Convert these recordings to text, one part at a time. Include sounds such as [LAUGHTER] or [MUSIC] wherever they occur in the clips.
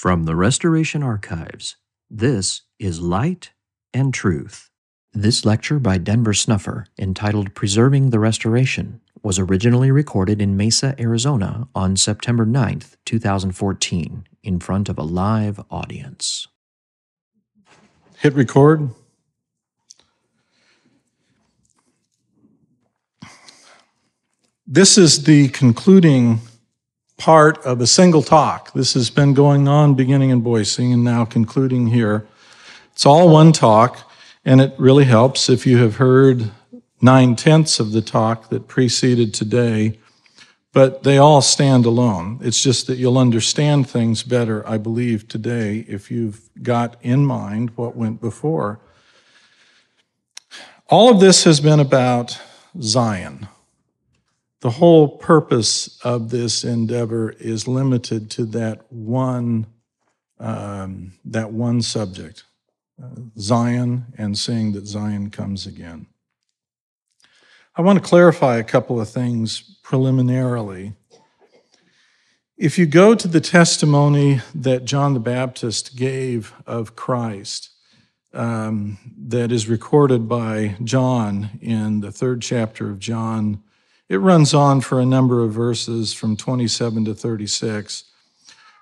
From the Restoration Archives, this is Light and Truth. This lecture by Denver Snuffer, entitled Preserving the Restoration, was originally recorded in Mesa, Arizona on September 9th, 2014, in front of a live audience. Hit record. This is the concluding part of a single talk. This has been going on beginning in Boise and now concluding here. It's all one talk, and it really helps if you have heard nine tenths of the talk that preceded today, but they all stand alone. It's just that you'll understand things better, I believe, today if you've got in mind what went before. All of this has been about Zion. The whole purpose of this endeavor is limited to that one, um, that one subject, uh, Zion, and saying that Zion comes again. I want to clarify a couple of things preliminarily. If you go to the testimony that John the Baptist gave of Christ, um, that is recorded by John in the third chapter of John, it runs on for a number of verses from 27 to 36.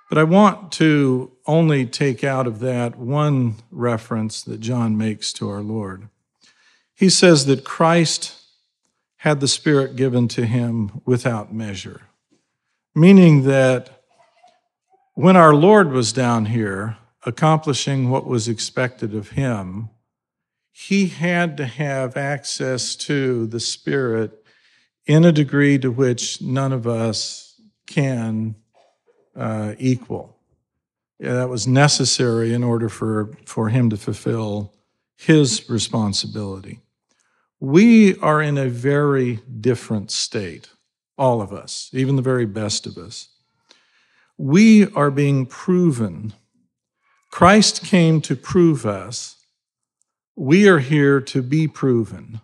But I want to only take out of that one reference that John makes to our Lord. He says that Christ had the Spirit given to him without measure, meaning that when our Lord was down here accomplishing what was expected of him, he had to have access to the Spirit in a degree to which none of us can uh, equal. Yeah, that was necessary in order for, for him to fulfill his responsibility. We are in a very different state, all of us, even the very best of us. We are being proven. Christ came to prove us. We are here to be proven.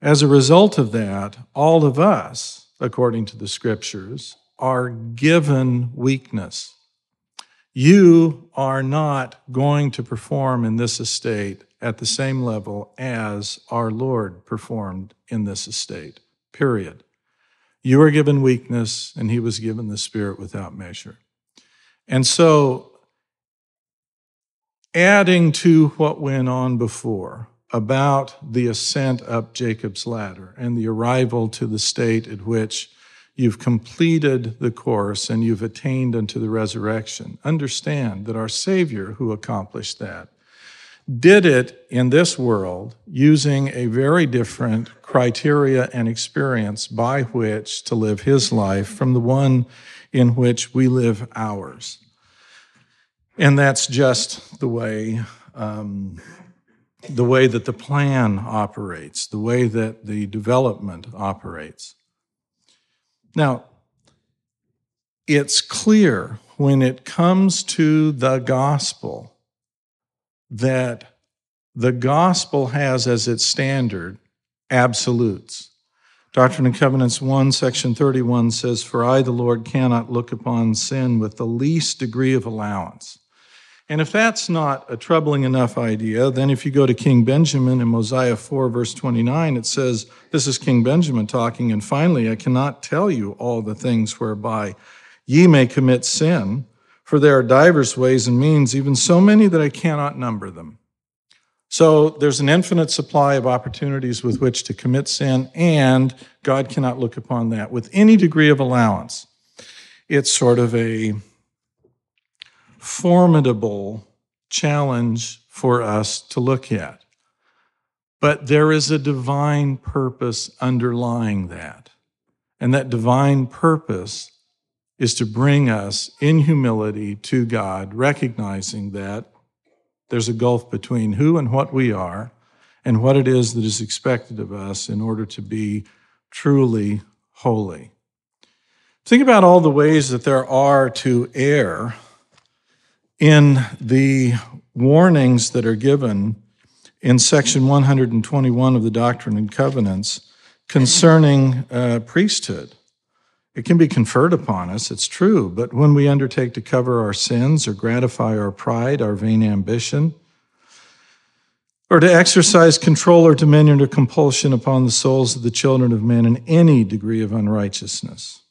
As a result of that, all of us, according to the scriptures, are given weakness. You are not going to perform in this estate at the same level as our Lord performed in this estate, period. You are given weakness, and he was given the Spirit without measure. And so, adding to what went on before, about the ascent up Jacob's ladder and the arrival to the state at which you've completed the course and you've attained unto the resurrection. Understand that our Savior, who accomplished that, did it in this world using a very different criteria and experience by which to live his life from the one in which we live ours. And that's just the way um, the way that the plan operates, the way that the development operates. Now, it's clear when it comes to the gospel that the gospel has as its standard absolutes. Doctrine and Covenants 1, section 31 says, For I, the Lord, cannot look upon sin with the least degree of allowance. And if that's not a troubling enough idea, then if you go to King Benjamin in Mosiah 4, verse 29, it says, This is King Benjamin talking, and finally, I cannot tell you all the things whereby ye may commit sin, for there are divers ways and means, even so many that I cannot number them. So there's an infinite supply of opportunities with which to commit sin, and God cannot look upon that with any degree of allowance. It's sort of a formidable challenge for us to look at. But there is a divine purpose underlying that. And that divine purpose is to bring us in humility to God, recognizing that there's a gulf between who and what we are and what it is that is expected of us in order to be truly holy. Think about all the ways that there are to err in the warnings that are given in section 121 of the Doctrine and Covenants concerning uh, priesthood. It can be conferred upon us, it's true, but when we undertake to cover our sins or gratify our pride, our vain ambition, or to exercise control or dominion or compulsion upon the souls of the children of men in any degree of unrighteousness.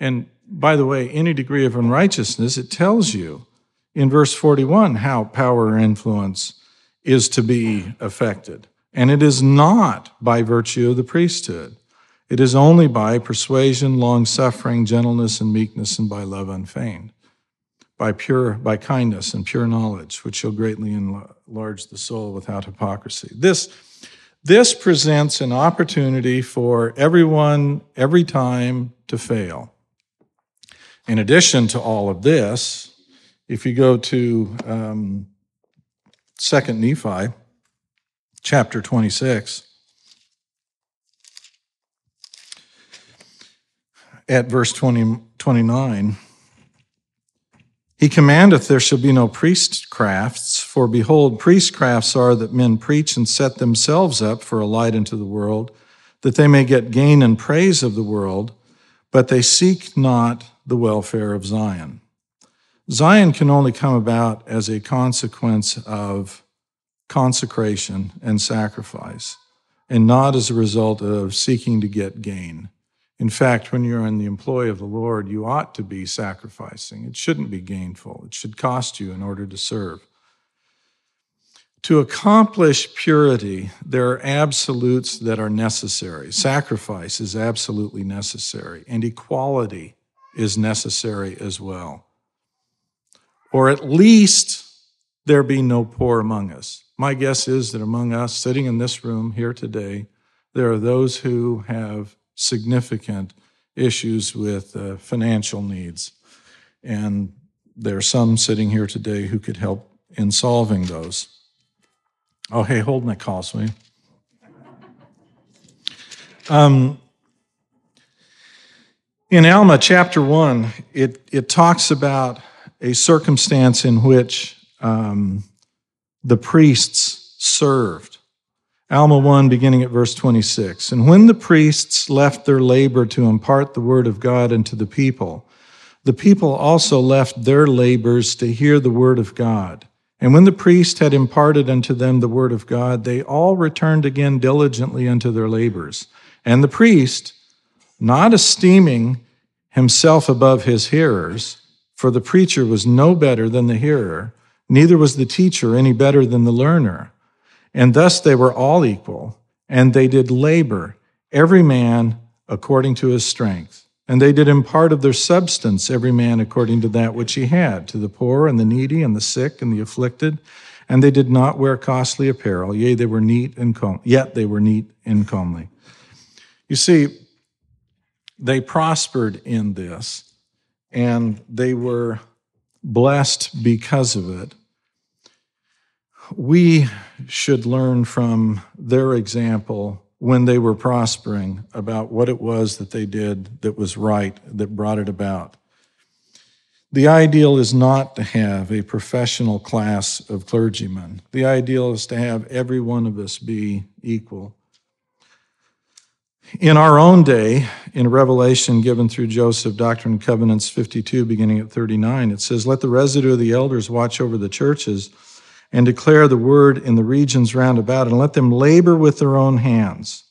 And by the way, any degree of unrighteousness, it tells you in verse 41 how power or influence is to be affected. And it is not by virtue of the priesthood. It is only by persuasion, long suffering, gentleness, and meekness, and by love unfeigned, by pure, by kindness and pure knowledge, which shall greatly enlarge the soul without hypocrisy. This, this presents an opportunity for everyone, every time, to fail. In addition to all of this, if you go to um, 2nd Nephi, chapter 26, at verse 20, 29. He commandeth there shall be no priestcrafts, for behold, priestcrafts are that men preach and set themselves up for a light into the world, that they may get gain and praise of the world, but they seek not the welfare of Zion. Zion can only come about as a consequence of consecration and sacrifice, and not as a result of seeking to get gain. In fact, when you're in the employ of the Lord, you ought to be sacrificing. It shouldn't be gainful, it should cost you in order to serve. To accomplish purity, there are absolutes that are necessary. Sacrifice is absolutely necessary, and equality is necessary as well. Or at least there be no poor among us. My guess is that among us sitting in this room here today, there are those who have significant issues with uh, financial needs. And there are some sitting here today who could help in solving those. Oh, hey, hold my you? Um, in Alma chapter 1, it, it talks about a circumstance in which um, the priests served. Alma 1, beginning at verse 26. And when the priests left their labor to impart the word of God unto the people, the people also left their labors to hear the word of God. And when the priest had imparted unto them the word of God, they all returned again diligently unto their labors. And the priest, not esteeming himself above his hearers, for the preacher was no better than the hearer, neither was the teacher any better than the learner. And thus they were all equal, and they did labor, every man according to his strength. And they did impart of their substance, every man according to that which he had, to the poor and the needy and the sick and the afflicted. And they did not wear costly apparel, yea, they were neat and com- yet they were neat and comely. You see, they prospered in this, and they were blessed because of it we should learn from their example when they were prospering about what it was that they did that was right, that brought it about. The ideal is not to have a professional class of clergymen. The ideal is to have every one of us be equal. In our own day, in revelation given through Joseph, Doctrine and Covenants 52, beginning at 39, it says, Let the residue of the elders watch over the churches and declare the word in the regions round about, and let them labor with their own hands,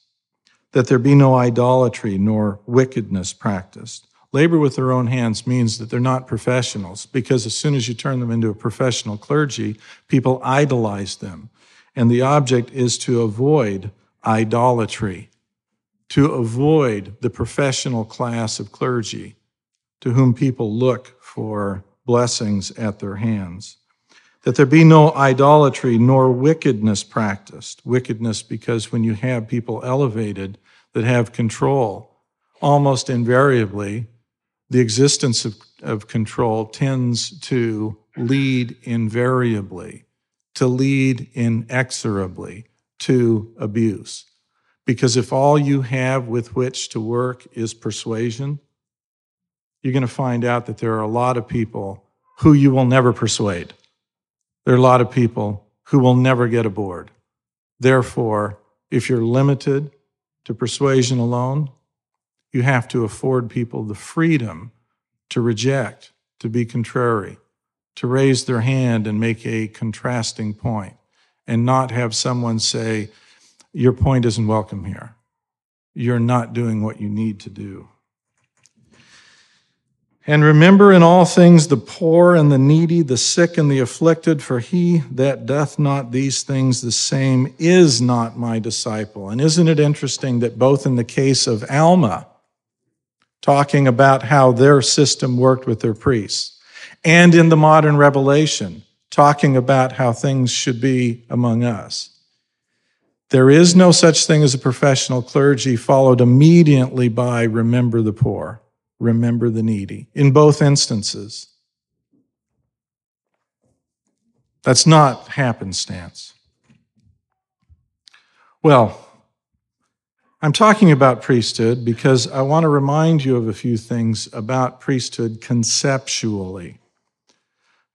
that there be no idolatry nor wickedness practiced. Labor with their own hands means that they're not professionals, because as soon as you turn them into a professional clergy, people idolize them. And the object is to avoid idolatry, to avoid the professional class of clergy to whom people look for blessings at their hands that there be no idolatry nor wickedness practiced. Wickedness because when you have people elevated that have control, almost invariably, the existence of, of control tends to lead invariably, to lead inexorably to abuse. Because if all you have with which to work is persuasion, you're going to find out that there are a lot of people who you will never persuade. There are a lot of people who will never get aboard. Therefore, if you're limited to persuasion alone, You have to afford people the freedom to reject, to be contrary, to raise their hand and make a contrasting point, and not have someone say, Your point isn't welcome here. You're not doing what you need to do. And remember in all things the poor and the needy, the sick and the afflicted, for he that doth not these things the same is not my disciple. And isn't it interesting that both in the case of Alma, talking about how their system worked with their priests, and in the modern revelation, talking about how things should be among us. There is no such thing as a professional clergy followed immediately by remember the poor remember the needy in both instances. That's not happenstance. Well, I'm talking about priesthood because I want to remind you of a few things about priesthood conceptually.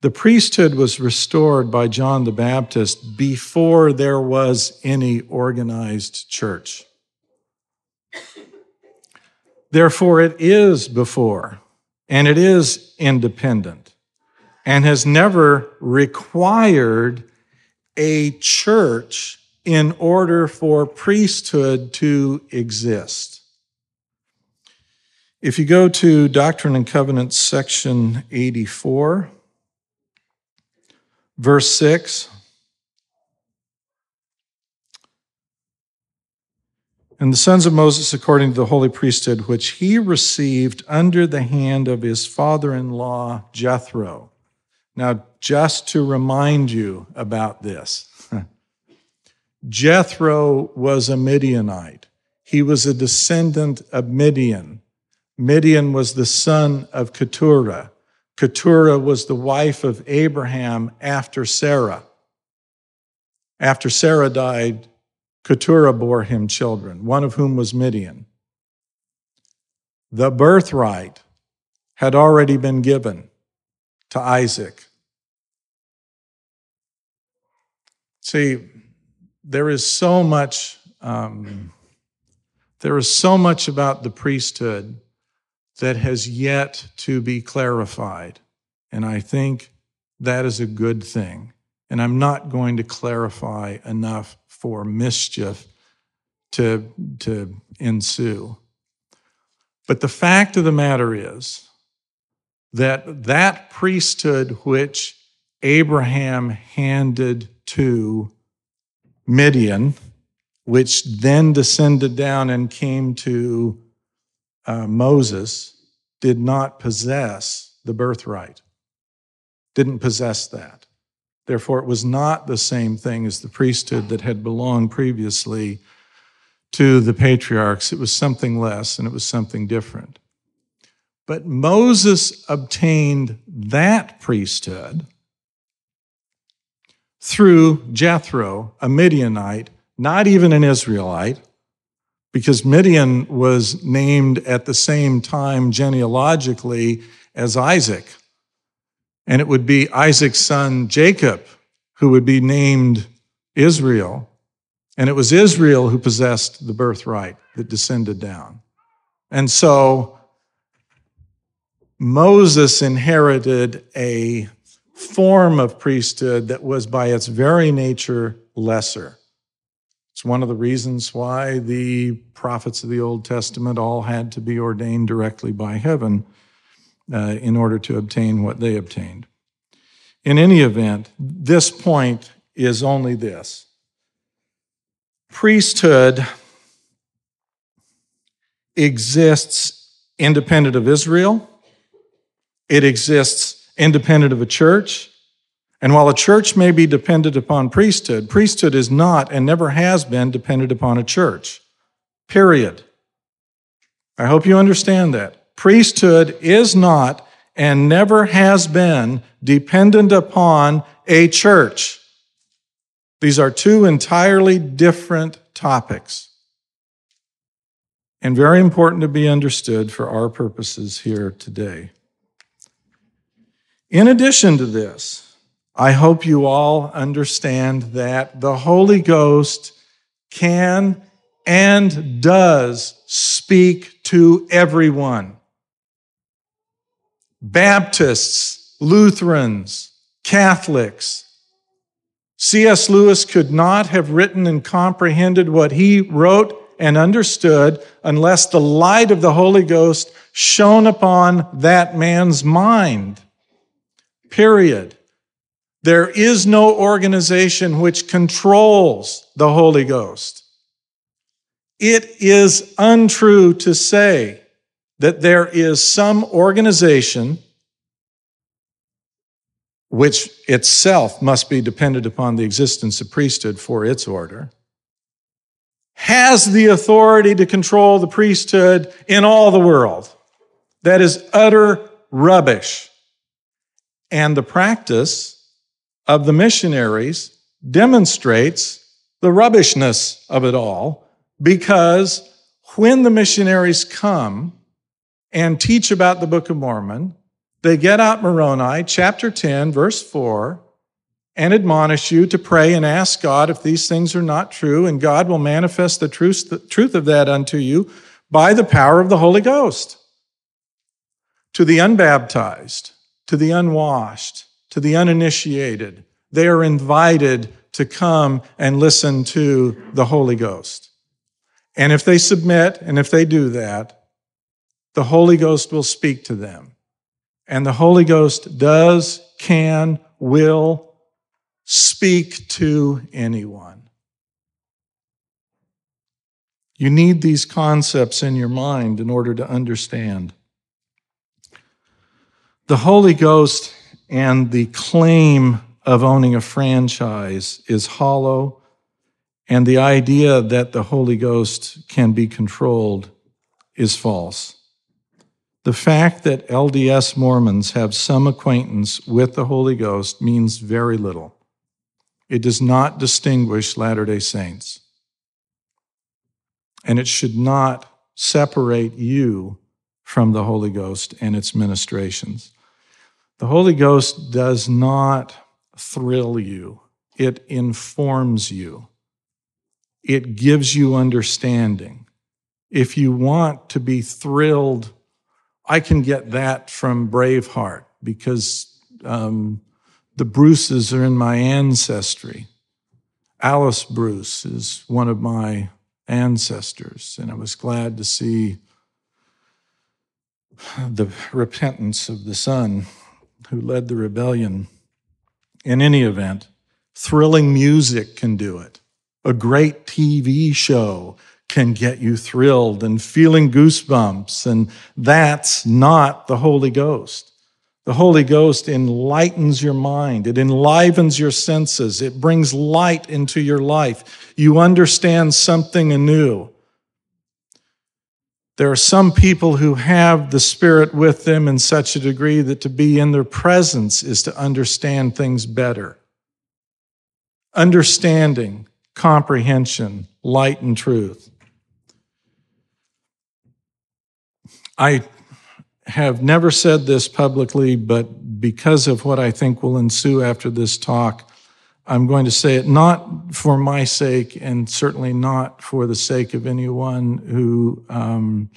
The priesthood was restored by John the Baptist before there was any organized church. Therefore, it is before and it is independent and has never required a church in order for priesthood to exist. If you go to Doctrine and Covenants, section 84, verse 6, and the sons of Moses according to the holy priesthood, which he received under the hand of his father in law, Jethro. Now, just to remind you about this, [LAUGHS] Jethro was a Midianite. He was a descendant of Midian. Midian was the son of Keturah. Keturah was the wife of Abraham after Sarah. After Sarah died, Keturah bore him children, one of whom was Midian. The birthright had already been given to Isaac. See, there is so much. Um, there is so much about the priesthood that has yet to be clarified. And I think that is a good thing. And I'm not going to clarify enough for mischief to, to ensue. But the fact of the matter is that that priesthood which Abraham handed to Midian, which then descended down and came to uh, Moses, did not possess the birthright, didn't possess that. Therefore, it was not the same thing as the priesthood that had belonged previously to the patriarchs. It was something less and it was something different. But Moses obtained that priesthood through Jethro, a Midianite, not even an Israelite, because Midian was named at the same time genealogically as Isaac. And it would be Isaac's son Jacob who would be named Israel. And it was Israel who possessed the birthright that descended down. And so Moses inherited a form of priesthood that was by its very nature lesser. One of the reasons why the prophets of the Old Testament all had to be ordained directly by heaven uh, in order to obtain what they obtained. In any event, this point is only this priesthood exists independent of Israel, it exists independent of a church. And while a church may be dependent upon priesthood, priesthood is not and never has been dependent upon a church. Period. I hope you understand that. Priesthood is not and never has been dependent upon a church. These are two entirely different topics and very important to be understood for our purposes here today. In addition to this, I hope you all understand that the Holy Ghost can and does speak to everyone. Baptists, Lutherans, Catholics. C.S. Lewis could not have written and comprehended what he wrote and understood unless the light of the Holy Ghost shone upon that man's mind. Period. There is no organization which controls the Holy Ghost. It is untrue to say that there is some organization which itself must be dependent upon the existence of priesthood for its order, has the authority to control the priesthood in all the world. That is utter rubbish. And the practice of the missionaries demonstrates the rubbishness of it all because when the missionaries come and teach about the Book of Mormon, they get out Moroni, chapter 10, verse 4, and admonish you to pray and ask God if these things are not true, and God will manifest the truth, the truth of that unto you by the power of the Holy Ghost. To the unbaptized, to the unwashed, to the uninitiated, they are invited to come and listen to the Holy Ghost. And if they submit, and if they do that, the Holy Ghost will speak to them. And the Holy Ghost does, can, will speak to anyone. You need these concepts in your mind in order to understand. The Holy Ghost and the claim of owning a franchise is hollow, and the idea that the Holy Ghost can be controlled is false. The fact that LDS Mormons have some acquaintance with the Holy Ghost means very little. It does not distinguish Latter day Saints. And it should not separate you from the Holy Ghost and its ministrations. The Holy Ghost does not thrill you, it informs you, it gives you understanding. If you want to be thrilled, I can get that from Braveheart because um, the Bruces are in my ancestry. Alice Bruce is one of my ancestors, and I was glad to see the repentance of the son who led the rebellion. In any event, thrilling music can do it. A great TV show can get you thrilled and feeling goosebumps, and that's not the Holy Ghost. The Holy Ghost enlightens your mind. It enlivens your senses. It brings light into your life. You understand something anew. There are some people who have the Spirit with them in such a degree that to be in their presence is to understand things better. Understanding, comprehension, light and truth. I have never said this publicly, but because of what I think will ensue after this talk, I'm going to say it not for my sake and certainly not for the sake of anyone who, um,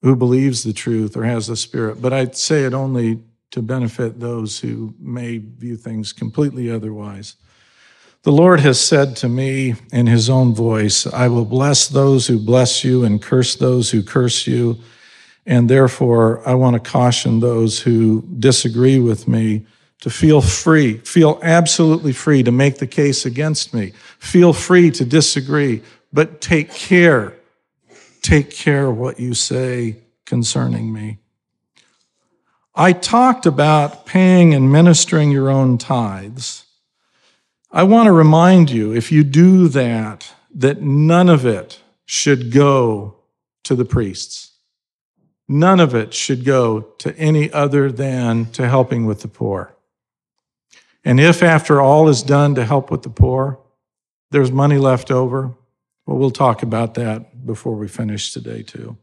who believes the truth or has the Spirit, but I say it only to benefit those who may view things completely otherwise. The Lord has said to me in his own voice, I will bless those who bless you and curse those who curse you. And therefore, I want to caution those who disagree with me to feel free, feel absolutely free to make the case against me. Feel free to disagree, but take care. Take care what you say concerning me. I talked about paying and ministering your own tithes. I want to remind you, if you do that, that none of it should go to the priests. None of it should go to any other than to helping with the poor. And if after all is done to help with the poor, there's money left over, well, we'll talk about that before we finish today, too.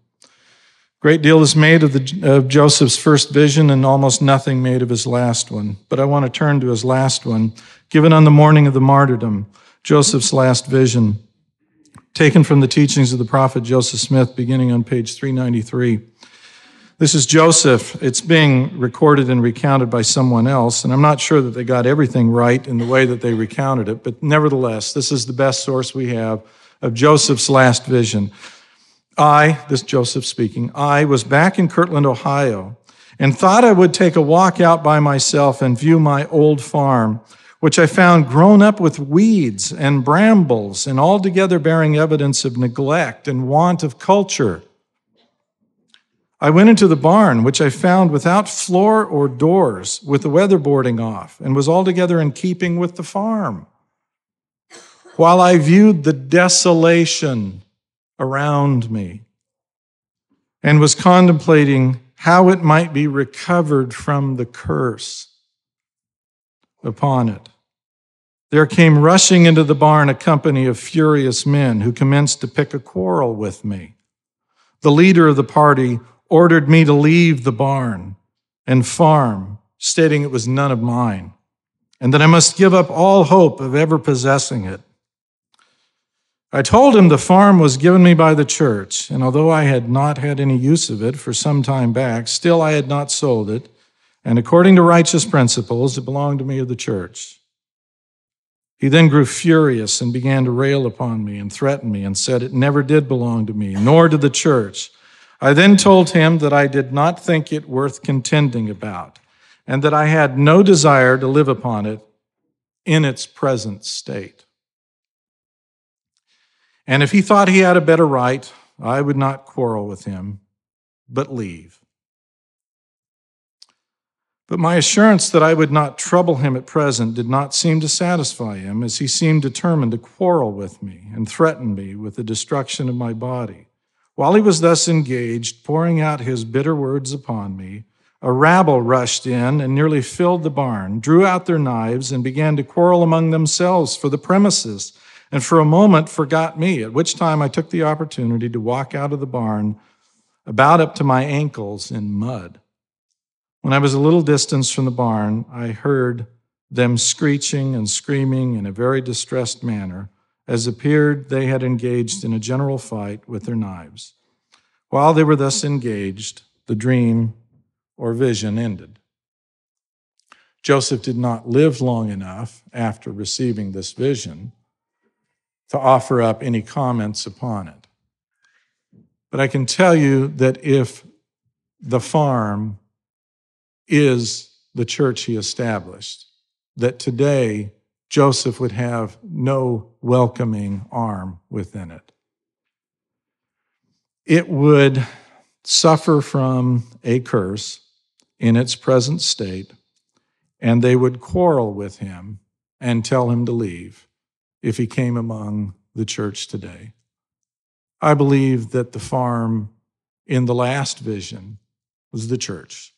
Great deal is made of, the, of Joseph's first vision and almost nothing made of his last one. But I want to turn to his last one, given on the morning of the martyrdom, Joseph's last vision. taken from the teachings of the prophet Joseph Smith, beginning on page 393. This is Joseph. It's being recorded and recounted by someone else, and I'm not sure that they got everything right in the way that they recounted it, but nevertheless, this is the best source we have of Joseph's last vision. I, this Joseph speaking, I was back in Kirtland, Ohio, and thought I would take a walk out by myself and view my old farm which I found grown up with weeds and brambles and altogether bearing evidence of neglect and want of culture. I went into the barn, which I found without floor or doors, with the weatherboarding off, and was altogether in keeping with the farm. While I viewed the desolation around me and was contemplating how it might be recovered from the curse upon it. There came rushing into the barn a company of furious men who commenced to pick a quarrel with me. The leader of the party ordered me to leave the barn and farm, stating it was none of mine, and that I must give up all hope of ever possessing it. I told him the farm was given me by the church, and although I had not had any use of it for some time back, still I had not sold it and according to righteous principles, it belonged to me of the church. He then grew furious and began to rail upon me and threaten me and said it never did belong to me, nor to the church. I then told him that I did not think it worth contending about and that I had no desire to live upon it in its present state. And if he thought he had a better right, I would not quarrel with him, but leave. But my assurance that I would not trouble him at present did not seem to satisfy him, as he seemed determined to quarrel with me and threaten me with the destruction of my body. While he was thus engaged, pouring out his bitter words upon me, a rabble rushed in and nearly filled the barn, drew out their knives, and began to quarrel among themselves for the premises, and for a moment forgot me, at which time I took the opportunity to walk out of the barn, about up to my ankles in mud. When I was a little distance from the barn, I heard them screeching and screaming in a very distressed manner, as appeared they had engaged in a general fight with their knives. While they were thus engaged, the dream or vision ended. Joseph did not live long enough after receiving this vision to offer up any comments upon it. But I can tell you that if the farm is the church he established. That today, Joseph would have no welcoming arm within it. It would suffer from a curse in its present state, and they would quarrel with him and tell him to leave if he came among the church today. I believe that the farm in the last vision was the church.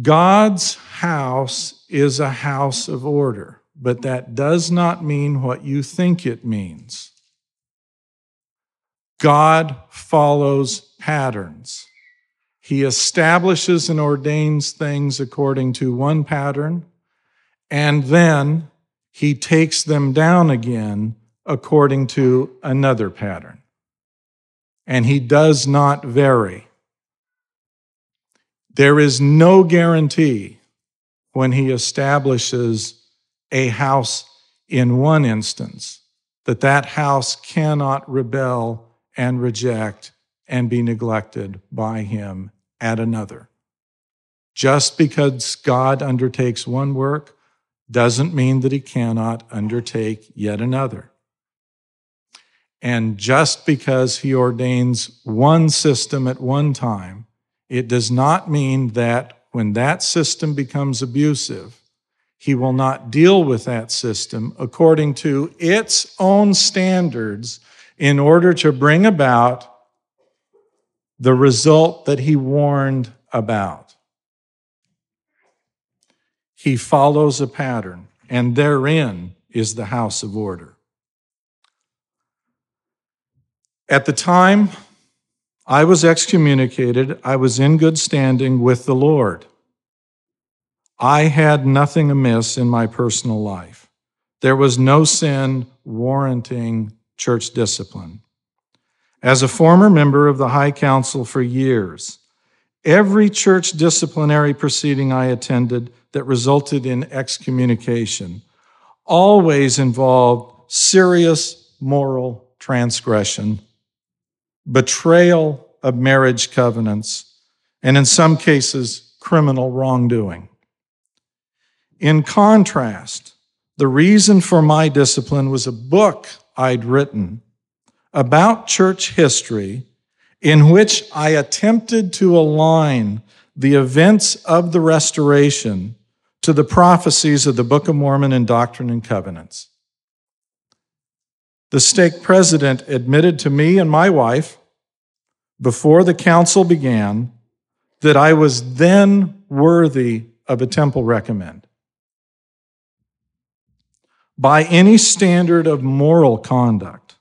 God's house is a house of order, but that does not mean what you think it means. God follows patterns. He establishes and ordains things according to one pattern, and then he takes them down again according to another pattern. And he does not vary. There is no guarantee when he establishes a house in one instance that that house cannot rebel and reject and be neglected by him at another. Just because God undertakes one work doesn't mean that he cannot undertake yet another. And just because he ordains one system at one time it does not mean that when that system becomes abusive, he will not deal with that system according to its own standards in order to bring about the result that he warned about. He follows a pattern, and therein is the house of order. At the time I was excommunicated. I was in good standing with the Lord. I had nothing amiss in my personal life. there was no sin warranting church discipline. As a former member of the High Council for years, every church disciplinary proceeding I attended that resulted in excommunication always involved serious moral transgression, betrayal of marriage covenants, and in some cases, criminal wrongdoing. In contrast, the reason for my discipline was a book I'd written about church history in which I attempted to align the events of the restoration to the prophecies of the Book of Mormon and Doctrine and Covenants. The stake president admitted to me and my wife before the council began that I was then worthy of a temple recommend. By any standard of moral conduct,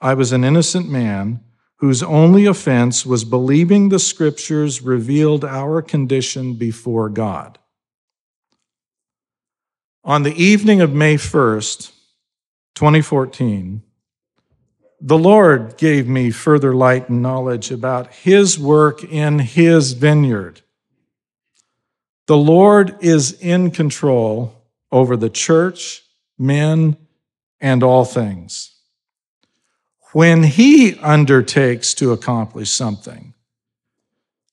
I was an innocent man whose only offense was believing the scriptures revealed our condition before God. On the evening of May 1st, 2014, the Lord gave me further light and knowledge about His work in His vineyard. The Lord is in control over the church, men, and all things. When He undertakes to accomplish something,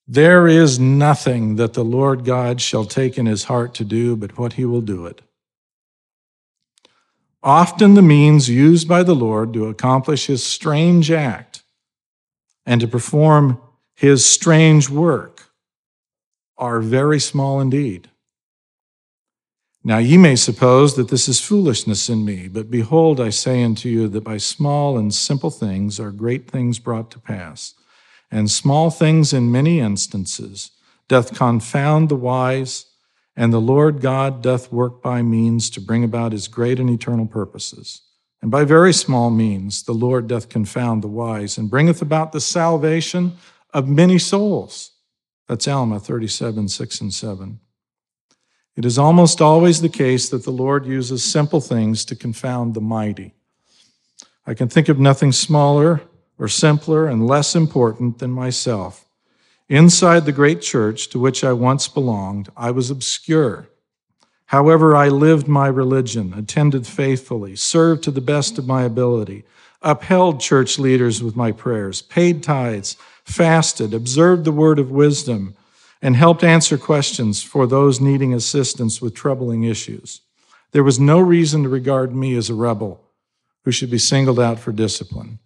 there is nothing that the Lord God shall take in His heart to do but what He will do it often the means used by the Lord to accomplish his strange act and to perform his strange work are very small indeed. Now ye may suppose that this is foolishness in me, but behold, I say unto you that by small and simple things are great things brought to pass, and small things in many instances doth confound the wise and the Lord God doth work by means to bring about his great and eternal purposes. And by very small means the Lord doth confound the wise, and bringeth about the salvation of many souls. That's Alma 37, 6 and 7. It is almost always the case that the Lord uses simple things to confound the mighty. I can think of nothing smaller or simpler and less important than myself. Inside the great church to which I once belonged, I was obscure. However, I lived my religion, attended faithfully, served to the best of my ability, upheld church leaders with my prayers, paid tithes, fasted, observed the word of wisdom, and helped answer questions for those needing assistance with troubling issues. There was no reason to regard me as a rebel who should be singled out for discipline.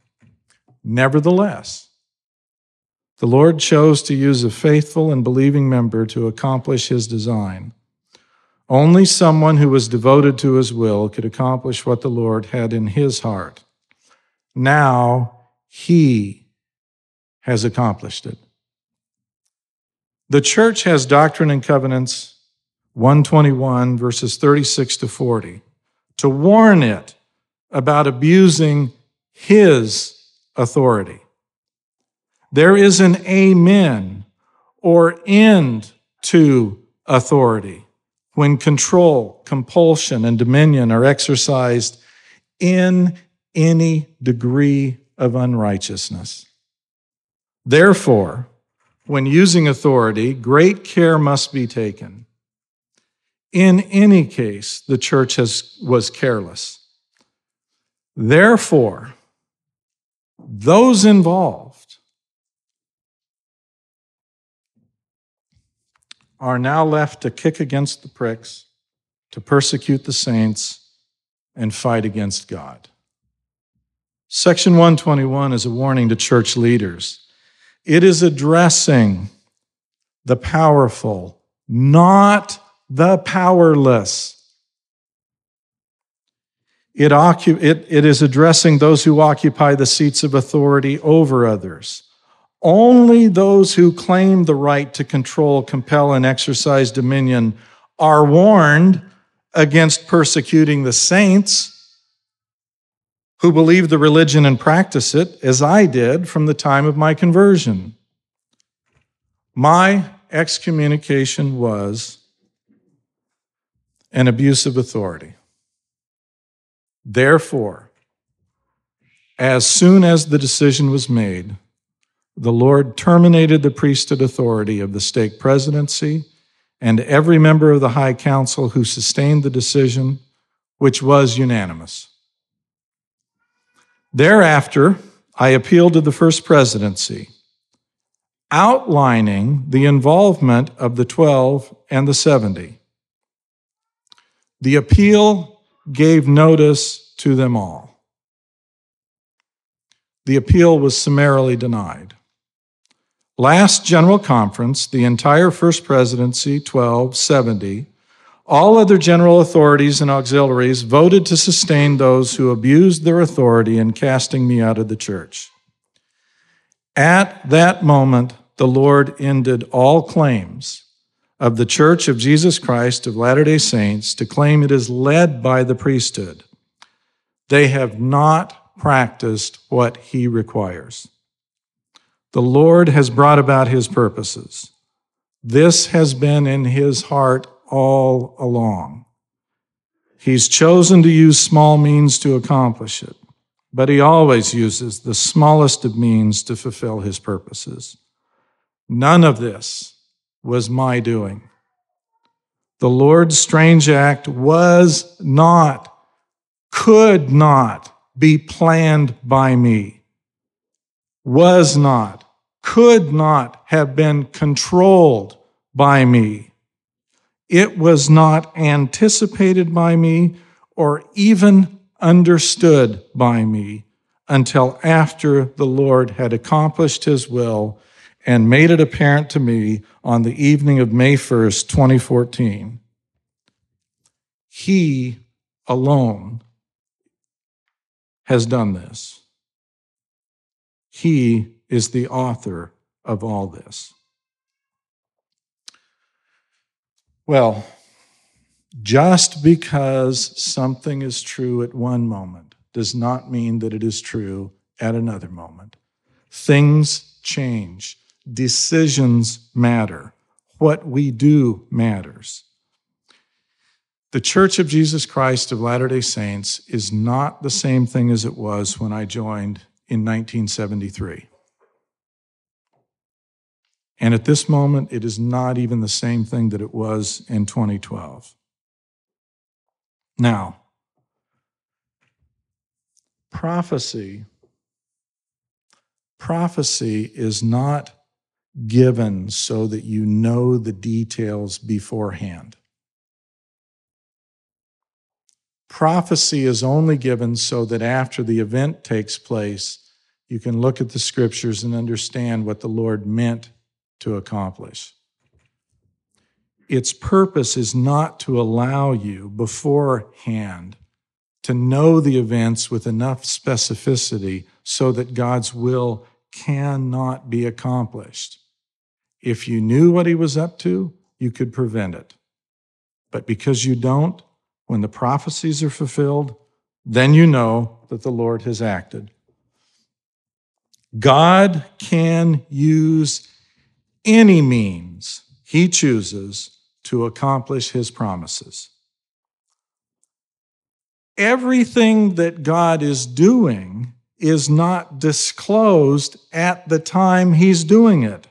Nevertheless, the Lord chose to use a faithful and believing member to accomplish his design. Only someone who was devoted to his will could accomplish what the Lord had in his heart. Now he has accomplished it. The church has Doctrine and Covenants 121, verses 36 to 40, to warn it about abusing his authority. There is an amen or end to authority when control, compulsion, and dominion are exercised in any degree of unrighteousness. Therefore, when using authority, great care must be taken. In any case, the church has, was careless. Therefore, those involved are now left to kick against the pricks, to persecute the saints, and fight against God. Section 121 is a warning to church leaders. It is addressing the powerful, not the powerless. It, it, it is addressing those who occupy the seats of authority over others. Only those who claim the right to control, compel, and exercise dominion are warned against persecuting the saints who believe the religion and practice it, as I did from the time of my conversion. My excommunication was an abuse of authority. Therefore, as soon as the decision was made, the Lord terminated the priesthood authority of the stake presidency and every member of the High Council who sustained the decision, which was unanimous. Thereafter, I appealed to the First Presidency, outlining the involvement of the 12 and the 70. The appeal gave notice to them all. The appeal was summarily denied. Last General Conference, the entire First Presidency, 1270, all other general authorities and auxiliaries voted to sustain those who abused their authority in casting me out of the church. At that moment, the Lord ended all claims of the Church of Jesus Christ of Latter day Saints to claim it is led by the priesthood. They have not practiced what he requires. The Lord has brought about his purposes. This has been in his heart all along. He's chosen to use small means to accomplish it, but he always uses the smallest of means to fulfill his purposes. None of this was my doing. The Lord's strange act was not, could not be planned by me, was not, could not have been controlled by me. It was not anticipated by me or even understood by me until after the Lord had accomplished his will and made it apparent to me on the evening of May 1st, 2014. He alone has done this. He is the author of all this. Well, just because something is true at one moment does not mean that it is true at another moment. Things change, decisions matter, what we do matters. The Church of Jesus Christ of Latter day Saints is not the same thing as it was when I joined in 1973. And at this moment, it is not even the same thing that it was in 2012. Now, prophecy prophecy is not given so that you know the details beforehand. Prophecy is only given so that after the event takes place, you can look at the scriptures and understand what the Lord meant to accomplish. Its purpose is not to allow you beforehand to know the events with enough specificity so that God's will cannot be accomplished. If you knew what he was up to, you could prevent it. But because you don't, when the prophecies are fulfilled, then you know that the Lord has acted. God can use any means he chooses to accomplish his promises. Everything that God is doing is not disclosed at the time he's doing it.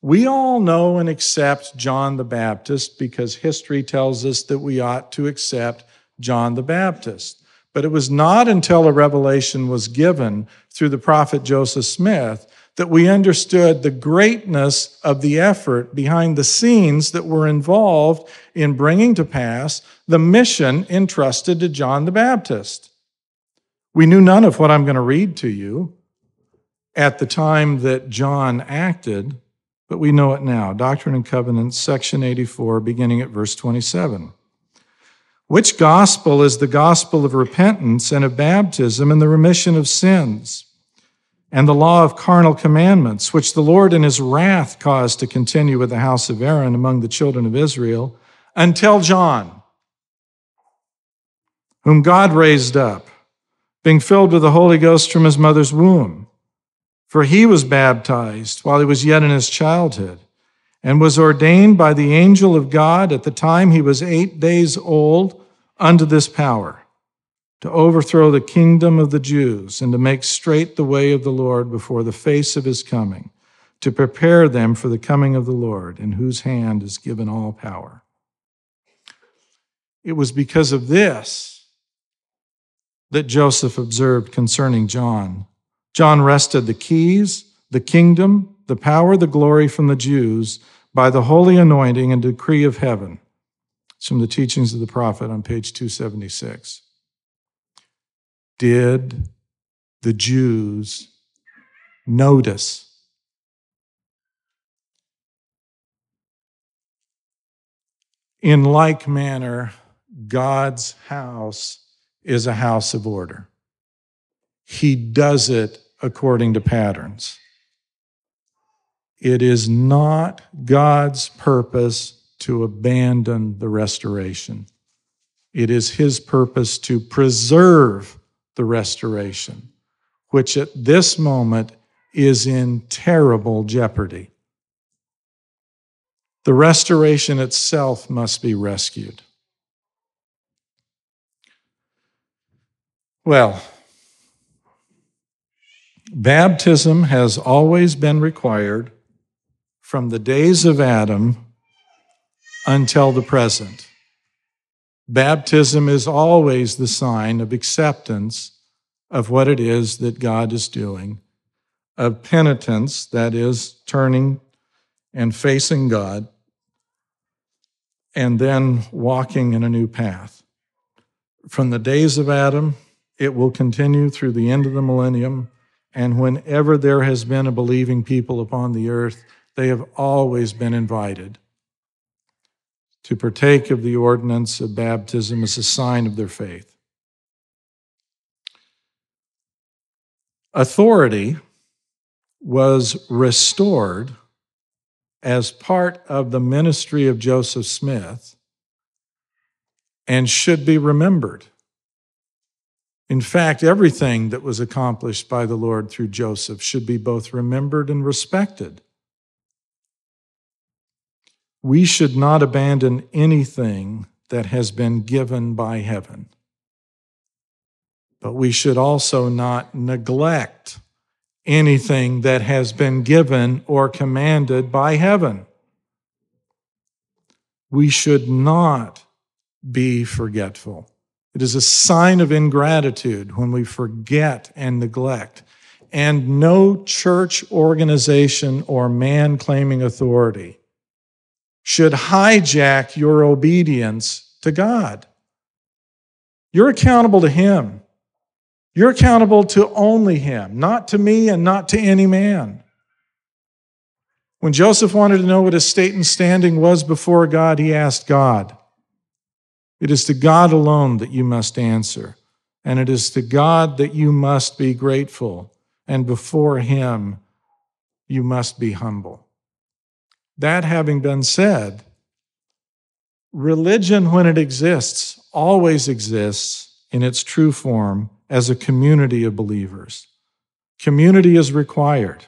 We all know and accept John the Baptist because history tells us that we ought to accept John the Baptist. But it was not until a revelation was given through the prophet Joseph Smith that we understood the greatness of the effort behind the scenes that were involved in bringing to pass the mission entrusted to John the Baptist. We knew none of what I'm going to read to you at the time that John acted, but we know it now. Doctrine and Covenants, section 84, beginning at verse 27. Which gospel is the gospel of repentance and of baptism and the remission of sins? And the law of carnal commandments, which the Lord in his wrath caused to continue with the house of Aaron among the children of Israel, until John, whom God raised up, being filled with the Holy Ghost from his mother's womb. For he was baptized while he was yet in his childhood, and was ordained by the angel of God at the time he was eight days old unto this power to overthrow the kingdom of the Jews and to make straight the way of the Lord before the face of his coming, to prepare them for the coming of the Lord, in whose hand is given all power. It was because of this that Joseph observed concerning John. John wrested the keys, the kingdom, the power, the glory from the Jews by the holy anointing and decree of heaven. It's from the teachings of the prophet on page 276 did the Jews notice? In like manner, God's house is a house of order. He does it according to patterns. It is not God's purpose to abandon the restoration. It is His purpose to preserve the restoration, which at this moment is in terrible jeopardy. The restoration itself must be rescued. Well, baptism has always been required from the days of Adam until the present. Baptism is always the sign of acceptance of what it is that God is doing, of penitence, that is, turning and facing God, and then walking in a new path. From the days of Adam, it will continue through the end of the millennium, and whenever there has been a believing people upon the earth, they have always been invited to partake of the ordinance of baptism as a sign of their faith. Authority was restored as part of the ministry of Joseph Smith and should be remembered. In fact, everything that was accomplished by the Lord through Joseph should be both remembered and respected. We should not abandon anything that has been given by heaven. But we should also not neglect anything that has been given or commanded by heaven. We should not be forgetful. It is a sign of ingratitude when we forget and neglect. And no church organization or man claiming authority should hijack your obedience to God. You're accountable to Him. You're accountable to only Him, not to me and not to any man. When Joseph wanted to know what his state and standing was before God, he asked God. It is to God alone that you must answer, and it is to God that you must be grateful, and before Him you must be humble. That having been said, religion, when it exists, always exists in its true form as a community of believers. Community is required.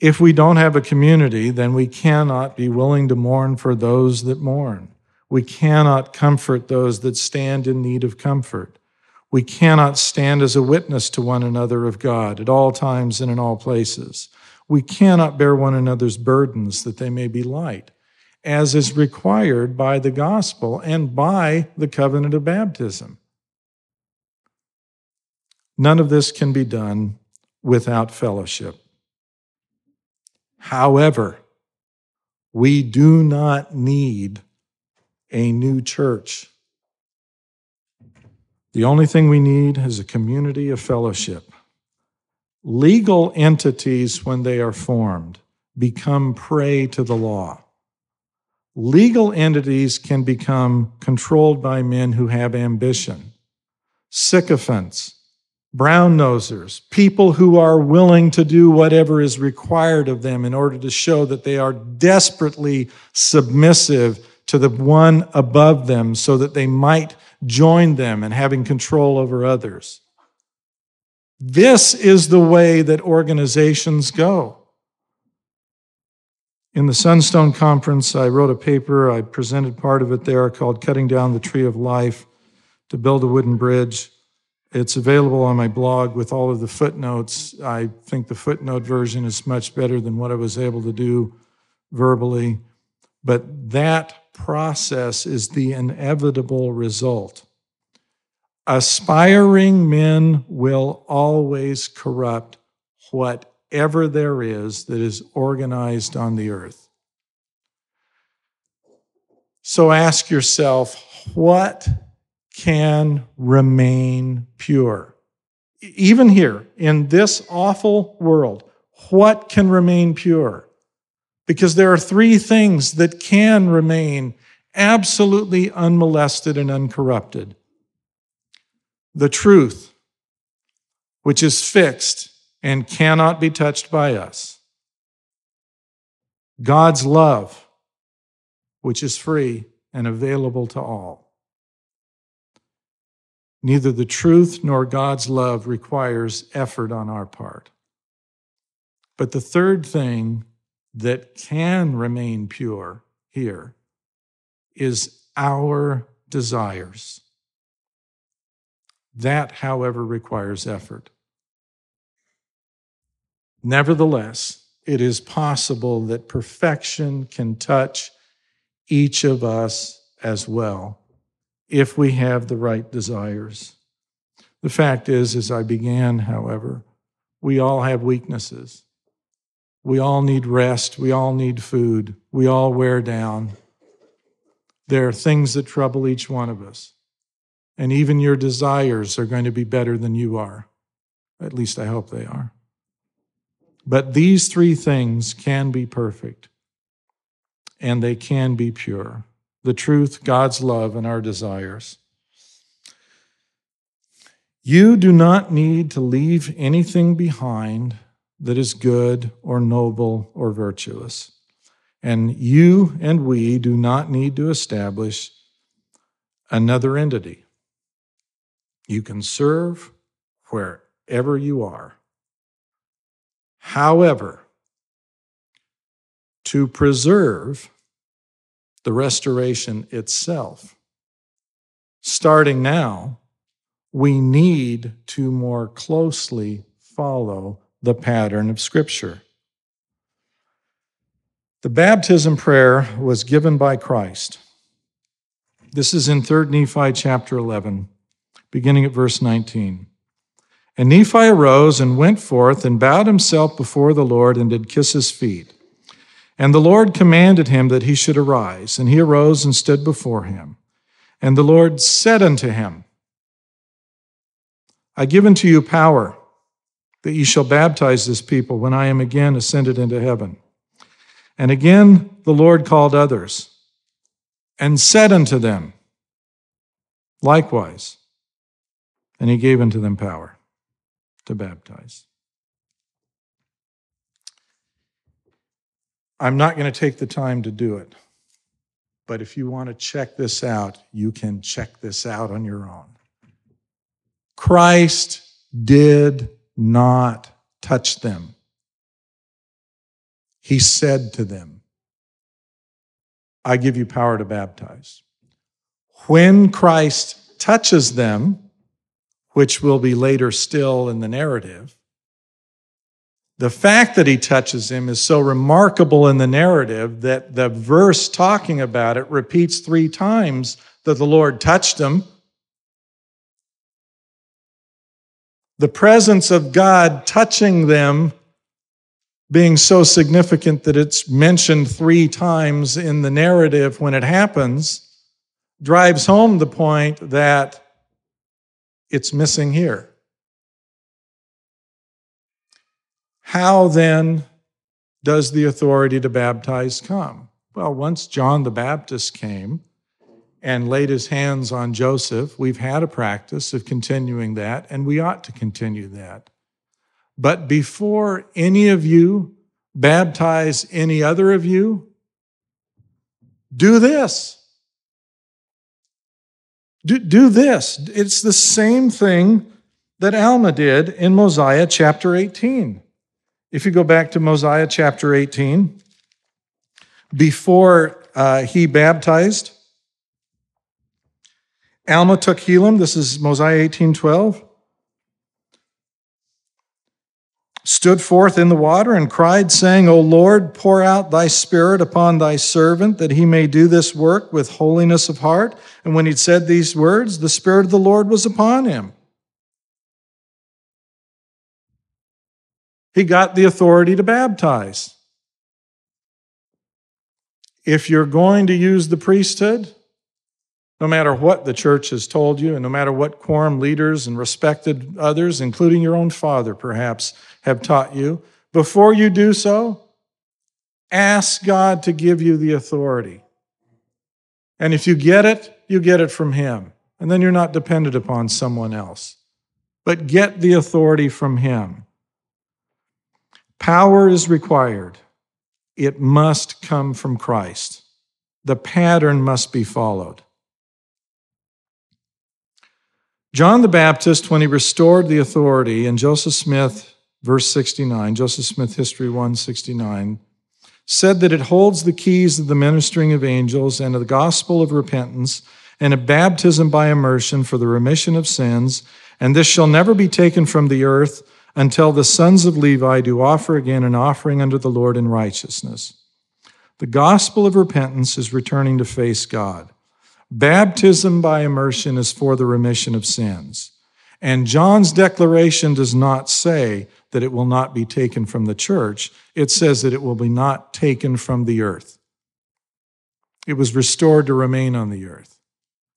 If we don't have a community, then we cannot be willing to mourn for those that mourn. We cannot comfort those that stand in need of comfort. We cannot stand as a witness to one another of God at all times and in all places. We cannot bear one another's burdens that they may be light, as is required by the gospel and by the covenant of baptism. None of this can be done without fellowship. However, we do not need a new church. The only thing we need is a community of fellowship. Legal entities, when they are formed, become prey to the law. Legal entities can become controlled by men who have ambition, sycophants, brown nosers, people who are willing to do whatever is required of them in order to show that they are desperately submissive to the one above them so that they might join them in having control over others. This is the way that organizations go. In the Sunstone Conference, I wrote a paper, I presented part of it there called Cutting Down the Tree of Life. to build a wooden bridge. It's available on my blog with all of the footnotes. I think the footnote version is much better than what I was able to do verbally. But that process is the inevitable result. Aspiring men will always corrupt whatever there is that is organized on the earth. So ask yourself, what can remain pure? Even here, in this awful world, what can remain pure? Because there are three things that can remain absolutely unmolested and uncorrupted the truth, which is fixed and cannot be touched by us, God's love, which is free and available to all. Neither the truth nor God's love requires effort on our part. But the third thing that can remain pure here is our desires. That, however, requires effort. Nevertheless, it is possible that perfection can touch each of us as well if we have the right desires. The fact is, as I began, however, we all have weaknesses. We all need rest. We all need food. We all wear down. There are things that trouble each one of us. And even your desires are going to be better than you are. At least I hope they are. But these three things can be perfect and they can be pure the truth, God's love, and our desires. You do not need to leave anything behind that is good or noble or virtuous. And you and we do not need to establish another entity. You can serve wherever you are. However, to preserve the restoration itself, starting now, we need to more closely follow the pattern of Scripture. The baptism prayer was given by Christ. This is in 3 Nephi chapter 11 beginning at verse 19. And Nephi arose and went forth and bowed himself before the Lord and did kiss his feet. And the Lord commanded him that he should arise. And he arose and stood before him. And the Lord said unto him, I give unto you power that ye shall baptize this people when I am again ascended into heaven. And again the Lord called others and said unto them, Likewise, and he gave unto them power to baptize. I'm not going to take the time to do it, but if you want to check this out, you can check this out on your own. Christ did not touch them. He said to them, I give you power to baptize. When Christ touches them, which will be later still in the narrative. The fact that he touches him is so remarkable in the narrative that the verse talking about it repeats three times that the Lord touched him. The presence of God touching them being so significant that it's mentioned three times in the narrative when it happens drives home the point that it's missing here. How then does the authority to baptize come? Well, once John the Baptist came and laid his hands on Joseph, we've had a practice of continuing that, and we ought to continue that. But before any of you baptize any other of you, do this. Do, do this. It's the same thing that Alma did in Mosiah chapter 18. If you go back to Mosiah chapter 18, before uh, he baptized, Alma took Helam. This is Mosiah 18:12. Stood forth in the water and cried, saying, O Lord, pour out thy spirit upon thy servant, that he may do this work with holiness of heart. And when he'd said these words, the Spirit of the Lord was upon him. He got the authority to baptize. If you're going to use the priesthood, no matter what the church has told you, and no matter what quorum leaders and respected others, including your own father perhaps, have taught you, before you do so, ask God to give you the authority. And if you get it, you get it from Him. And then you're not dependent upon someone else. But get the authority from Him. Power is required, it must come from Christ. The pattern must be followed. John the Baptist, when he restored the authority, and Joseph Smith, verse 69, Joseph Smith History 169, said that it holds the keys of the ministering of angels and of the gospel of repentance and a baptism by immersion for the remission of sins, and this shall never be taken from the earth until the sons of Levi do offer again an offering unto the Lord in righteousness. The gospel of repentance is returning to face God. Baptism by immersion is for the remission of sins. And John's declaration does not say that it will not be taken from the church. It says that it will be not taken from the earth. It was restored to remain on the earth.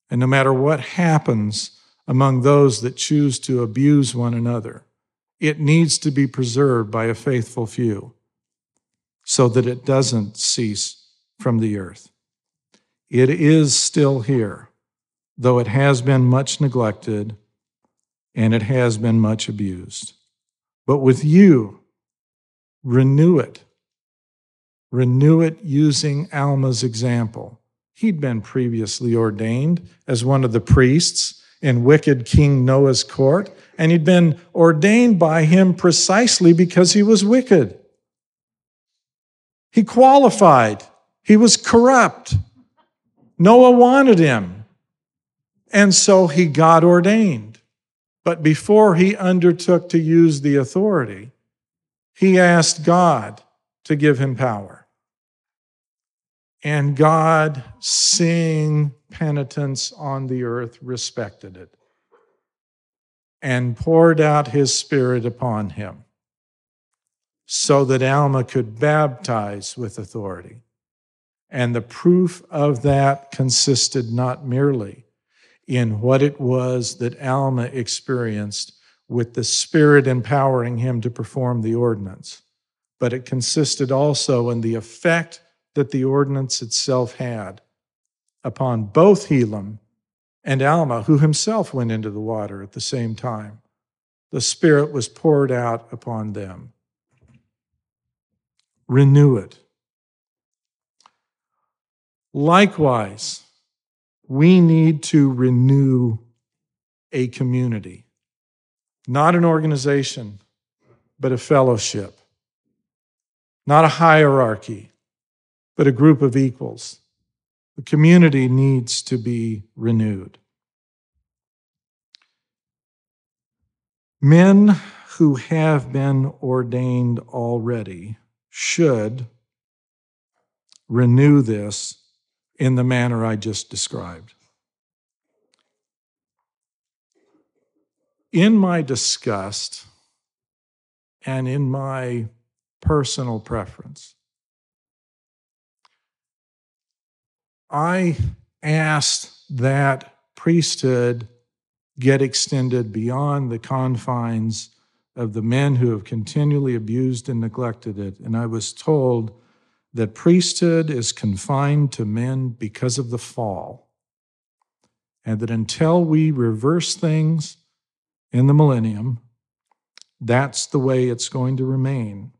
And no matter what happens among those that choose to abuse one another, it needs to be preserved by a faithful few so that it doesn't cease from the earth. It is still here, though it has been much neglected and it has been much abused. But with you, renew it. Renew it using Alma's example. He'd been previously ordained as one of the priests in wicked King Noah's court, and he'd been ordained by him precisely because he was wicked. He qualified, he was corrupt. Noah wanted him. And so he got ordained. But before he undertook to use the authority, he asked God to give him power. And God, seeing penitence on the earth, respected it and poured out his spirit upon him so that Alma could baptize with authority. And the proof of that consisted not merely in what it was that Alma experienced with the Spirit empowering him to perform the ordinance, but it consisted also in the effect that the ordinance itself had upon both Helam and Alma, who himself went into the water at the same time. The Spirit was poured out upon them. Renew it. Likewise, we need to renew a community, not an organization, but a fellowship, not a hierarchy, but a group of equals. The community needs to be renewed. Men who have been ordained already should renew this in the manner I just described. In my disgust and in my personal preference, I asked that priesthood get extended beyond the confines of the men who have continually abused and neglected it. And I was told that priesthood is confined to men because of the fall, and that until we reverse things in the millennium, that's the way it's going to remain.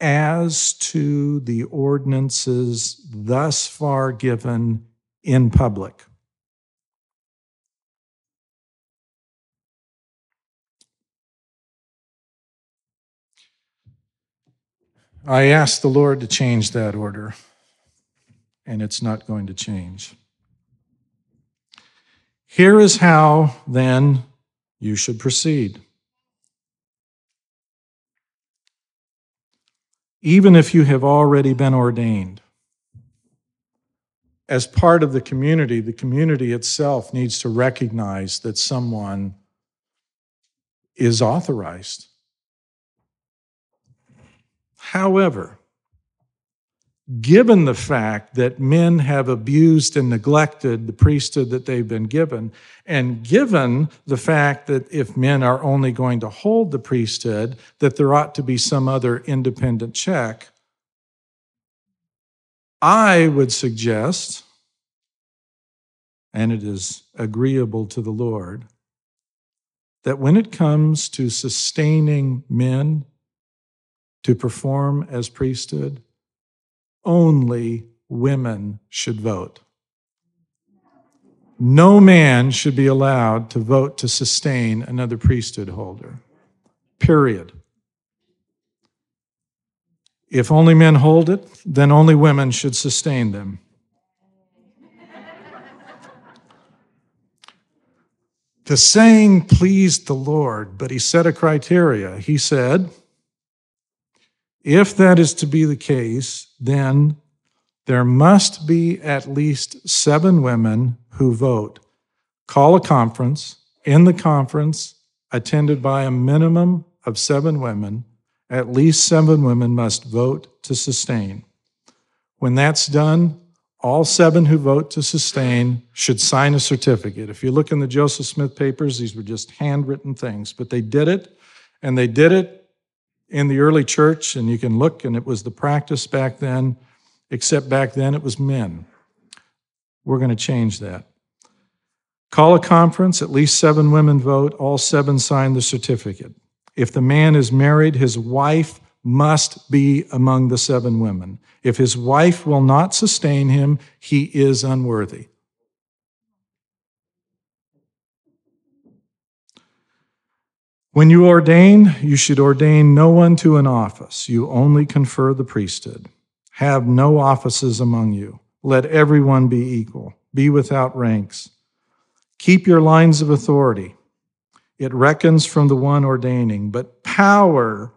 As to the ordinances thus far given in public, I asked the Lord to change that order, and it's not going to change. Here is how, then, you should proceed. Even if you have already been ordained, as part of the community, the community itself needs to recognize that someone is authorized. However, given the fact that men have abused and neglected the priesthood that they've been given, and given the fact that if men are only going to hold the priesthood, that there ought to be some other independent check, I would suggest, and it is agreeable to the Lord, that when it comes to sustaining men to perform as priesthood, only women should vote. No man should be allowed to vote to sustain another priesthood holder. Period. If only men hold it, then only women should sustain them. the saying pleased the Lord, but he set a criteria. He said, if that is to be the case, then there must be at least seven women who vote. Call a conference. In the conference, attended by a minimum of seven women, at least seven women must vote to sustain. When that's done, all seven who vote to sustain should sign a certificate. If you look in the Joseph Smith papers, these were just handwritten things, but they did it, and they did it in the early church, and you can look, and it was the practice back then, except back then it was men. We're going to change that. Call a conference, at least seven women vote, all seven sign the certificate. If the man is married, his wife must be among the seven women. If his wife will not sustain him, he is unworthy. When you ordain, you should ordain no one to an office. You only confer the priesthood. Have no offices among you. Let everyone be equal. Be without ranks. Keep your lines of authority. It reckons from the one ordaining, but power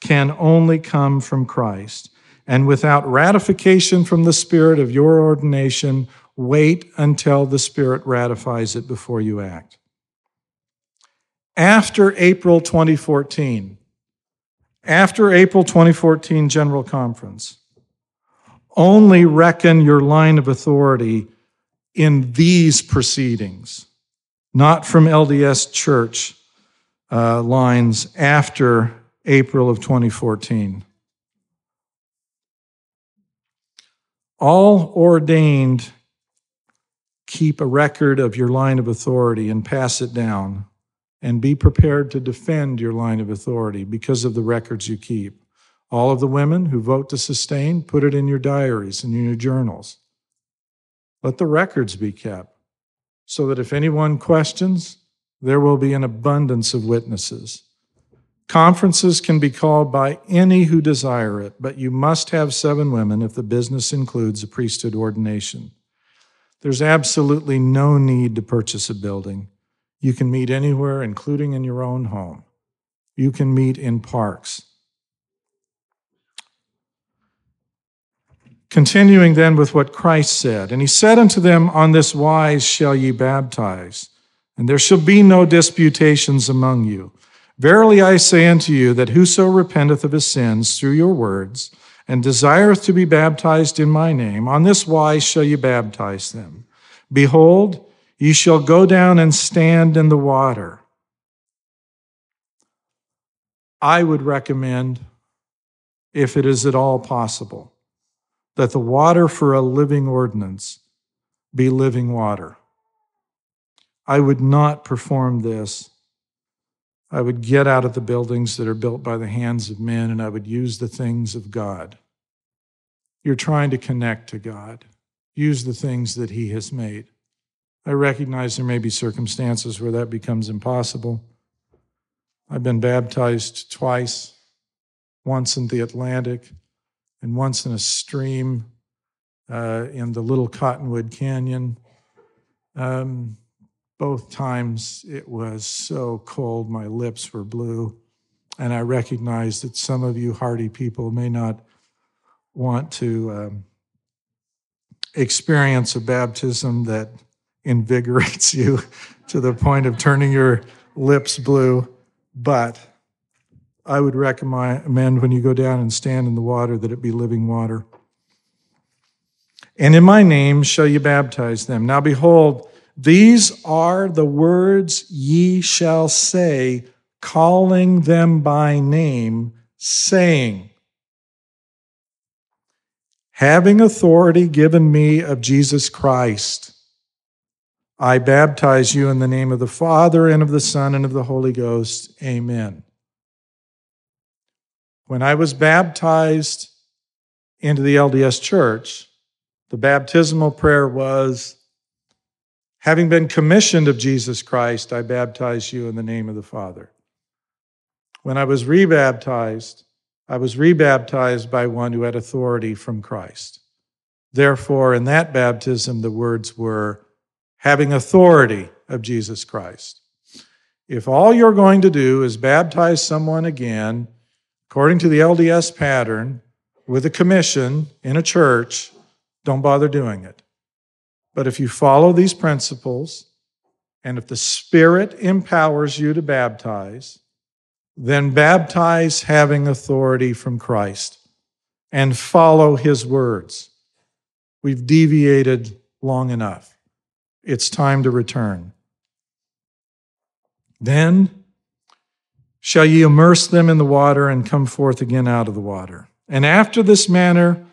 can only come from Christ. And without ratification from the Spirit of your ordination, wait until the Spirit ratifies it before you act after April 2014, after April 2014 General Conference, only reckon your line of authority in these proceedings, not from LDS Church uh, lines after April of 2014. All ordained keep a record of your line of authority and pass it down and be prepared to defend your line of authority because of the records you keep. All of the women who vote to sustain, put it in your diaries and in your journals. Let the records be kept so that if anyone questions, there will be an abundance of witnesses. Conferences can be called by any who desire it, but you must have seven women if the business includes a priesthood ordination. There's absolutely no need to purchase a building. You can meet anywhere, including in your own home. You can meet in parks. Continuing then with what Christ said, and he said unto them, On this wise shall ye baptize, and there shall be no disputations among you. Verily I say unto you that whoso repenteth of his sins through your words, and desireth to be baptized in my name, on this wise shall ye baptize them. Behold, Ye shall go down and stand in the water. I would recommend, if it is at all possible, that the water for a living ordinance be living water. I would not perform this. I would get out of the buildings that are built by the hands of men and I would use the things of God. You're trying to connect to God. Use the things that He has made. I recognize there may be circumstances where that becomes impossible. I've been baptized twice, once in the Atlantic and once in a stream uh, in the Little Cottonwood Canyon. Um, Both times it was so cold, my lips were blue. And I recognize that some of you hardy people may not want to um, experience a baptism that invigorates [LAUGHS] you to the point of turning your lips blue. But I would recommend when you go down and stand in the water that it be living water. And in my name shall you baptize them. Now behold, these are the words ye shall say, calling them by name, saying, Having authority given me of Jesus Christ, I baptize you in the name of the Father and of the Son and of the Holy Ghost. Amen. When I was baptized into the LDS church, the baptismal prayer was, having been commissioned of Jesus Christ, I baptize you in the name of the Father. When I was rebaptized, I was rebaptized by one who had authority from Christ. Therefore, in that baptism, the words were having authority of Jesus Christ. If all you're going to do is baptize someone again, according to the LDS pattern, with a commission in a church, don't bother doing it. But if you follow these principles, and if the Spirit empowers you to baptize, then baptize having authority from Christ and follow his words. We've deviated long enough. It's time to return. Then shall ye immerse them in the water and come forth again out of the water. And after this manner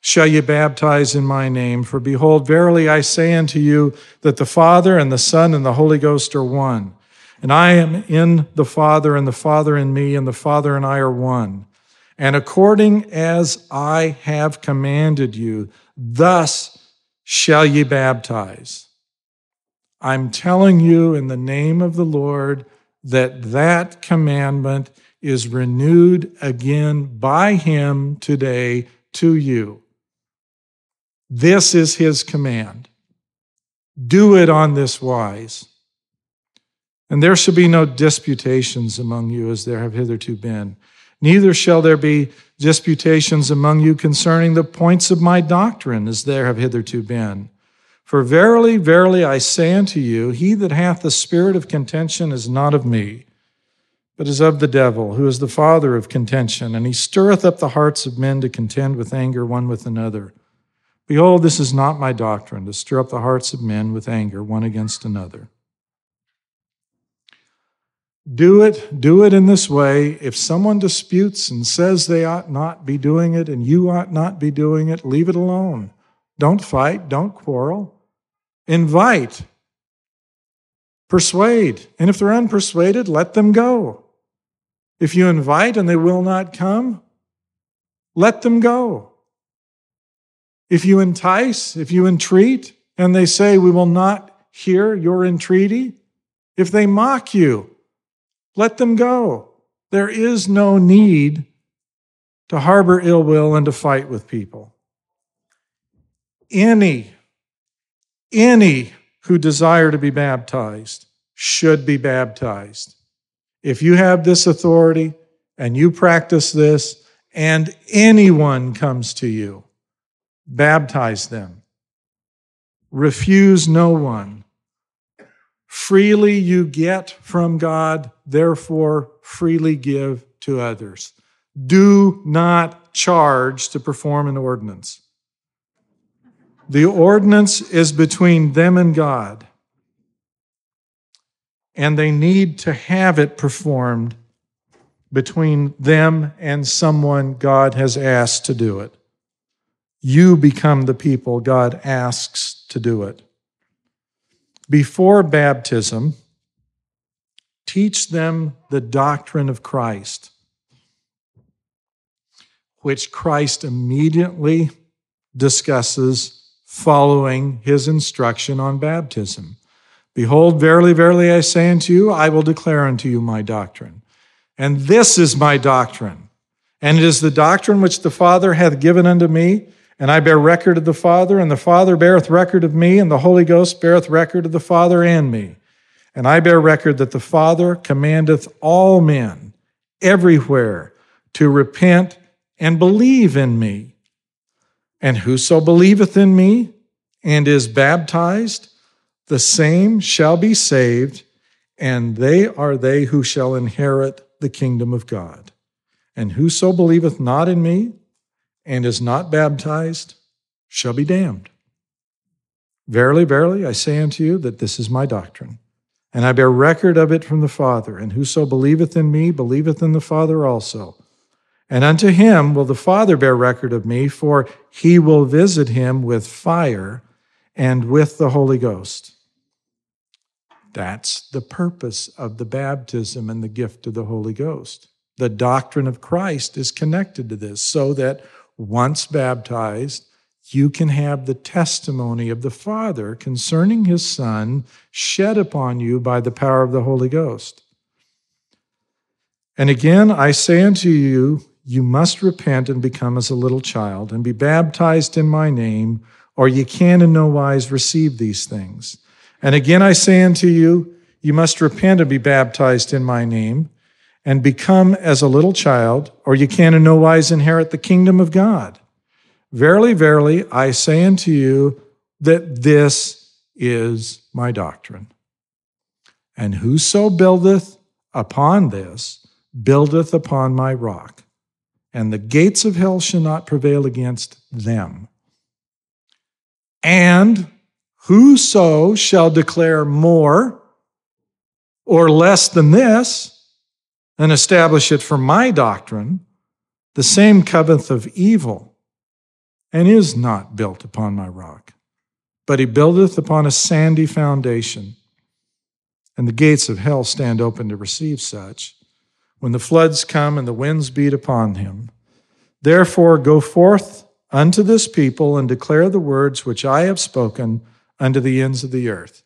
shall ye baptize in my name. For behold, verily I say unto you that the Father and the Son and the Holy Ghost are one. And I am in the Father, and the Father in me, and the Father and I are one. And according as I have commanded you, thus shall ye baptize. I'm telling you in the name of the Lord that that commandment is renewed again by him today to you. This is his command. Do it on this wise. And there shall be no disputations among you as there have hitherto been. Neither shall there be disputations among you concerning the points of my doctrine as there have hitherto been. For verily, verily, I say unto you, he that hath the spirit of contention is not of me, but is of the devil, who is the father of contention, and he stirreth up the hearts of men to contend with anger one with another. Behold, this is not my doctrine, to stir up the hearts of men with anger one against another. Do it, do it in this way. If someone disputes and says they ought not be doing it and you ought not be doing it, leave it alone. Don't fight, don't quarrel. Invite, persuade. And if they're unpersuaded, let them go. If you invite and they will not come, let them go. If you entice, if you entreat, and they say, We will not hear your entreaty, if they mock you, let them go. There is no need to harbor ill will and to fight with people. Any, any who desire to be baptized should be baptized. If you have this authority and you practice this, and anyone comes to you, baptize them. Refuse no one. Freely you get from God, therefore freely give to others. Do not charge to perform an ordinance. The ordinance is between them and God, and they need to have it performed between them and someone God has asked to do it. You become the people God asks to do it before baptism, teach them the doctrine of Christ, which Christ immediately discusses following his instruction on baptism. Behold, verily, verily, I say unto you, I will declare unto you my doctrine. And this is my doctrine. And it is the doctrine which the Father hath given unto me and I bear record of the Father, and the Father beareth record of me, and the Holy Ghost beareth record of the Father and me. And I bear record that the Father commandeth all men everywhere to repent and believe in me. And whoso believeth in me and is baptized, the same shall be saved, and they are they who shall inherit the kingdom of God. And whoso believeth not in me and is not baptized shall be damned. Verily, verily, I say unto you that this is my doctrine. And I bear record of it from the Father. And whoso believeth in me believeth in the Father also. And unto him will the Father bear record of me, for he will visit him with fire and with the Holy Ghost. That's the purpose of the baptism and the gift of the Holy Ghost. The doctrine of Christ is connected to this, so that once baptized, you can have the testimony of the Father concerning his Son shed upon you by the power of the Holy Ghost. And again, I say unto you, you must repent and become as a little child and be baptized in my name, or ye can in no wise receive these things. And again I say unto you, you must repent and be baptized in my name and become as a little child, or you can in no wise inherit the kingdom of God. Verily, verily, I say unto you that this is my doctrine. And whoso buildeth upon this, buildeth upon my rock and the gates of hell shall not prevail against them. And whoso shall declare more or less than this, and establish it for my doctrine, the same cometh of evil, and is not built upon my rock, but he buildeth upon a sandy foundation. And the gates of hell stand open to receive such when the floods come and the winds beat upon him. Therefore, go forth unto this people and declare the words which I have spoken unto the ends of the earth.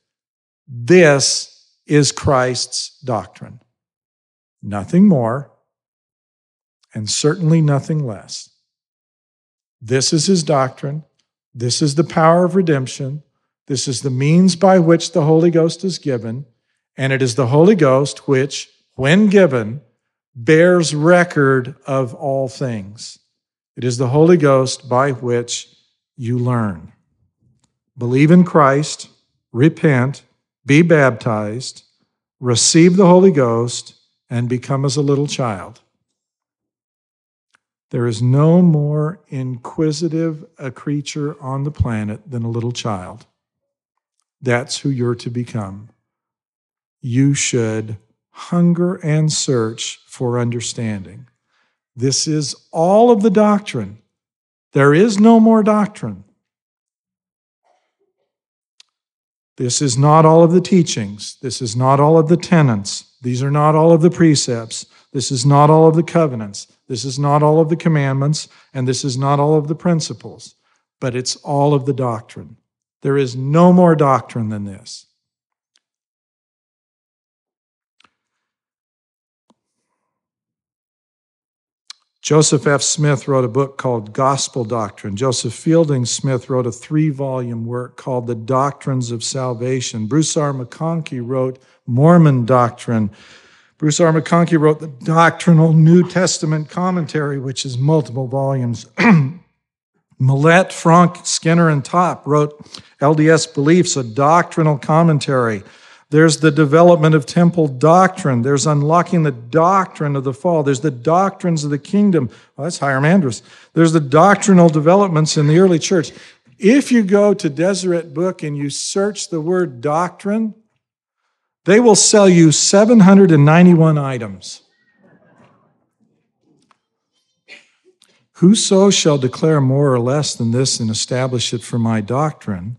This is Christ's doctrine. Nothing more, and certainly nothing less. This is his doctrine. This is the power of redemption. This is the means by which the Holy Ghost is given. And it is the Holy Ghost which, when given, bears record of all things. It is the Holy Ghost by which you learn. Believe in Christ, repent, be baptized, receive the Holy Ghost, and become as a little child. There is no more inquisitive a creature on the planet than a little child. That's who you're to become. You should hunger and search for understanding. This is all of the doctrine. There is no more doctrine. This is not all of the teachings. This is not all of the tenets. These are not all of the precepts. This is not all of the covenants. This is not all of the commandments. And this is not all of the principles. But it's all of the doctrine. There is no more doctrine than this. Joseph F. Smith wrote a book called Gospel Doctrine. Joseph Fielding Smith wrote a three volume work called The Doctrines of Salvation. Bruce R. McConkie wrote Mormon Doctrine. Bruce R. McConkie wrote the Doctrinal New Testament Commentary, which is multiple volumes. [CLEARS THROAT] Millet, Frank, Skinner, and Top wrote LDS Beliefs, a doctrinal commentary. There's the development of temple doctrine. There's unlocking the doctrine of the fall. There's the doctrines of the kingdom. Well, that's Hyrum Andrus. There's the doctrinal developments in the early church. If you go to Deseret Book and you search the word doctrine, they will sell you 791 items. Whoso shall declare more or less than this and establish it for my doctrine,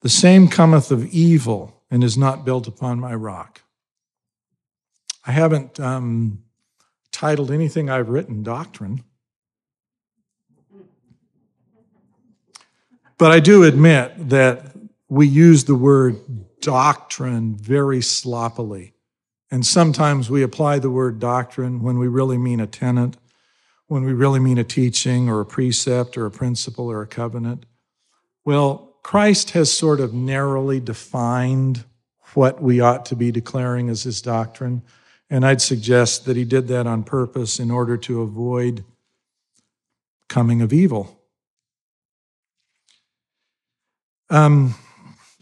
the same cometh of evil and is not built upon my rock. I haven't um, titled anything I've written doctrine. But I do admit that we use the word doctrine very sloppily. And sometimes we apply the word doctrine when we really mean a tenet, when we really mean a teaching or a precept or a principle or a covenant. Well, Christ has sort of narrowly defined what we ought to be declaring as his doctrine. And I'd suggest that he did that on purpose in order to avoid coming of evil. Um,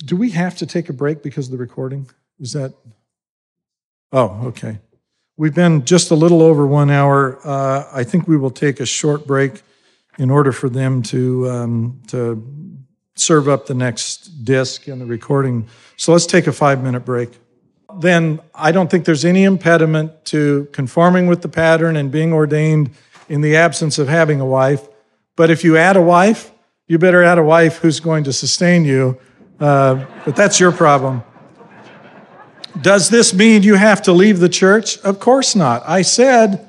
do we have to take a break because of the recording? Is that? Oh, okay. We've been just a little over one hour. Uh, I think we will take a short break in order for them to um, to serve up the next disc in the recording. So let's take a five minute break. Then I don't think there's any impediment to conforming with the pattern and being ordained in the absence of having a wife. But if you add a wife, you better add a wife who's going to sustain you. Uh, but that's your problem. Does this mean you have to leave the church? Of course not. I said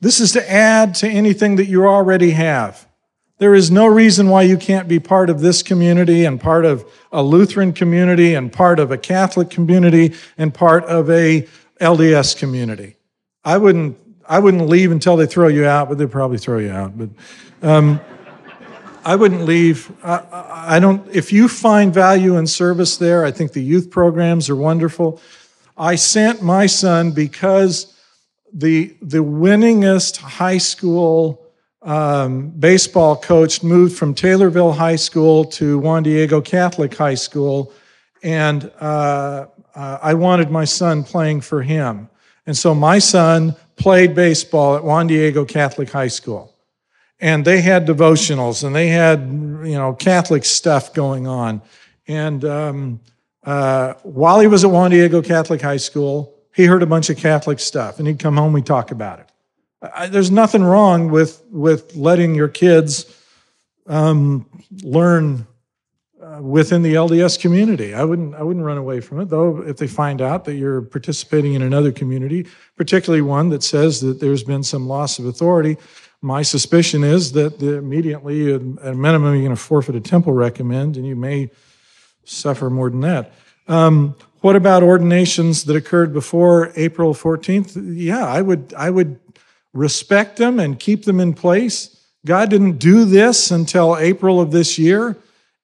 this is to add to anything that you already have. There is no reason why you can't be part of this community and part of a Lutheran community and part of a Catholic community and part of a LDS community. I wouldn't, I wouldn't leave until they throw you out, but they'd probably throw you out. But um, I wouldn't leave. I, I don't. If you find value in service there, I think the youth programs are wonderful. I sent my son because the the winningest high school um, baseball coach moved from Taylorville High School to Juan Diego Catholic High School, and uh, uh, I wanted my son playing for him. And so my son played baseball at Juan Diego Catholic High School. And they had devotionals and they had, you know, Catholic stuff going on. And um, uh, while he was at Juan Diego Catholic High School, he heard a bunch of Catholic stuff and he'd come home, we'd talk about it. I, there's nothing wrong with with letting your kids um, learn uh, within the LDS community. I wouldn't I wouldn't run away from it though. If they find out that you're participating in another community, particularly one that says that there's been some loss of authority, my suspicion is that immediately, at a minimum, you're going to forfeit a temple recommend, and you may suffer more than that. Um, what about ordinations that occurred before April 14th? Yeah, I would I would respect them and keep them in place. God didn't do this until April of this year.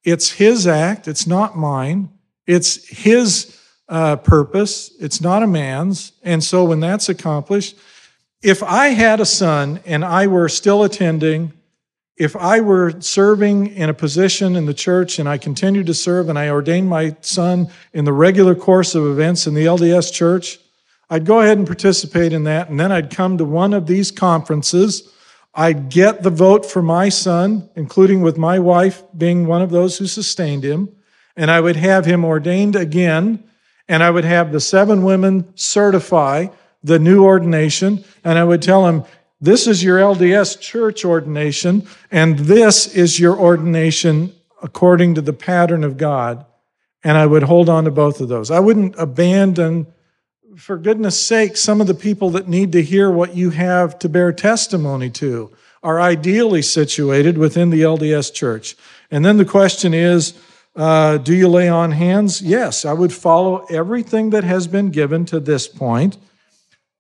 It's His act, it's not mine. It's His uh, purpose, it's not a man's. And so when that's accomplished, if I had a son and I were still attending, if I were serving in a position in the church and I continued to serve and I ordained my son in the regular course of events in the LDS church, I'd go ahead and participate in that, and then I'd come to one of these conferences. I'd get the vote for my son, including with my wife being one of those who sustained him, and I would have him ordained again, and I would have the seven women certify the new ordination, and I would tell him, This is your LDS church ordination, and this is your ordination according to the pattern of God. And I would hold on to both of those. I wouldn't abandon for goodness sake, some of the people that need to hear what you have to bear testimony to are ideally situated within the LDS church. And then the question is, uh, do you lay on hands? Yes, I would follow everything that has been given to this point.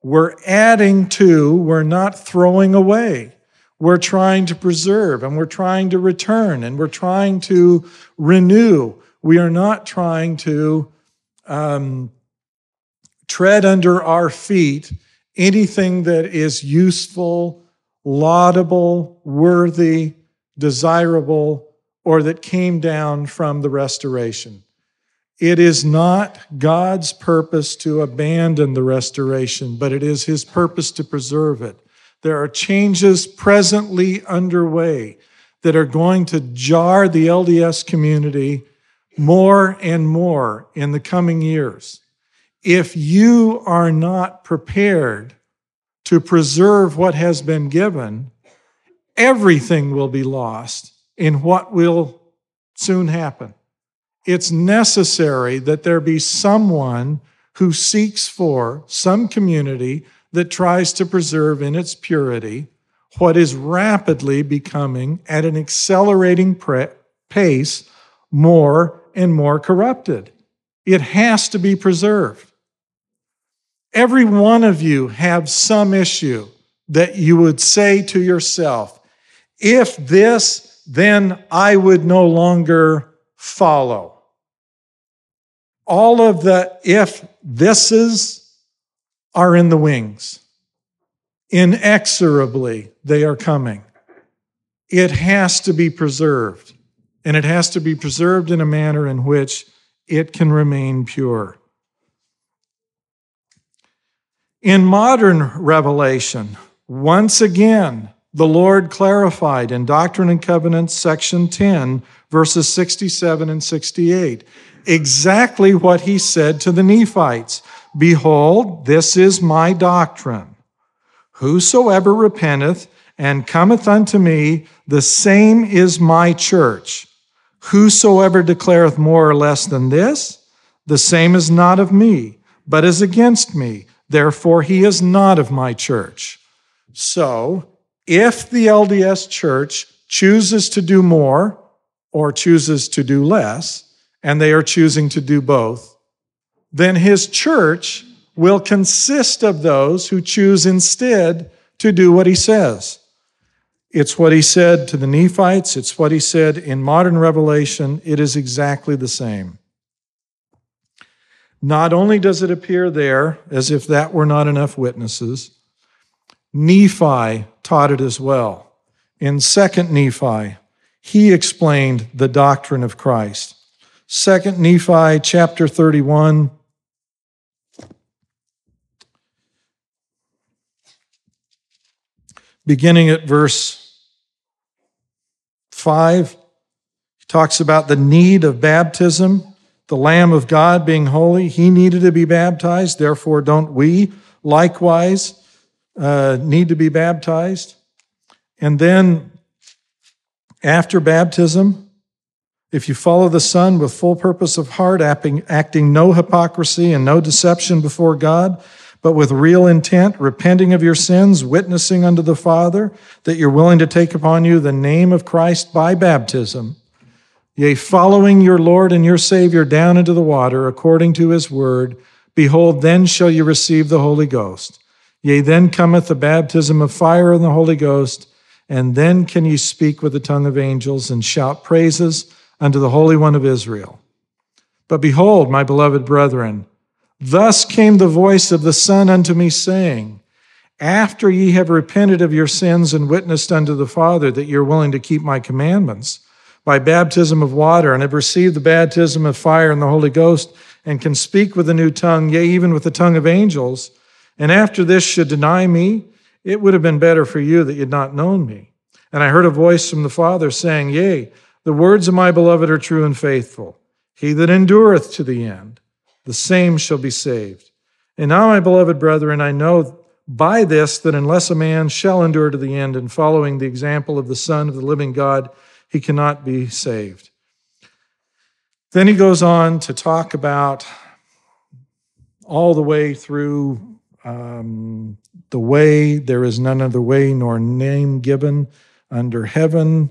We're adding to, we're not throwing away. We're trying to preserve and we're trying to return and we're trying to renew. We are not trying to um, tread under our feet anything that is useful, laudable, worthy, desirable, or that came down from the restoration. It is not God's purpose to abandon the restoration, but it is His purpose to preserve it. There are changes presently underway that are going to jar the LDS community more and more in the coming years if you are not prepared to preserve what has been given, everything will be lost in what will soon happen. It's necessary that there be someone who seeks for some community that tries to preserve in its purity what is rapidly becoming at an accelerating pace more and more corrupted. It has to be preserved. Every one of you have some issue that you would say to yourself, if this, then I would no longer follow. All of the if thises are in the wings. Inexorably, they are coming. It has to be preserved, and it has to be preserved in a manner in which it can remain pure. In modern revelation, once again, the Lord clarified in Doctrine and Covenants, section 10, verses 67 and 68, exactly what he said to the Nephites Behold, this is my doctrine. Whosoever repenteth and cometh unto me, the same is my church. Whosoever declareth more or less than this, the same is not of me, but is against me. Therefore, he is not of my church. So, if the LDS church chooses to do more or chooses to do less, and they are choosing to do both, then his church will consist of those who choose instead to do what he says. It's what he said to the Nephites, it's what he said in modern revelation. It is exactly the same. Not only does it appear there, as if that were not enough witnesses, Nephi taught it as well. In 2 Nephi, he explained the doctrine of Christ. 2 Nephi chapter 31. Beginning at verse 5, he talks about the need of baptism, the Lamb of God being holy. He needed to be baptized, therefore, don't we likewise uh, need to be baptized. And then after baptism, if you follow the Son with full purpose of heart, acting, acting no hypocrisy and no deception before God, but with real intent, repenting of your sins, witnessing unto the Father that you're willing to take upon you the name of Christ by baptism, yea, following your Lord and your Savior down into the water according to his word, behold, then shall you receive the Holy Ghost. Yea, then cometh the baptism of fire and the Holy Ghost, and then can ye speak with the tongue of angels and shout praises unto the Holy One of Israel. But behold, my beloved brethren, thus came the voice of the Son unto me, saying, After ye have repented of your sins and witnessed unto the Father that you're willing to keep my commandments, by baptism of water, and have received the baptism of fire and the Holy Ghost, and can speak with a new tongue, yea, even with the tongue of angels, and after this should deny me, it would have been better for you that you had not known me. And I heard a voice from the Father saying, Yea, the words of my beloved are true and faithful. He that endureth to the end, the same shall be saved. And now, my beloved brethren, I know by this that unless a man shall endure to the end in following the example of the Son of the living God, he cannot be saved. Then he goes on to talk about all the way through um, the way, there is none other way nor name given under heaven.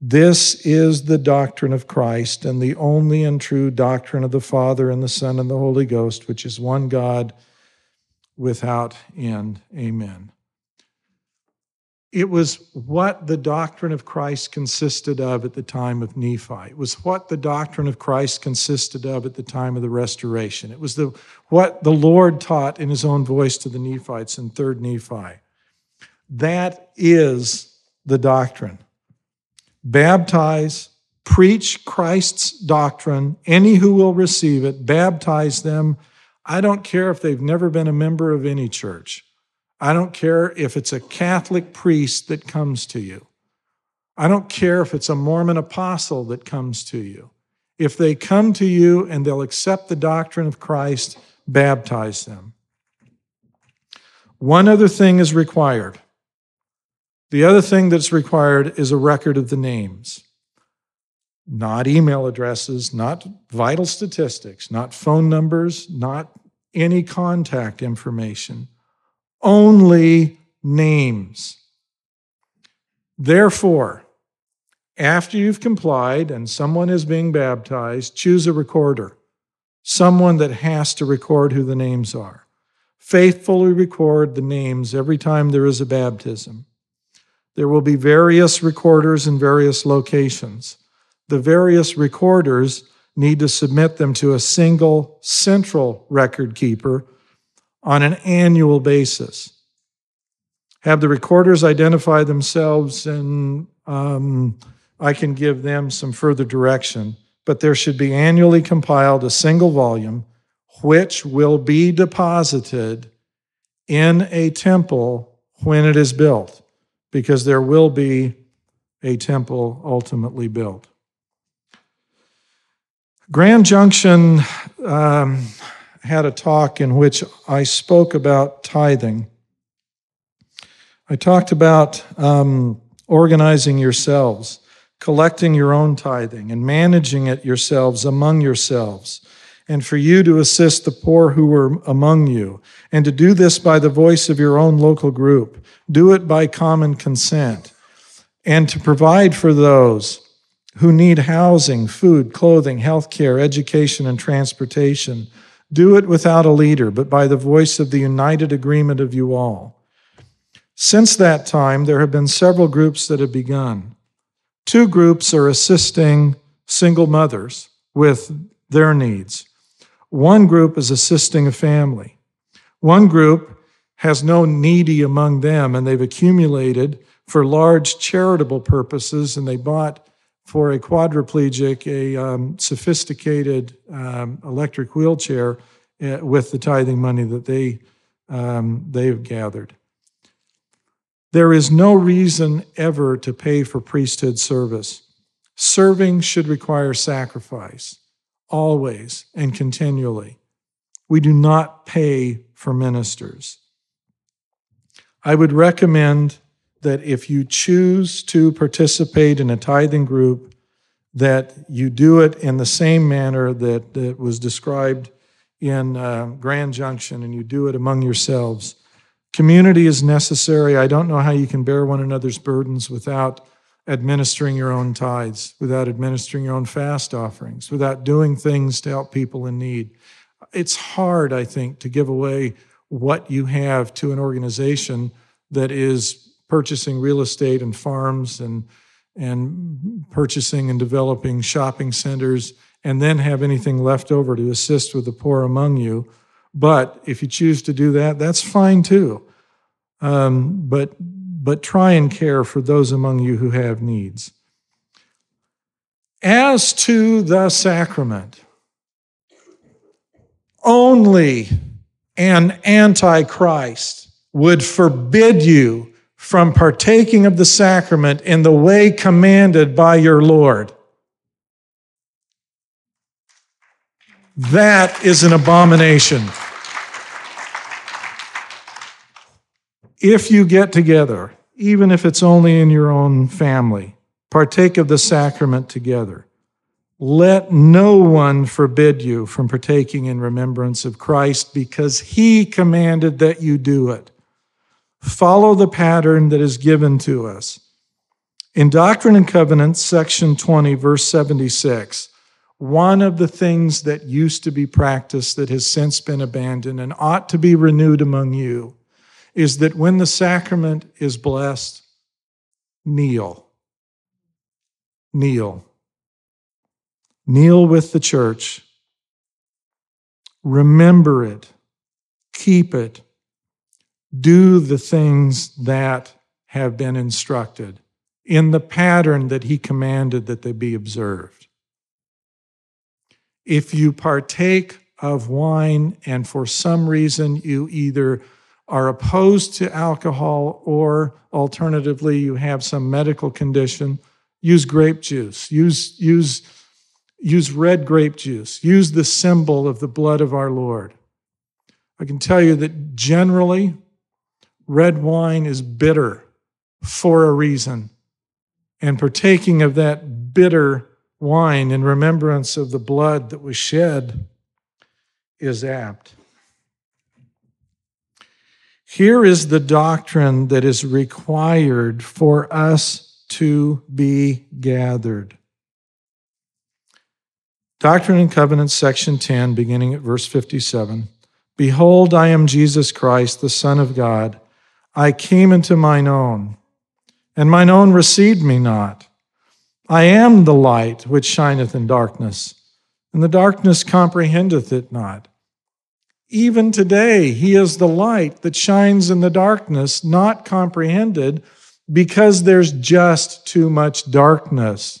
This is the doctrine of Christ and the only and true doctrine of the Father and the Son and the Holy Ghost, which is one God without end. Amen. It was what the doctrine of Christ consisted of at the time of Nephi. It was what the doctrine of Christ consisted of at the time of the restoration. It was the, what the Lord taught in his own voice to the Nephites in 3rd Nephi. That is the doctrine. Baptize, preach Christ's doctrine. Any who will receive it, baptize them. I don't care if they've never been a member of any church. I don't care if it's a Catholic priest that comes to you. I don't care if it's a Mormon apostle that comes to you. If they come to you and they'll accept the doctrine of Christ, baptize them. One other thing is required. The other thing that's required is a record of the names. Not email addresses, not vital statistics, not phone numbers, not any contact information only names. Therefore, after you've complied and someone is being baptized, choose a recorder, someone that has to record who the names are. Faithfully record the names every time there is a baptism. There will be various recorders in various locations. The various recorders need to submit them to a single central record keeper on an annual basis. Have the recorders identify themselves, and um, I can give them some further direction. But there should be annually compiled a single volume which will be deposited in a temple when it is built, because there will be a temple ultimately built. Grand Junction um, had a talk in which I spoke about tithing. I talked about um, organizing yourselves, collecting your own tithing, and managing it yourselves among yourselves and for you to assist the poor who are among you, and to do this by the voice of your own local group. Do it by common consent, and to provide for those who need housing, food, clothing, health care, education, and transportation. Do it without a leader, but by the voice of the united agreement of you all. Since that time, there have been several groups that have begun. Two groups are assisting single mothers with their needs. One group is assisting a family. One group has no needy among them, and they've accumulated for large charitable purposes, and they bought for a quadriplegic a um, sophisticated um, electric wheelchair uh, with the tithing money that they um, they've gathered. There is no reason ever to pay for priesthood service. Serving should require sacrifice always and continually. We do not pay for ministers. I would recommend that if you choose to participate in a tithing group, that you do it in the same manner that, that was described in uh, Grand Junction and you do it among yourselves. Community is necessary. I don't know how you can bear one another's burdens without administering your own tithes, without administering your own fast offerings, without doing things to help people in need. It's hard, I think, to give away what you have to an organization that is purchasing real estate and farms and and purchasing and developing shopping centers and then have anything left over to assist with the poor among you. But if you choose to do that, that's fine too. Um, but but try and care for those among you who have needs. As to the sacrament, only an antichrist would forbid you from partaking of the sacrament in the way commanded by your Lord. That is an abomination. if you get together, even if it's only in your own family, partake of the sacrament together. Let no one forbid you from partaking in remembrance of Christ because he commanded that you do it. Follow the pattern that is given to us. In Doctrine and Covenants, section 20, verse 76, one of the things that used to be practiced that has since been abandoned and ought to be renewed among you is that when the sacrament is blessed, kneel. Kneel. Kneel with the church. Remember it. Keep it. Do the things that have been instructed in the pattern that he commanded that they be observed. If you partake of wine and for some reason you either are opposed to alcohol, or alternatively, you have some medical condition, use grape juice. Use, use, use red grape juice. Use the symbol of the blood of our Lord. I can tell you that generally, red wine is bitter for a reason. And partaking of that bitter wine in remembrance of the blood that was shed is apt. Here is the doctrine that is required for us to be gathered. Doctrine and Covenants, section 10, beginning at verse 57. Behold, I am Jesus Christ, the Son of God. I came into mine own, and mine own received me not. I am the light which shineth in darkness, and the darkness comprehendeth it not. Even today, he is the light that shines in the darkness, not comprehended because there's just too much darkness.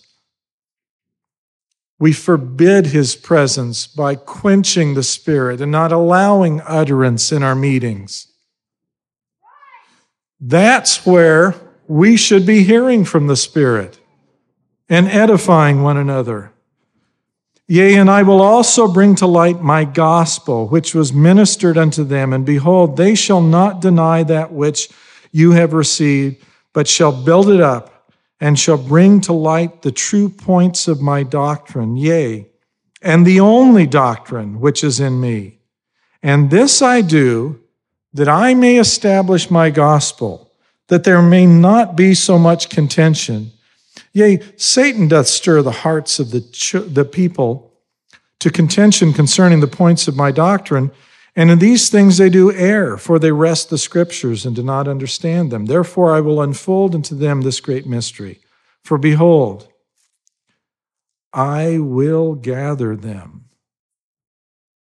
We forbid his presence by quenching the spirit and not allowing utterance in our meetings. That's where we should be hearing from the Spirit and edifying one another. Yea, and I will also bring to light my gospel, which was ministered unto them. And behold, they shall not deny that which you have received, but shall build it up and shall bring to light the true points of my doctrine. Yea, and the only doctrine which is in me. And this I do that I may establish my gospel, that there may not be so much contention. Yea, Satan doth stir the hearts of the, ch- the people to contention concerning the points of my doctrine. And in these things they do err, for they wrest the scriptures and do not understand them. Therefore I will unfold unto them this great mystery. For behold, I will gather them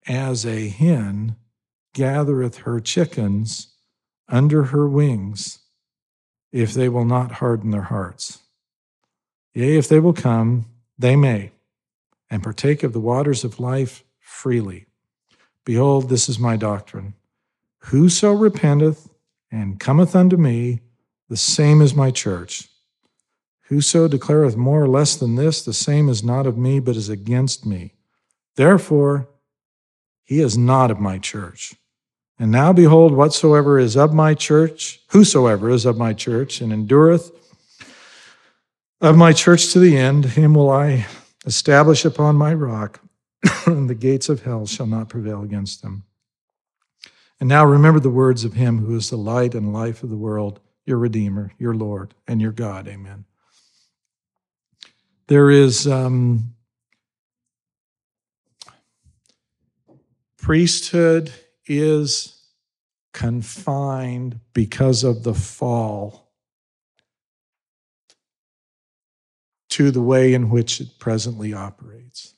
as a hen gathereth her chickens under her wings, if they will not harden their hearts. Yea, if they will come, they may, and partake of the waters of life freely. Behold, this is my doctrine. Whoso repenteth and cometh unto me, the same is my church. Whoso declareth more or less than this, the same is not of me, but is against me. Therefore, he is not of my church. And now behold, whatsoever is of my church, whosoever is of my church, and endureth of my church to the end, him will I establish upon my rock, [COUGHS] and the gates of hell shall not prevail against them. And now remember the words of him who is the light and life of the world, your Redeemer, your Lord, and your God. Amen. There is um, priesthood is confined because of the fall to the way in which it presently operates.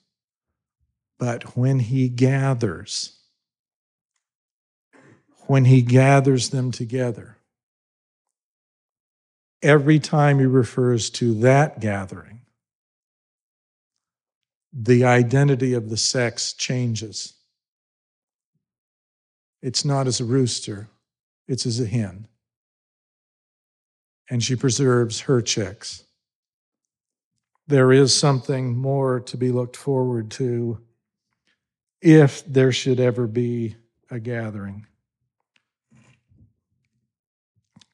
But when he gathers, when he gathers them together, every time he refers to that gathering, the identity of the sex changes. It's not as a rooster, it's as a hen. And she preserves her chicks. There is something more to be looked forward to if there should ever be a gathering.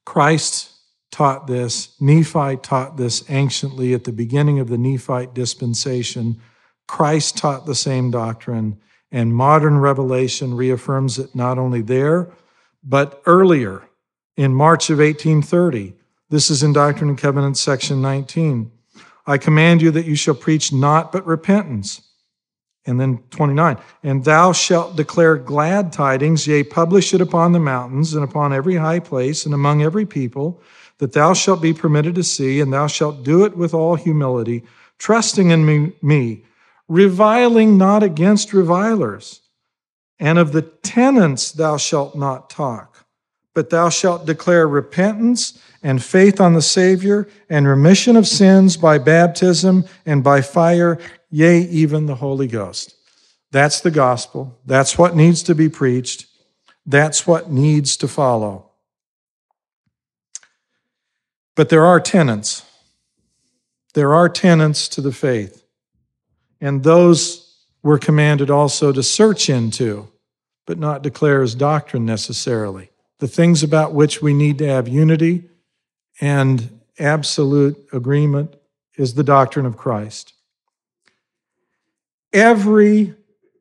Christ taught this, Nephi taught this anciently at the beginning of the Nephite dispensation. Christ taught the same doctrine. And modern revelation reaffirms it not only there, but earlier in March of 1830. This is in Doctrine and Covenants, section 19. I command you that you shall preach not but repentance. And then 29, and thou shalt declare glad tidings, yea, publish it upon the mountains and upon every high place and among every people, that thou shalt be permitted to see, and thou shalt do it with all humility, trusting in me, me reviling not against revilers. And of the tenets thou shalt not talk, but thou shalt declare repentance and faith on the Savior and remission of sins by baptism and by fire, yea, even the Holy Ghost. That's the gospel. That's what needs to be preached. That's what needs to follow. But there are tenets. There are tenets to the faith. And those were commanded also to search into, but not declare as doctrine necessarily. The things about which we need to have unity and absolute agreement is the doctrine of Christ. Every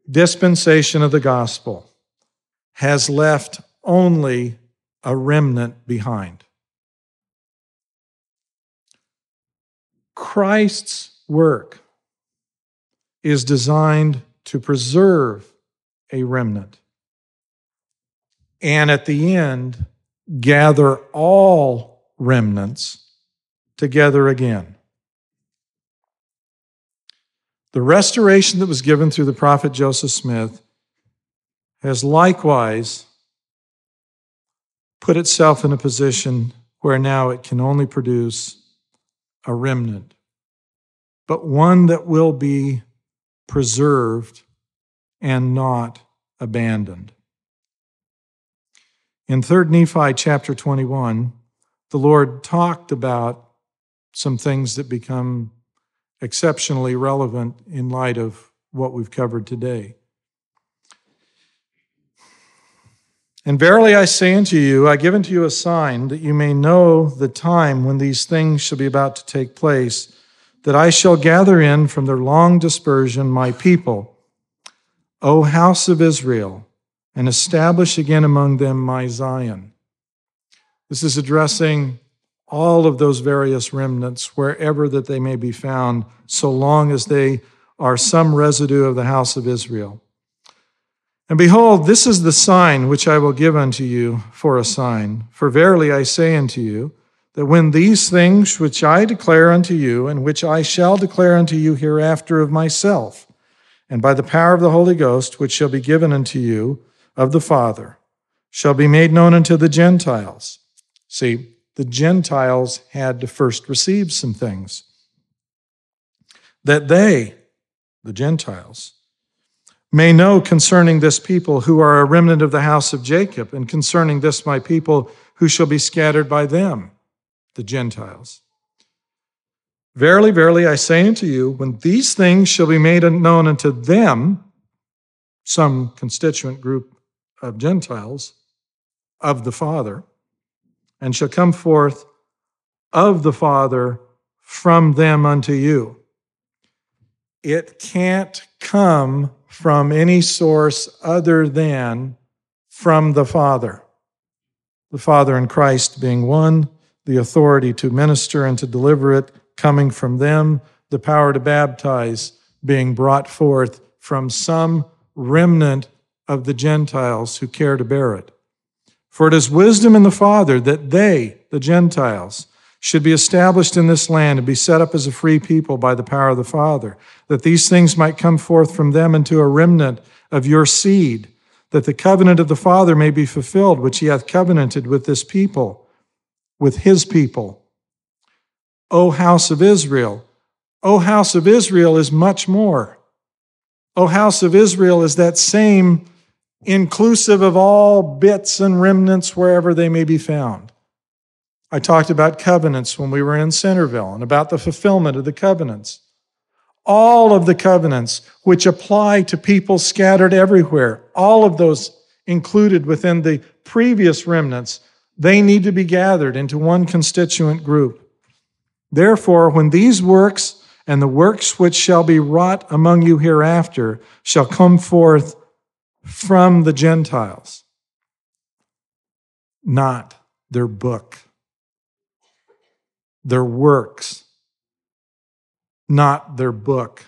dispensation of the gospel has left only a remnant behind. Christ's work is designed to preserve a remnant. And at the end, gather all remnants together again. The restoration that was given through the prophet Joseph Smith has likewise put itself in a position where now it can only produce a remnant, but one that will be preserved and not abandoned. In 3rd Nephi chapter 21, the Lord talked about some things that become exceptionally relevant in light of what we've covered today. And verily I say unto you, I give unto you a sign that you may know the time when these things shall be about to take place, that I shall gather in from their long dispersion my people, O house of Israel, and establish again among them my Zion. This is addressing all of those various remnants wherever that they may be found, so long as they are some residue of the house of Israel. And behold, this is the sign which I will give unto you for a sign. For verily I say unto you, that when these things which I declare unto you, and which I shall declare unto you hereafter of myself, and by the power of the Holy Ghost, which shall be given unto you of the Father, shall be made known unto the Gentiles. See, the Gentiles had to first receive some things. That they, the Gentiles, may know concerning this people who are a remnant of the house of Jacob, and concerning this my people who shall be scattered by them, the Gentiles. Verily, verily, I say unto you, when these things shall be made known unto them, some constituent group of Gentiles, of the Father, and shall come forth of the Father from them unto you. It can't come from any source other than from the Father. The Father and Christ being one, the authority to minister and to deliver it coming from them, the power to baptize being brought forth from some remnant of the Gentiles who care to bear it. For it is wisdom in the Father that they, the Gentiles, should be established in this land and be set up as a free people by the power of the Father, that these things might come forth from them into a remnant of your seed, that the covenant of the Father may be fulfilled, which he hath covenanted with this people, with his people. O house of Israel, O house of Israel is much more. O house of Israel is that same inclusive of all bits and remnants wherever they may be found. I talked about covenants when we were in Centerville and about the fulfillment of the covenants. All of the covenants which apply to people scattered everywhere, all of those included within the previous remnants, they need to be gathered into one constituent group. Therefore, when these works and the works which shall be wrought among you hereafter shall come forth from the Gentiles, not their book their works, not their book.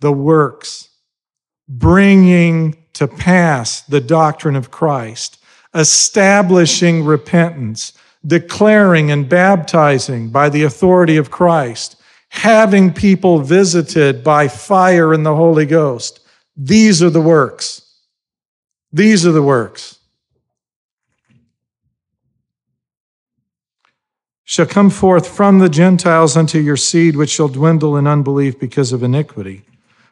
The works, bringing to pass the doctrine of Christ, establishing repentance, declaring and baptizing by the authority of Christ, having people visited by fire and the Holy Ghost. These are the works. These are the works. shall come forth from the Gentiles unto your seed, which shall dwindle in unbelief because of iniquity.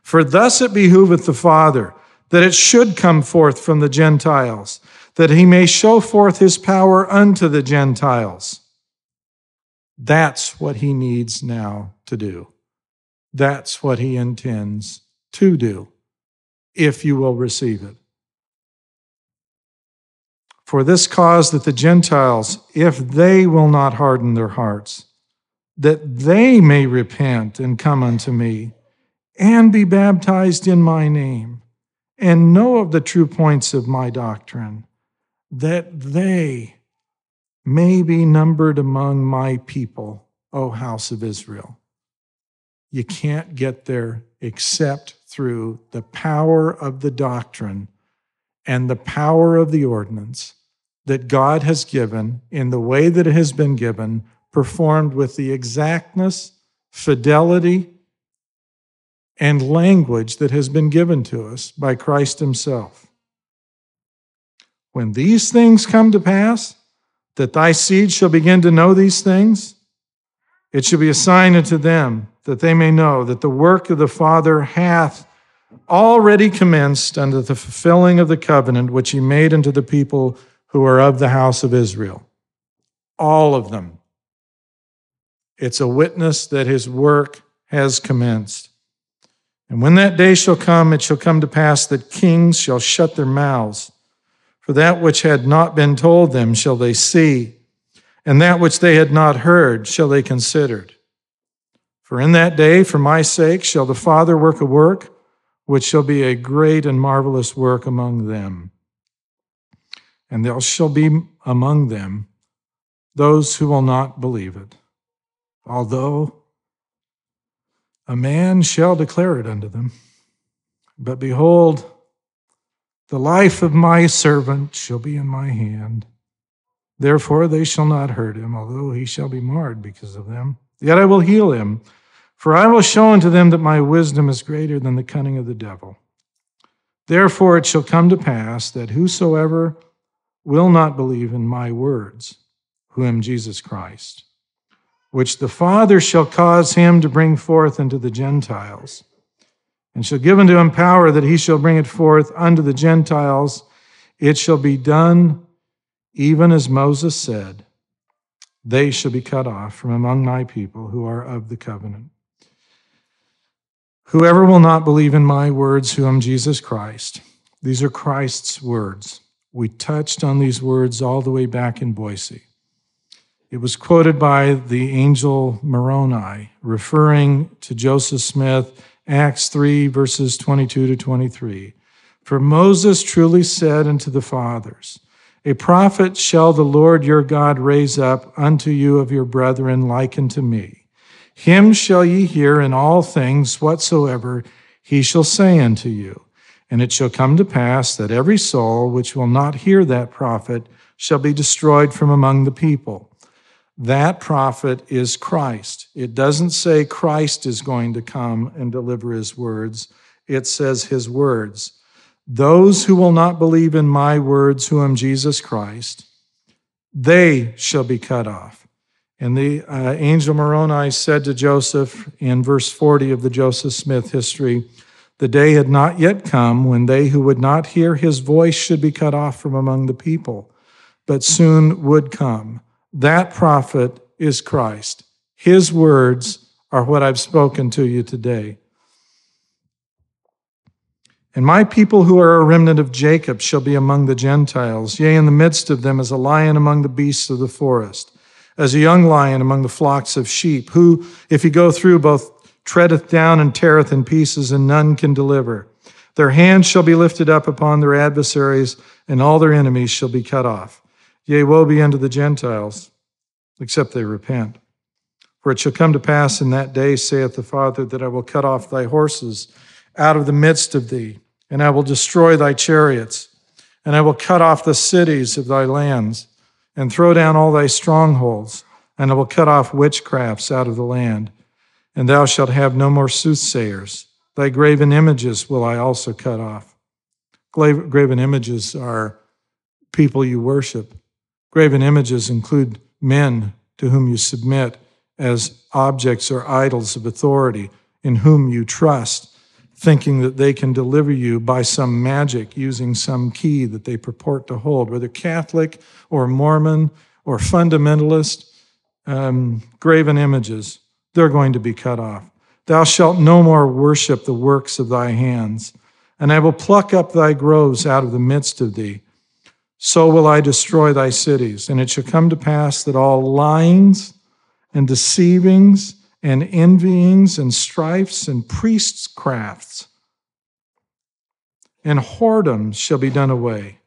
For thus it behooveth the Father that it should come forth from the Gentiles, that he may show forth his power unto the Gentiles. That's what he needs now to do. That's what he intends to do, if you will receive it. For this cause that the Gentiles, if they will not harden their hearts, that they may repent and come unto me, and be baptized in my name, and know of the true points of my doctrine, that they may be numbered among my people, O house of Israel. You can't get there except through the power of the doctrine and the power of the ordinance that God has given in the way that it has been given, performed with the exactness, fidelity, and language that has been given to us by Christ Himself. When these things come to pass, that thy seed shall begin to know these things, it shall be a sign unto them that they may know that the work of the Father hath already commenced unto the fulfilling of the covenant which he made unto the people who are of the house of Israel. All of them. It's a witness that his work has commenced. And when that day shall come, it shall come to pass that kings shall shut their mouths. For that which had not been told them shall they see, and that which they had not heard shall they consider. For in that day, for my sake, shall the Father work a work which shall be a great and marvelous work among them. And there shall be among them those who will not believe it, although a man shall declare it unto them. But behold, the life of my servant shall be in my hand. Therefore they shall not hurt him, although he shall be marred because of them. Yet I will heal him, for I will show unto them that my wisdom is greater than the cunning of the devil. Therefore it shall come to pass that whosoever will not believe in my words, who am Jesus Christ, which the Father shall cause him to bring forth unto the Gentiles, and shall give unto him power that he shall bring it forth unto the Gentiles. It shall be done even as Moses said, They shall be cut off from among my people who are of the covenant. Whoever will not believe in my words, who am Jesus Christ, these are Christ's words. We touched on these words all the way back in Boise. It was quoted by the angel Moroni, referring to Joseph Smith, Acts 3, verses 22 to 23. For Moses truly said unto the fathers, A prophet shall the Lord your God raise up unto you of your brethren like unto me. Him shall ye hear in all things whatsoever he shall say unto you. And it shall come to pass that every soul which will not hear that prophet shall be destroyed from among the people. That prophet is Christ. It doesn't say Christ is going to come and deliver his words. It says his words. Those who will not believe in my words, who am Jesus Christ, they shall be cut off. And the uh, angel Moroni said to Joseph in verse 40 of the Joseph Smith history, the day had not yet come when they who would not hear his voice should be cut off from among the people, but soon would come. That prophet is Christ. His words are what I've spoken to you today. And my people who are a remnant of Jacob shall be among the Gentiles, yea, in the midst of them as a lion among the beasts of the forest, as a young lion among the flocks of sheep, who, if he go through, both treadeth down and teareth in pieces, and none can deliver. Their hands shall be lifted up upon their adversaries, and all their enemies shall be cut off. Yea, woe be unto the Gentiles, except they repent. For it shall come to pass in that day, saith the Father, that I will cut off thy horses out of the midst of thee, and I will destroy thy chariots, and I will cut off the cities of thy lands, and throw down all thy strongholds, and I will cut off witchcrafts out of the land. And thou shalt have no more soothsayers. Thy graven images will I also cut off. Graven images are people you worship. Graven images include men to whom you submit as objects or idols of authority, in whom you trust, thinking that they can deliver you by some magic using some key that they purport to hold, whether Catholic or Mormon or fundamentalist, um, graven images, they're going to be cut off. Thou shalt no more worship the works of thy hands, and I will pluck up thy groves out of the midst of thee so will I destroy thy cities. And it shall come to pass that all lyings and deceivings and envyings and strifes and priests' crafts and whoredoms shall be done away.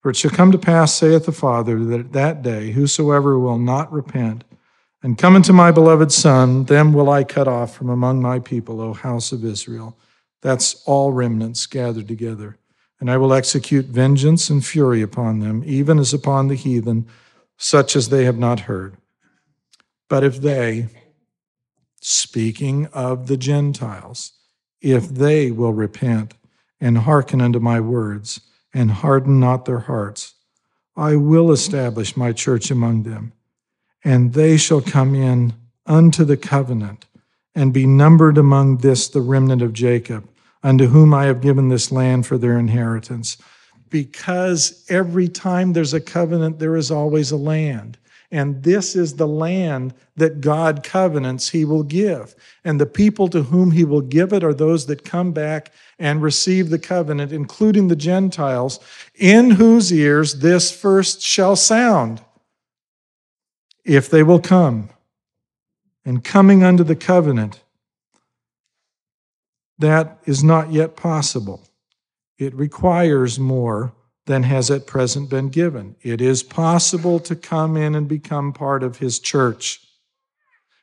For it shall come to pass, saith the Father, that at that day whosoever will not repent and come unto my beloved Son, them will I cut off from among my people, O house of Israel. That's all remnants gathered together and I will execute vengeance and fury upon them, even as upon the heathen, such as they have not heard. But if they, speaking of the Gentiles, if they will repent and hearken unto my words and harden not their hearts, I will establish my church among them, and they shall come in unto the covenant and be numbered among this the remnant of Jacob, unto whom I have given this land for their inheritance. Because every time there's a covenant, there is always a land. And this is the land that God covenants he will give. And the people to whom he will give it are those that come back and receive the covenant, including the Gentiles, in whose ears this first shall sound, if they will come. And coming unto the covenant, that is not yet possible. It requires more than has at present been given. It is possible to come in and become part of his church.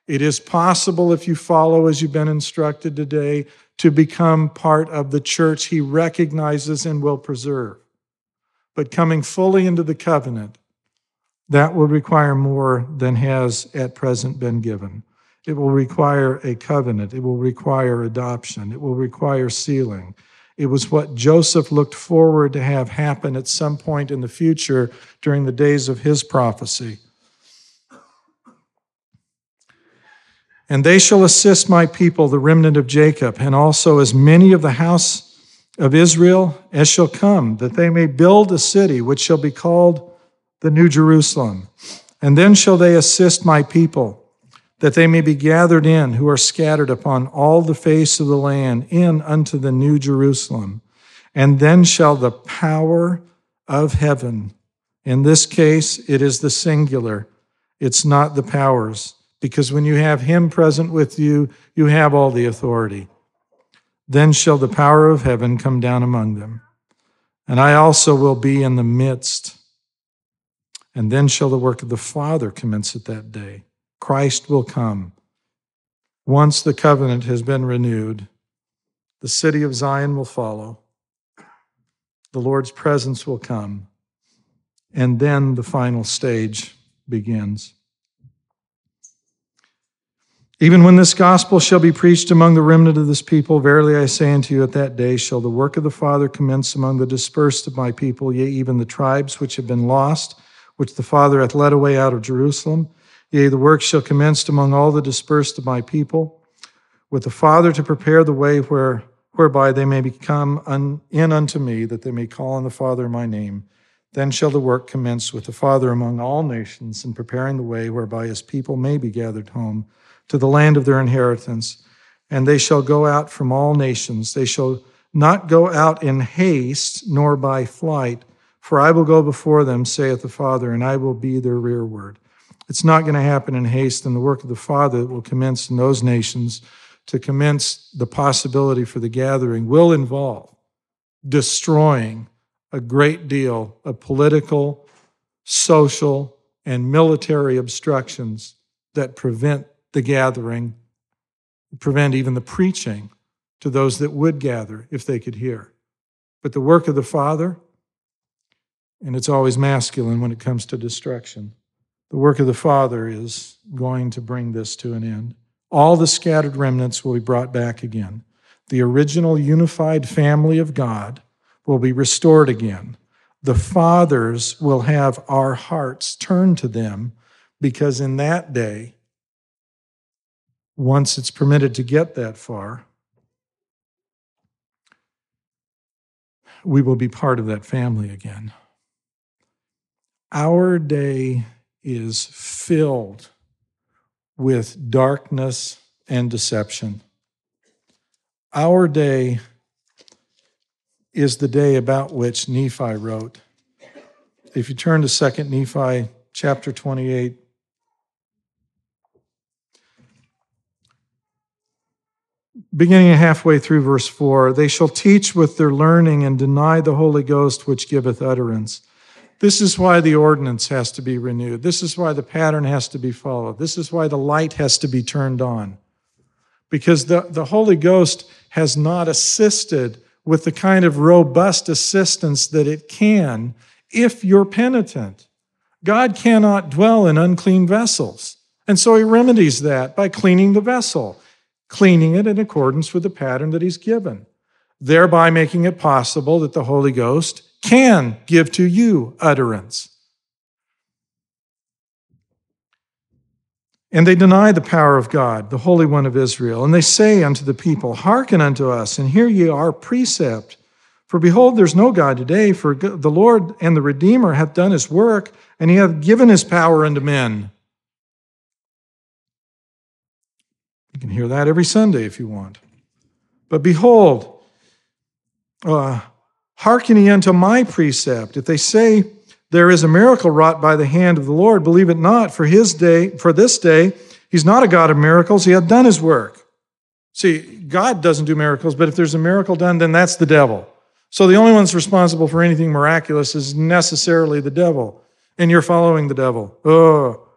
It is possible, if you follow as you've been instructed today, to become part of the church he recognizes and will preserve. But coming fully into the covenant, that will require more than has at present been given. It will require a covenant. It will require adoption. It will require sealing. It was what Joseph looked forward to have happen at some point in the future during the days of his prophecy. And they shall assist my people, the remnant of Jacob, and also as many of the house of Israel as shall come, that they may build a city which shall be called the New Jerusalem. And then shall they assist my people, that they may be gathered in who are scattered upon all the face of the land, in unto the New Jerusalem. And then shall the power of heaven, in this case, it is the singular, it's not the powers because when you have him present with you, you have all the authority. Then shall the power of heaven come down among them. And I also will be in the midst. And then shall the work of the Father commence at that day. Christ will come. Once the covenant has been renewed, the city of Zion will follow. The Lord's presence will come. And then the final stage begins. Even when this gospel shall be preached among the remnant of this people, verily I say unto you, at that day shall the work of the Father commence among the dispersed of my people, yea, even the tribes which have been lost, which the Father hath led away out of Jerusalem. Yea, the work shall commence among all the dispersed of my people, with the Father to prepare the way where, whereby they may become un, in unto me, that they may call on the Father in my name. Then shall the work commence with the Father among all nations, in preparing the way whereby his people may be gathered home to the land of their inheritance. And they shall go out from all nations. They shall not go out in haste, nor by flight, for I will go before them, saith the Father, and I will be their rearward. It's not going to happen in haste, and the work of the Father that will commence in those nations to commence the possibility for the gathering will involve destroying a great deal of political, social, and military obstructions that prevent the gathering, prevent even the preaching to those that would gather if they could hear. But the work of the Father, and it's always masculine when it comes to destruction, the work of the Father is going to bring this to an end. All the scattered remnants will be brought back again. The original unified family of God will be restored again. The fathers will have our hearts turned to them because in that day, once it's permitted to get that far, we will be part of that family again. Our day is filled with darkness and deception. Our day is the day about which Nephi wrote. If you turn to 2 Nephi chapter 28, beginning halfway through verse 4 they shall teach with their learning and deny the Holy Ghost which giveth utterance. This is why the ordinance has to be renewed. This is why the pattern has to be followed. This is why the light has to be turned on. Because the, the Holy Ghost has not assisted with the kind of robust assistance that it can if you're penitent. God cannot dwell in unclean vessels. And so he remedies that by cleaning the vessel cleaning it in accordance with the pattern that he's given, thereby making it possible that the Holy Ghost can give to you utterance. And they deny the power of God, the Holy One of Israel. And they say unto the people, Hearken unto us, and hear ye our precept. For behold, there's no God today, for the Lord and the Redeemer hath done his work, and he hath given his power unto men. You can hear that every Sunday if you want. But behold, uh, hearken ye unto my precept. If they say, there is a miracle wrought by the hand of the Lord. Believe it not, for his day, for this day, he's not a God of miracles. He hath done his work. See, God doesn't do miracles, but if there's a miracle done, then that's the devil. So the only one that's responsible for anything miraculous is necessarily the devil. And you're following the devil. Oh.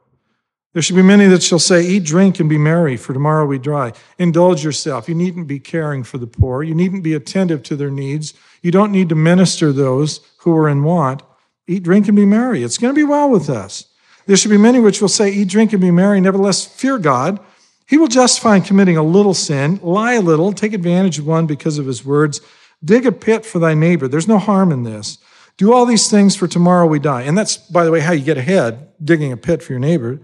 There should be many that shall say, Eat, drink, and be merry, for tomorrow we die. Indulge yourself. You needn't be caring for the poor. You needn't be attentive to their needs. You don't need to minister those who are in want. Eat, drink, and be merry. It's going to be well with us. There should be many which will say, Eat, drink, and be merry, nevertheless fear God. He will justify in committing a little sin, lie a little, take advantage of one because of his words, dig a pit for thy neighbor. There's no harm in this. Do all these things for tomorrow we die. And that's, by the way, how you get ahead, digging a pit for your neighbor.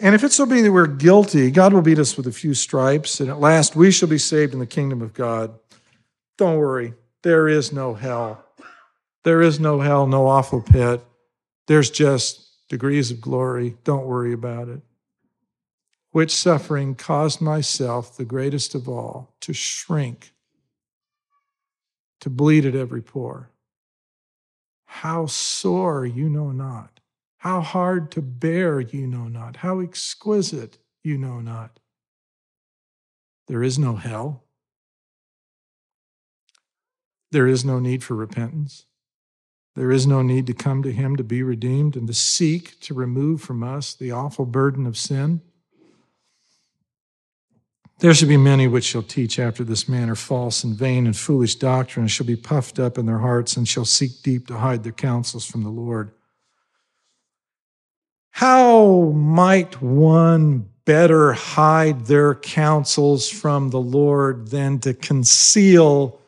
And if it so be that we're guilty, God will beat us with a few stripes, and at last we shall be saved in the kingdom of God. Don't worry, there is no hell. There is no hell, no awful pit. There's just degrees of glory. Don't worry about it. Which suffering caused myself, the greatest of all, to shrink, to bleed at every pore. How sore you know not. How hard to bear you know not. How exquisite you know not. There is no hell. There is no need for repentance. There is no need to come to him to be redeemed and to seek to remove from us the awful burden of sin. There shall be many which shall teach after this manner false and vain and foolish doctrine, and shall be puffed up in their hearts, and shall seek deep to hide their counsels from the Lord. How might one better hide their counsels from the Lord than to conceal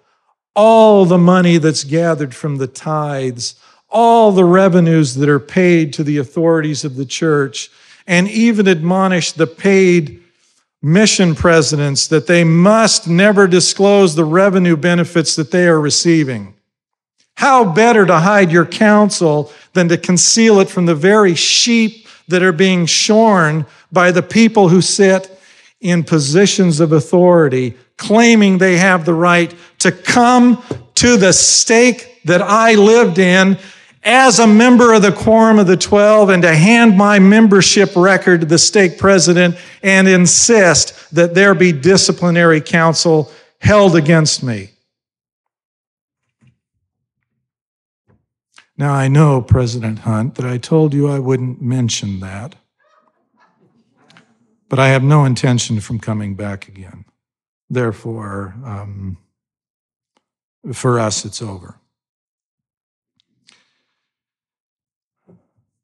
all the money that's gathered from the tithes, all the revenues that are paid to the authorities of the church, and even admonish the paid mission presidents that they must never disclose the revenue benefits that they are receiving. How better to hide your counsel than to conceal it from the very sheep that are being shorn by the people who sit in positions of authority claiming they have the right to come to the stake that I lived in as a member of the Quorum of the Twelve and to hand my membership record to the stake president and insist that there be disciplinary council held against me. Now, I know, President Hunt, that I told you I wouldn't mention that, but I have no intention from coming back again. Therefore, um, for us, it's over.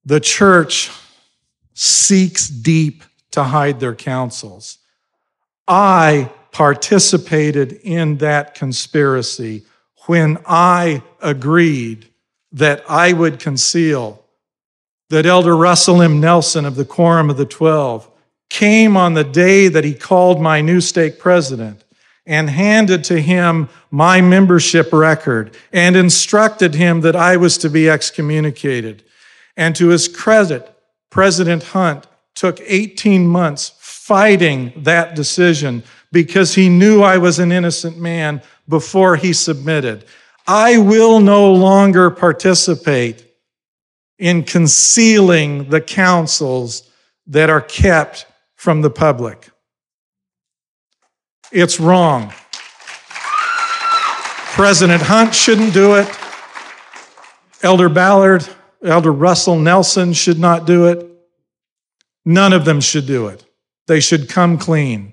The church seeks deep to hide their counsels. I participated in that conspiracy when I agreed that I would conceal that Elder Russell M. Nelson of the Quorum of the Twelve came on the day that he called my new stake president and handed to him my membership record and instructed him that I was to be excommunicated. And to his credit, President Hunt took 18 months fighting that decision because he knew I was an innocent man before he submitted. I will no longer participate in concealing the counsels that are kept from the public. It's wrong. President Hunt shouldn't do it. Elder Ballard, Elder Russell Nelson should not do it. None of them should do it. They should come clean.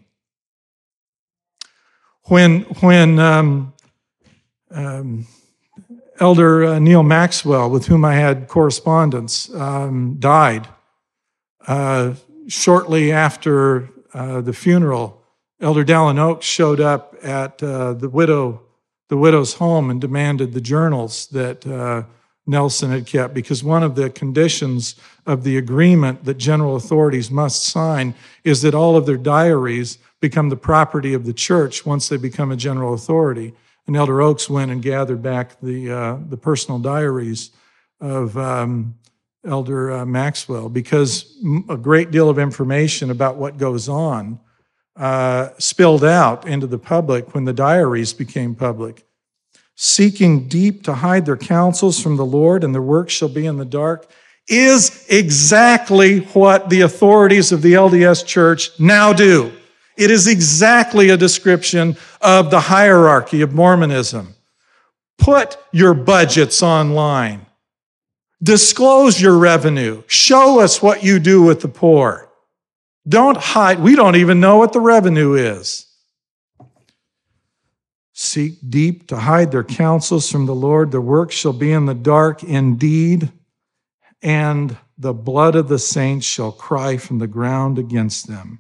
When, when um, um, Elder uh, Neal Maxwell, with whom I had correspondence, um, died, uh, shortly after uh, the funeral, Elder Dallin Oaks showed up at uh, the widow, the widow's home and demanded the journals that uh, Nelson had kept because one of the conditions of the agreement that general authorities must sign is that all of their diaries become the property of the church once they become a general authority. And Elder Oaks went and gathered back the uh, the personal diaries of um, Elder uh, Maxwell because a great deal of information about what goes on uh, spilled out into the public when the diaries became public. Seeking deep to hide their counsels from the Lord, and their work shall be in the dark, is exactly what the authorities of the LDS church now do. It is exactly a description of the hierarchy of Mormonism. Put your budgets online. Disclose your revenue. Show us what you do with the poor. Don't hide. We don't even know what the revenue is. Seek deep to hide their counsels from the Lord. Their work shall be in the dark indeed, and the blood of the saints shall cry from the ground against them.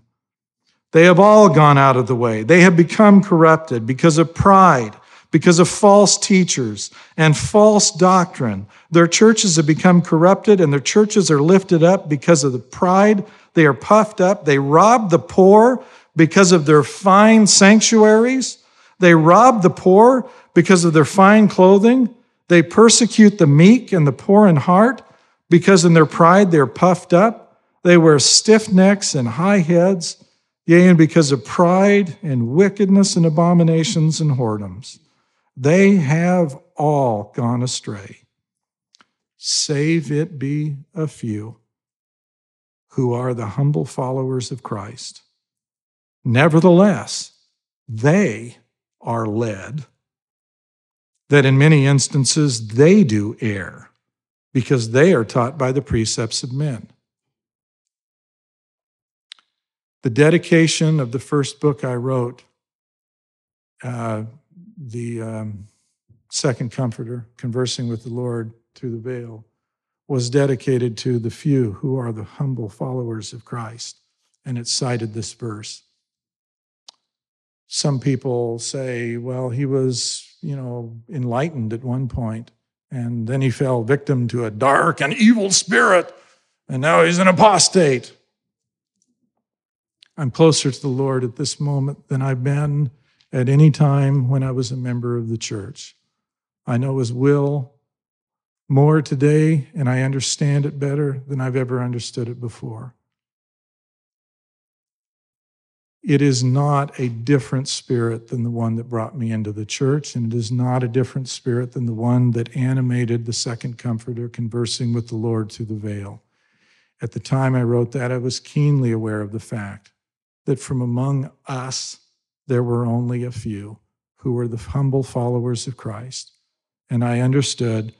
They have all gone out of the way. They have become corrupted because of pride because of false teachers and false doctrine. Their churches have become corrupted and their churches are lifted up because of the pride. They are puffed up. They rob the poor because of their fine sanctuaries. They rob the poor because of their fine clothing. They persecute the meek and the poor in heart because in their pride they're puffed up. They wear stiff necks and high heads, yea, and because of pride and wickedness and abominations and whoredoms. They have all gone astray, save it be a few who are the humble followers of Christ. Nevertheless, they are led that in many instances they do err because they are taught by the precepts of men. The dedication of the first book I wrote uh, the um, second comforter, conversing with the Lord through the veil, was dedicated to the few who are the humble followers of Christ. And it cited this verse. Some people say, well, he was, you know, enlightened at one point, and then he fell victim to a dark and evil spirit, and now he's an apostate. I'm closer to the Lord at this moment than I've been at any time when I was a member of the church. I know His will more today, and I understand it better than I've ever understood it before. It is not a different spirit than the one that brought me into the church, and it is not a different spirit than the one that animated the second comforter conversing with the Lord through the veil. At the time I wrote that, I was keenly aware of the fact that from among us, there were only a few who were the humble followers of Christ. And I understood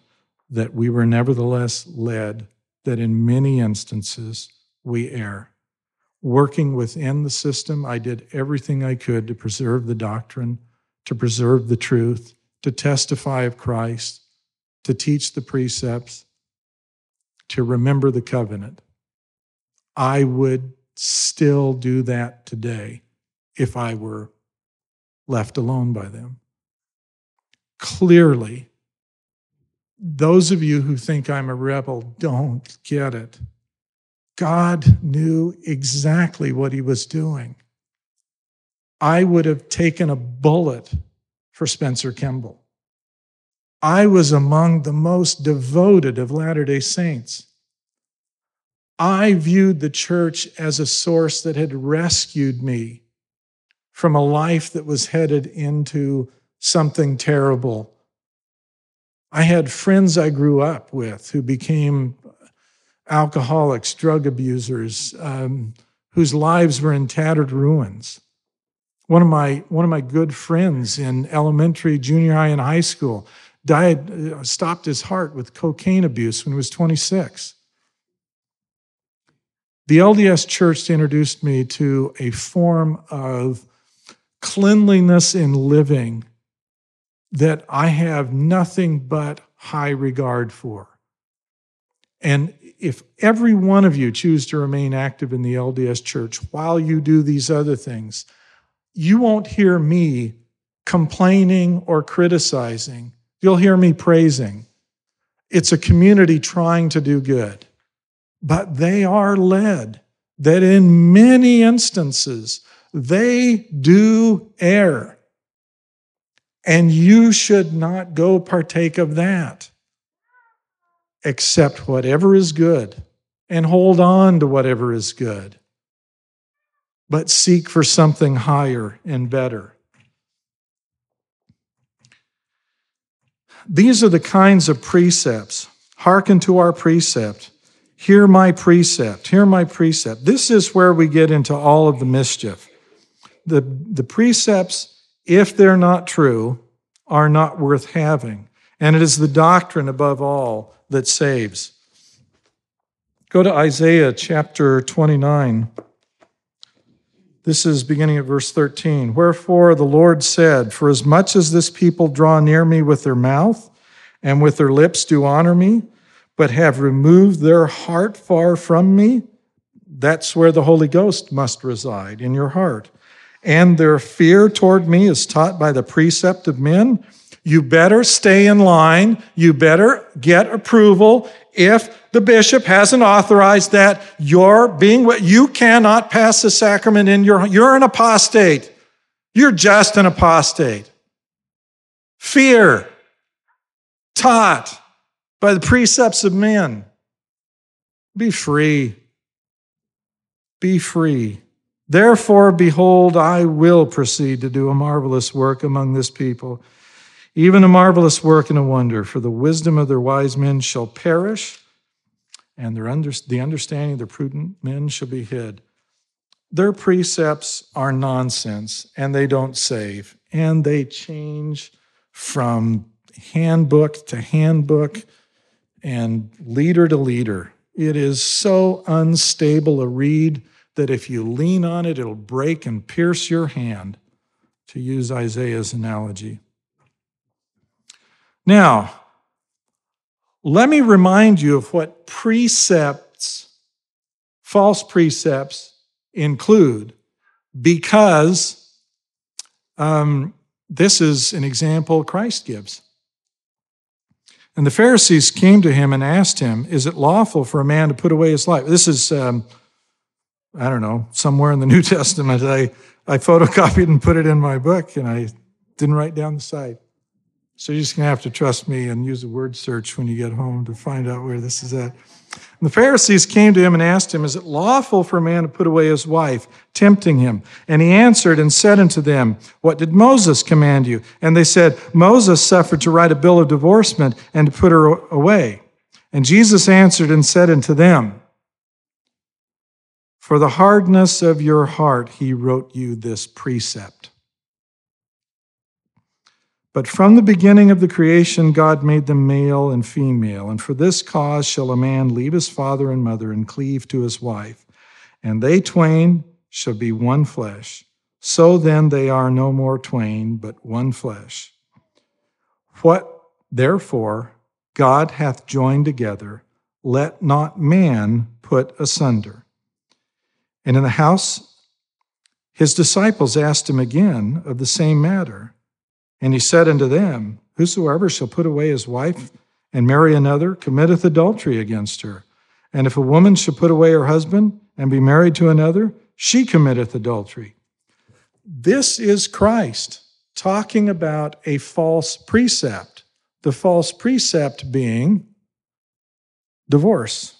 that we were nevertheless led, that in many instances we err. Working within the system, I did everything I could to preserve the doctrine, to preserve the truth, to testify of Christ, to teach the precepts, to remember the covenant. I would still do that today if I were left alone by them. Clearly, those of you who think I'm a rebel don't get it. God knew exactly what he was doing. I would have taken a bullet for Spencer Kimball. I was among the most devoted of Latter day Saints. I viewed the church as a source that had rescued me from a life that was headed into something terrible. I had friends I grew up with who became alcoholics, drug abusers, um, whose lives were in tattered ruins. One of my one of my good friends in elementary, junior high, and high school died, uh, stopped his heart with cocaine abuse when he was 26. The LDS Church introduced me to a form of cleanliness in living that I have nothing but high regard for. And if every one of you choose to remain active in the LDS church while you do these other things, you won't hear me complaining or criticizing. You'll hear me praising. It's a community trying to do good, but they are led that in many instances they do err. And you should not go partake of that. Accept whatever is good and hold on to whatever is good. But seek for something higher and better. These are the kinds of precepts. Hearken to our precept. Hear my precept. Hear my precept. This is where we get into all of the mischief. The, the precepts, if they're not true, are not worth having. And it is the doctrine above all that saves. Go to Isaiah chapter 29. This is beginning at verse 13. Wherefore the Lord said, For as much as this people draw near me with their mouth, and with their lips do honor me, but have removed their heart far from me, that's where the Holy Ghost must reside, in your heart. And their fear toward me is taught by the precept of men. You better stay in line. You better get approval. If the bishop hasn't authorized that, you're being, what you cannot pass the sacrament in your, you're an apostate. You're just an apostate. Fear taught by the precepts of men. Be free. Be free. Therefore, behold, I will proceed to do a marvelous work among this people, even a marvelous work and a wonder, for the wisdom of their wise men shall perish, and their under, the understanding of their prudent men shall be hid. Their precepts are nonsense, and they don't save, and they change from handbook to handbook and leader to leader. It is so unstable a reed that if you lean on it, it'll break and pierce your hand, to use Isaiah's analogy. Now, let me remind you of what precepts, false precepts, include, because um, this is an example Christ gives. And the Pharisees came to him and asked him, Is it lawful for a man to put away his life? This is, um, I don't know, somewhere in the [LAUGHS] New Testament. I, I photocopied and put it in my book, and I didn't write down the site. So you're just going to have to trust me and use a word search when you get home to find out where this is at. And the Pharisees came to him and asked him, Is it lawful for a man to put away his wife, tempting him? And he answered and said unto them, What did Moses command you? And they said, Moses suffered to write a bill of divorcement and to put her away. And Jesus answered and said unto them, For the hardness of your heart he wrote you this precept. But from the beginning of the creation, God made them male and female. And for this cause shall a man leave his father and mother and cleave to his wife, and they twain shall be one flesh. So then they are no more twain, but one flesh. What therefore God hath joined together, let not man put asunder. And in the house, his disciples asked him again of the same matter. And he said unto them, Whosoever shall put away his wife and marry another committeth adultery against her. And if a woman shall put away her husband and be married to another, she committeth adultery. This is Christ talking about a false precept, the false precept being divorce.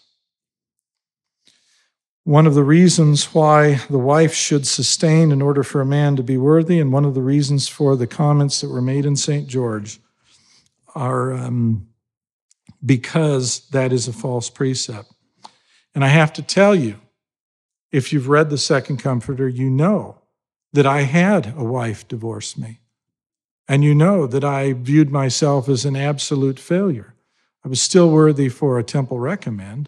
One of the reasons why the wife should sustain in order for a man to be worthy, and one of the reasons for the comments that were made in St. George, are um, because that is a false precept. And I have to tell you, if you've read the Second Comforter, you know that I had a wife divorce me. And you know that I viewed myself as an absolute failure. I was still worthy for a temple recommend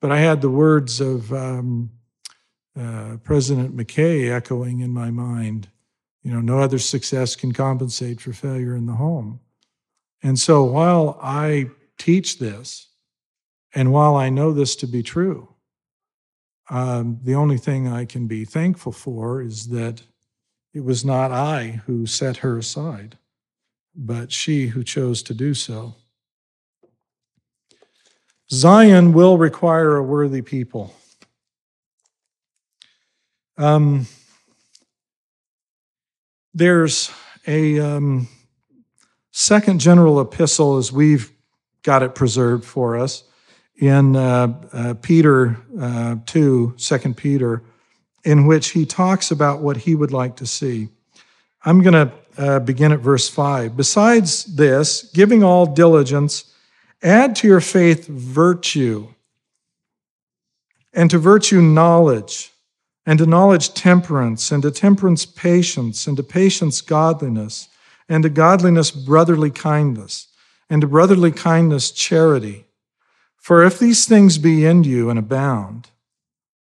but I had the words of um, uh, President McKay echoing in my mind. You know, no other success can compensate for failure in the home. And so while I teach this, and while I know this to be true, um, the only thing I can be thankful for is that It was not I who set her aside, but she who chose to do so. Zion will require a worthy people. Um, there's a um, second general epistle, as we've got it preserved for us, in uh, uh, Peter uh, 2, 2 Peter, in which he talks about what he would like to see. I'm going to uh, begin at verse 5. Besides this, giving all diligence, add to your faith virtue, and to virtue knowledge, and to knowledge temperance, and to temperance patience, and to patience godliness, and to godliness brotherly kindness, and to brotherly kindness charity. For if these things be in you and abound,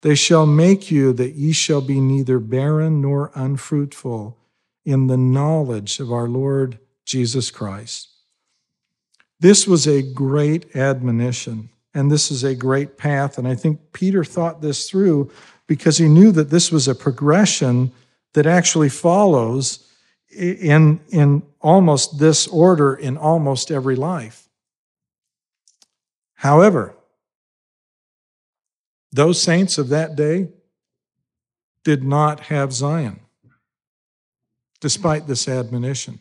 they shall make you that ye shall be neither barren nor unfruitful in the knowledge of our Lord Jesus Christ. This was a great admonition, and this is a great path. And I think Peter thought this through because he knew that this was a progression that actually follows in, in almost this order in almost every life. However, those saints of that day did not have Zion, despite this admonition.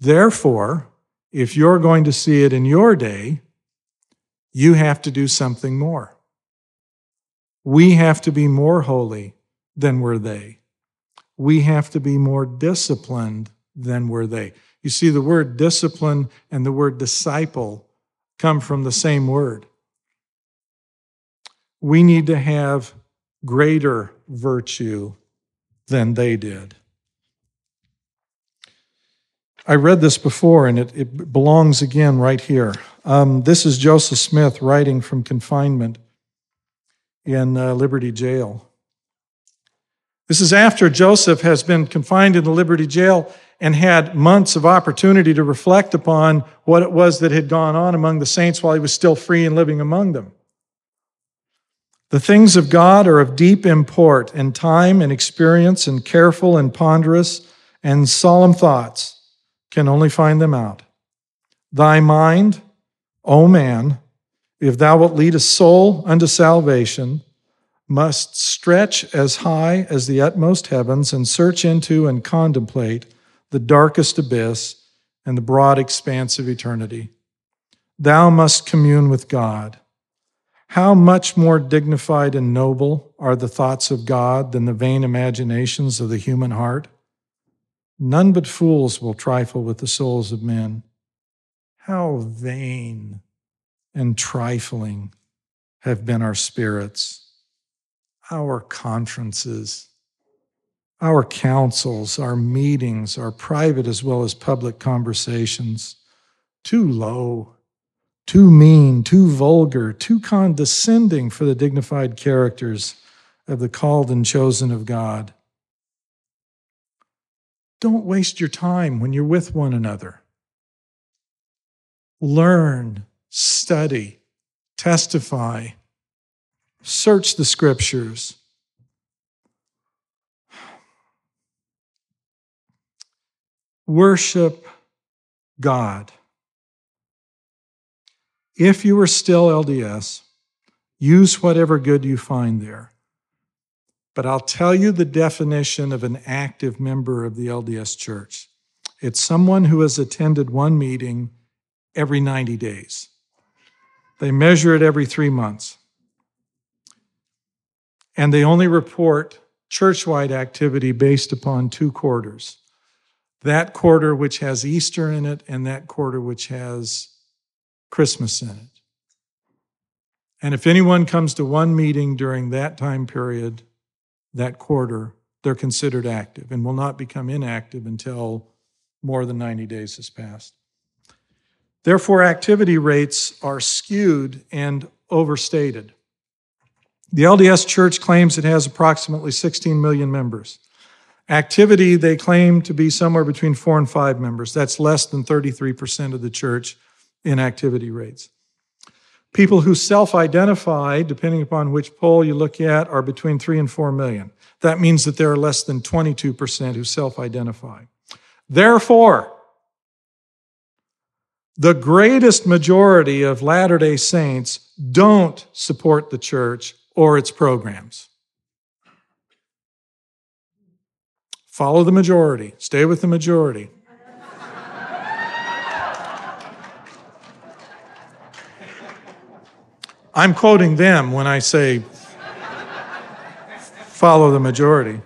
Therefore, if you're going to see it in your day, you have to do something more. We have to be more holy than were they. We have to be more disciplined than were they. You see, the word discipline and the word disciple come from the same word. We need to have greater virtue than they did. I read this before and it, it belongs again right here. Um, this is Joseph Smith writing from confinement in uh, Liberty Jail. This is after Joseph has been confined in the Liberty Jail and had months of opportunity to reflect upon what it was that had gone on among the saints while he was still free and living among them. The things of God are of deep import, and time and experience and careful and ponderous and solemn thoughts can only find them out. Thy mind, O man, if thou wilt lead a soul unto salvation, must stretch as high as the utmost heavens and search into and contemplate the darkest abyss and the broad expanse of eternity. Thou must commune with God. How much more dignified and noble are the thoughts of God than the vain imaginations of the human heart? None but fools will trifle with the souls of men. How vain and trifling have been our spirits, our conferences, our councils, our meetings, our private as well as public conversations. Too low, too mean, too vulgar, too condescending for the dignified characters of the called and chosen of God. Don't waste your time when you're with one another. Learn, study, testify, search the scriptures. Worship God. If you are still LDS, use whatever good you find there. But I'll tell you the definition of an active member of the LDS church it's someone who has attended one meeting every 90 days. They measure it every three months. And they only report churchwide activity based upon two quarters that quarter which has Easter in it, and that quarter which has Christmas in it. And if anyone comes to one meeting during that time period, that quarter, they're considered active and will not become inactive until more than 90 days has passed. Therefore, activity rates are skewed and overstated. The LDS Church claims it has approximately 16 million members. Activity, they claim to be somewhere between four and five members. That's less than 33% of the church in activity rates. People who self identify, depending upon which poll you look at, are between 3 and 4 million. That means that there are less than 22% who self identify. Therefore, the greatest majority of Latter day Saints don't support the church or its programs. Follow the majority, stay with the majority. I'm quoting them when I say follow the majority.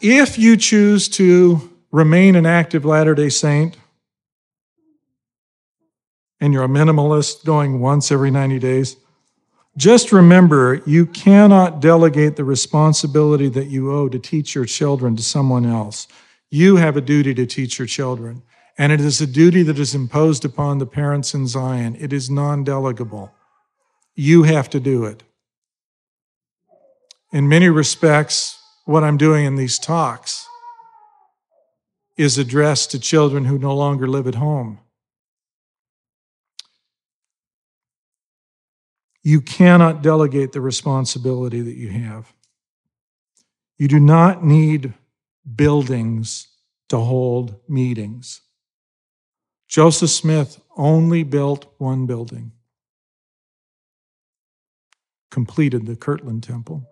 If you choose to remain an active Latter day Saint, and you're a minimalist going once every 90 days, just remember you cannot delegate the responsibility that you owe to teach your children to someone else. You have a duty to teach your children, and it is a duty that is imposed upon the parents in Zion. It is non delegable. You have to do it. In many respects, what I'm doing in these talks is addressed to children who no longer live at home. You cannot delegate the responsibility that you have. You do not need buildings to hold meetings. Joseph Smith only built one building, completed the Kirtland Temple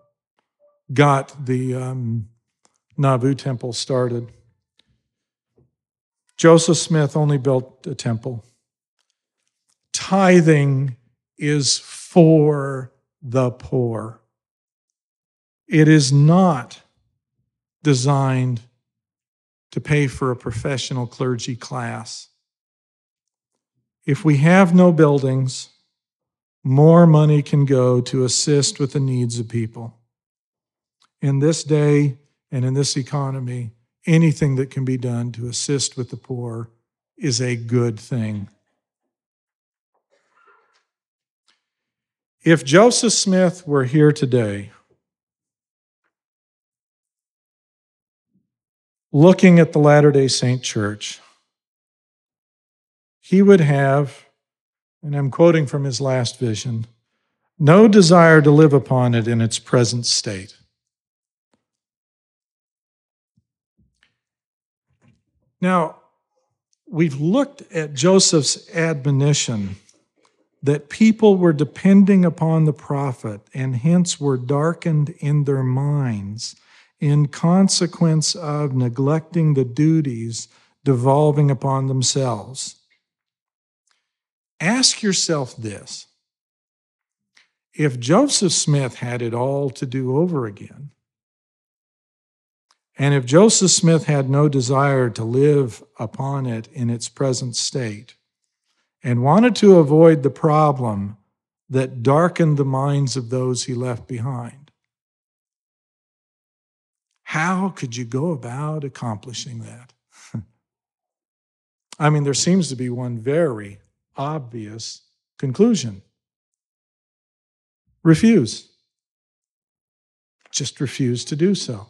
got the um, Nauvoo temple started. Joseph Smith only built a temple. Tithing is for the poor. It is not designed to pay for a professional clergy class. If we have no buildings, more money can go to assist with the needs of people in this day and in this economy, anything that can be done to assist with the poor is a good thing. If Joseph Smith were here today, looking at the Latter day Saint Church, he would have, and I'm quoting from his last vision, no desire to live upon it in its present state. Now, we've looked at Joseph's admonition that people were depending upon the prophet and hence were darkened in their minds in consequence of neglecting the duties devolving upon themselves. Ask yourself this if Joseph Smith had it all to do over again, and if Joseph Smith had no desire to live upon it in its present state and wanted to avoid the problem that darkened the minds of those he left behind, how could you go about accomplishing that? [LAUGHS] I mean, there seems to be one very obvious conclusion refuse. Just refuse to do so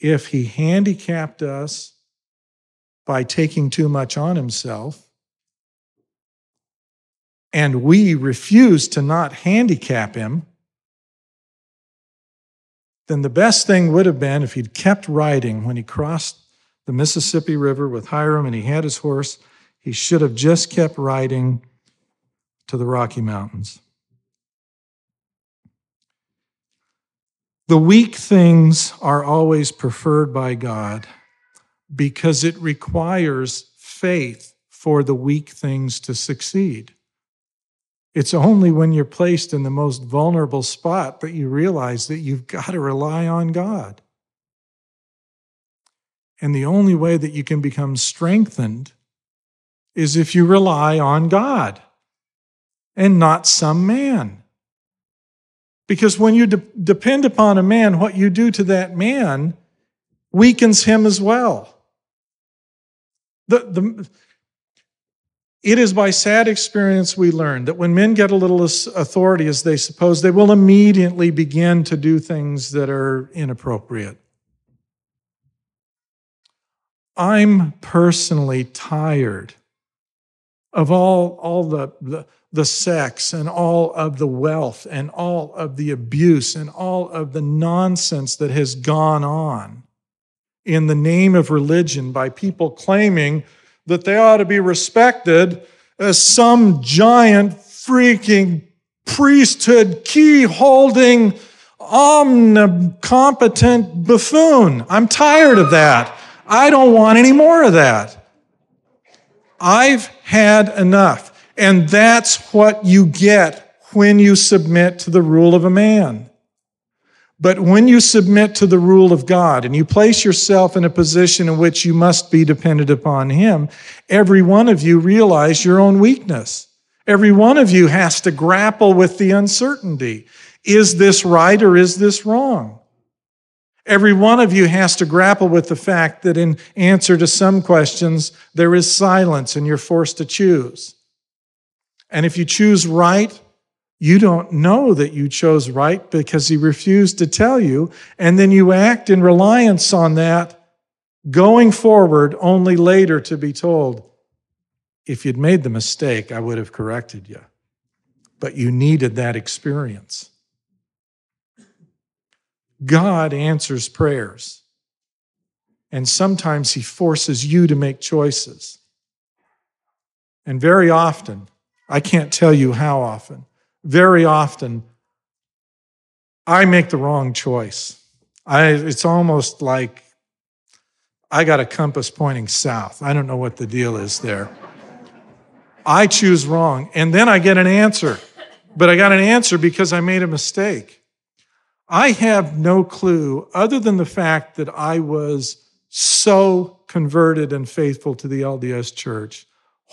if he handicapped us by taking too much on himself, and we refuse to not handicap him, then the best thing would have been if he'd kept riding when he crossed the Mississippi River with Hyrum and he had his horse, he should have just kept riding to the Rocky Mountains. The weak things are always preferred by God because it requires faith for the weak things to succeed. It's only when you're placed in the most vulnerable spot that you realize that you've got to rely on God. And the only way that you can become strengthened is if you rely on God and not some man. Because when you de- depend upon a man, what you do to that man weakens him as well. The, the, it is by sad experience we learn that when men get a little authority as they suppose, they will immediately begin to do things that are inappropriate. I'm personally tired of all, all the, the, the sex and all of the wealth and all of the abuse and all of the nonsense that has gone on in the name of religion by people claiming that they ought to be respected as some giant freaking priesthood key holding omnicompetent buffoon. I'm tired of that. I don't want any more of that. I've had enough. And that's what you get when you submit to the rule of a man. But when you submit to the rule of God and you place yourself in a position in which you must be dependent upon Him, every one of you realize your own weakness. Every one of you has to grapple with the uncertainty. Is this right or is this wrong? Every one of you has to grapple with the fact that in answer to some questions, there is silence and you're forced to choose. And if you choose right, you don't know that you chose right because he refused to tell you. And then you act in reliance on that, going forward only later to be told, if you'd made the mistake, I would have corrected you. But you needed that experience. God answers prayers. And sometimes he forces you to make choices. And very often, I can't tell you how often, very often, I make the wrong choice. I, it's almost like I got a compass pointing south. I don't know what the deal is there. I choose wrong, and then I get an answer. But I got an answer because I made a mistake. I have no clue, other than the fact that I was so converted and faithful to the LDS church,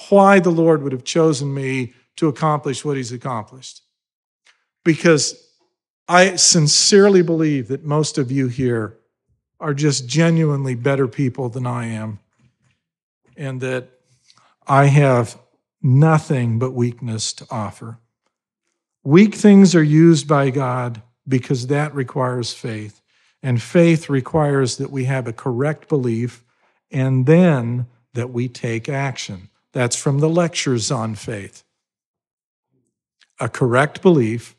why the Lord would have chosen me to accomplish what He's accomplished. Because I sincerely believe that most of you here are just genuinely better people than I am, and that I have nothing but weakness to offer. Weak things are used by God because that requires faith. And faith requires that we have a correct belief and then that we take action. That's from the lectures on faith. A correct belief,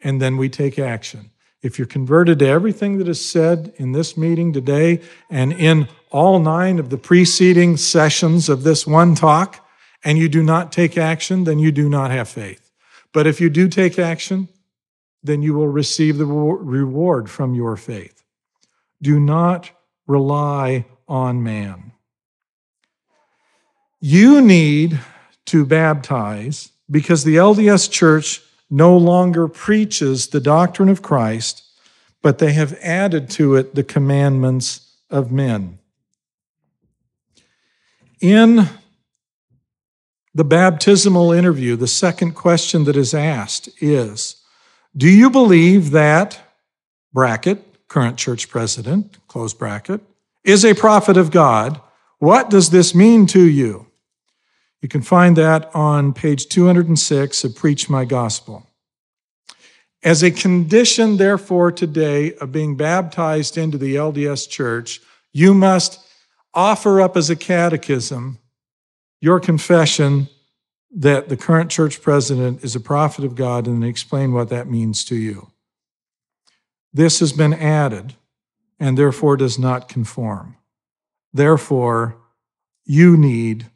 and then we take action. If you're converted to everything that is said in this meeting today and in all nine of the preceding sessions of this one talk, and you do not take action, then you do not have faith. But if you do take action, then you will receive the reward from your faith. Do not rely on man. You need to baptize because the LDS Church no longer preaches the doctrine of Christ, but they have added to it the commandments of men. In the baptismal interview, the second question that is asked is Do you believe that, bracket, current church president, close bracket, is a prophet of God? What does this mean to you? You can find that on page 206 of Preach My Gospel. As a condition, therefore, today of being baptized into the LDS church, you must offer up as a catechism your confession that the current church president is a prophet of God and explain what that means to you. This has been added and therefore does not conform. Therefore, you need,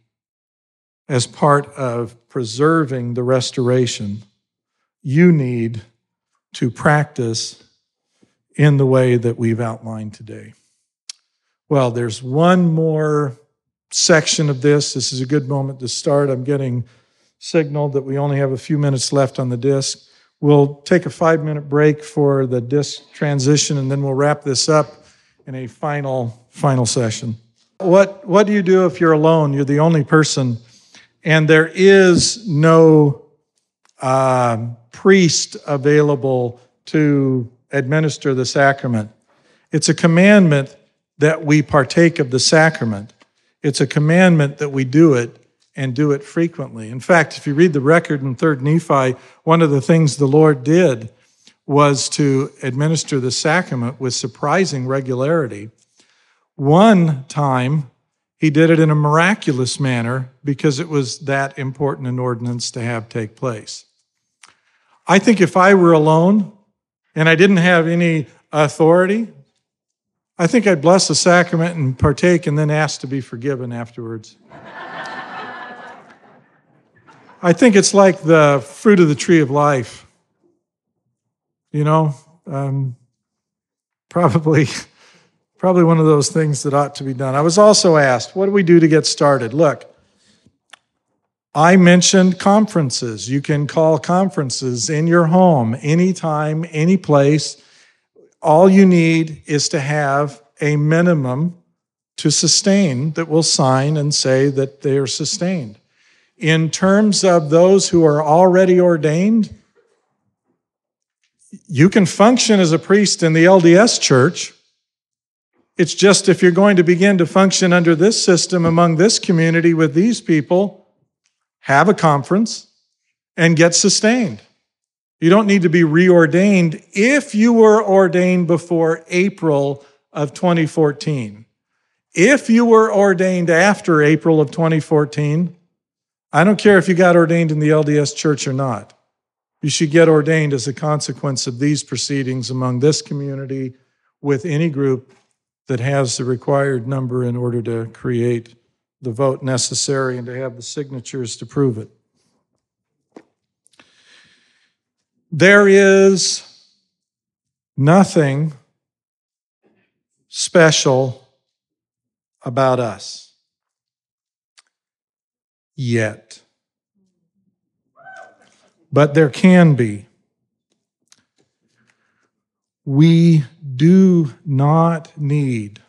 as part of preserving the restoration, you need to practice in the way that we've outlined today. Well, there's one more section of this. This is a good moment to start. I'm getting signaled that we only have a few minutes left on the disc. We'll take a five minute break for the disc transition and then we'll wrap this up in a final, final session. What, what do you do if you're alone? You're the only person and there is no uh, priest available to administer the sacrament. It's a commandment that we partake of the sacrament. It's a commandment that we do it and do it frequently. In fact, if you read the record in 3rd Nephi, one of the things the Lord did was to administer the sacrament with surprising regularity. One time, He did it in a miraculous manner because it was that important an ordinance to have take place. I think if I were alone and I didn't have any authority, I think I'd bless the sacrament and partake and then ask to be forgiven afterwards. I think it's like the fruit of the tree of life. You know, um, probably, [LAUGHS] probably one of those things that ought to be done. I was also asked, what do we do to get started? Look, I mentioned conferences. You can call conferences in your home, anytime, any place. All you need is to have a minimum to sustain that will sign and say that they are sustained. In terms of those who are already ordained, you can function as a priest in the LDS church. It's just if you're going to begin to function under this system among this community with these people, have a conference and get sustained. You don't need to be reordained if you were ordained before April of 2014. If you were ordained after April of 2014, I don't care if you got ordained in the LDS church or not. You should get ordained as a consequence of these proceedings among this community with any group that has the required number in order to create the vote necessary and to have the signatures to prove it. There is nothing special about us yet. But there can be. We do not need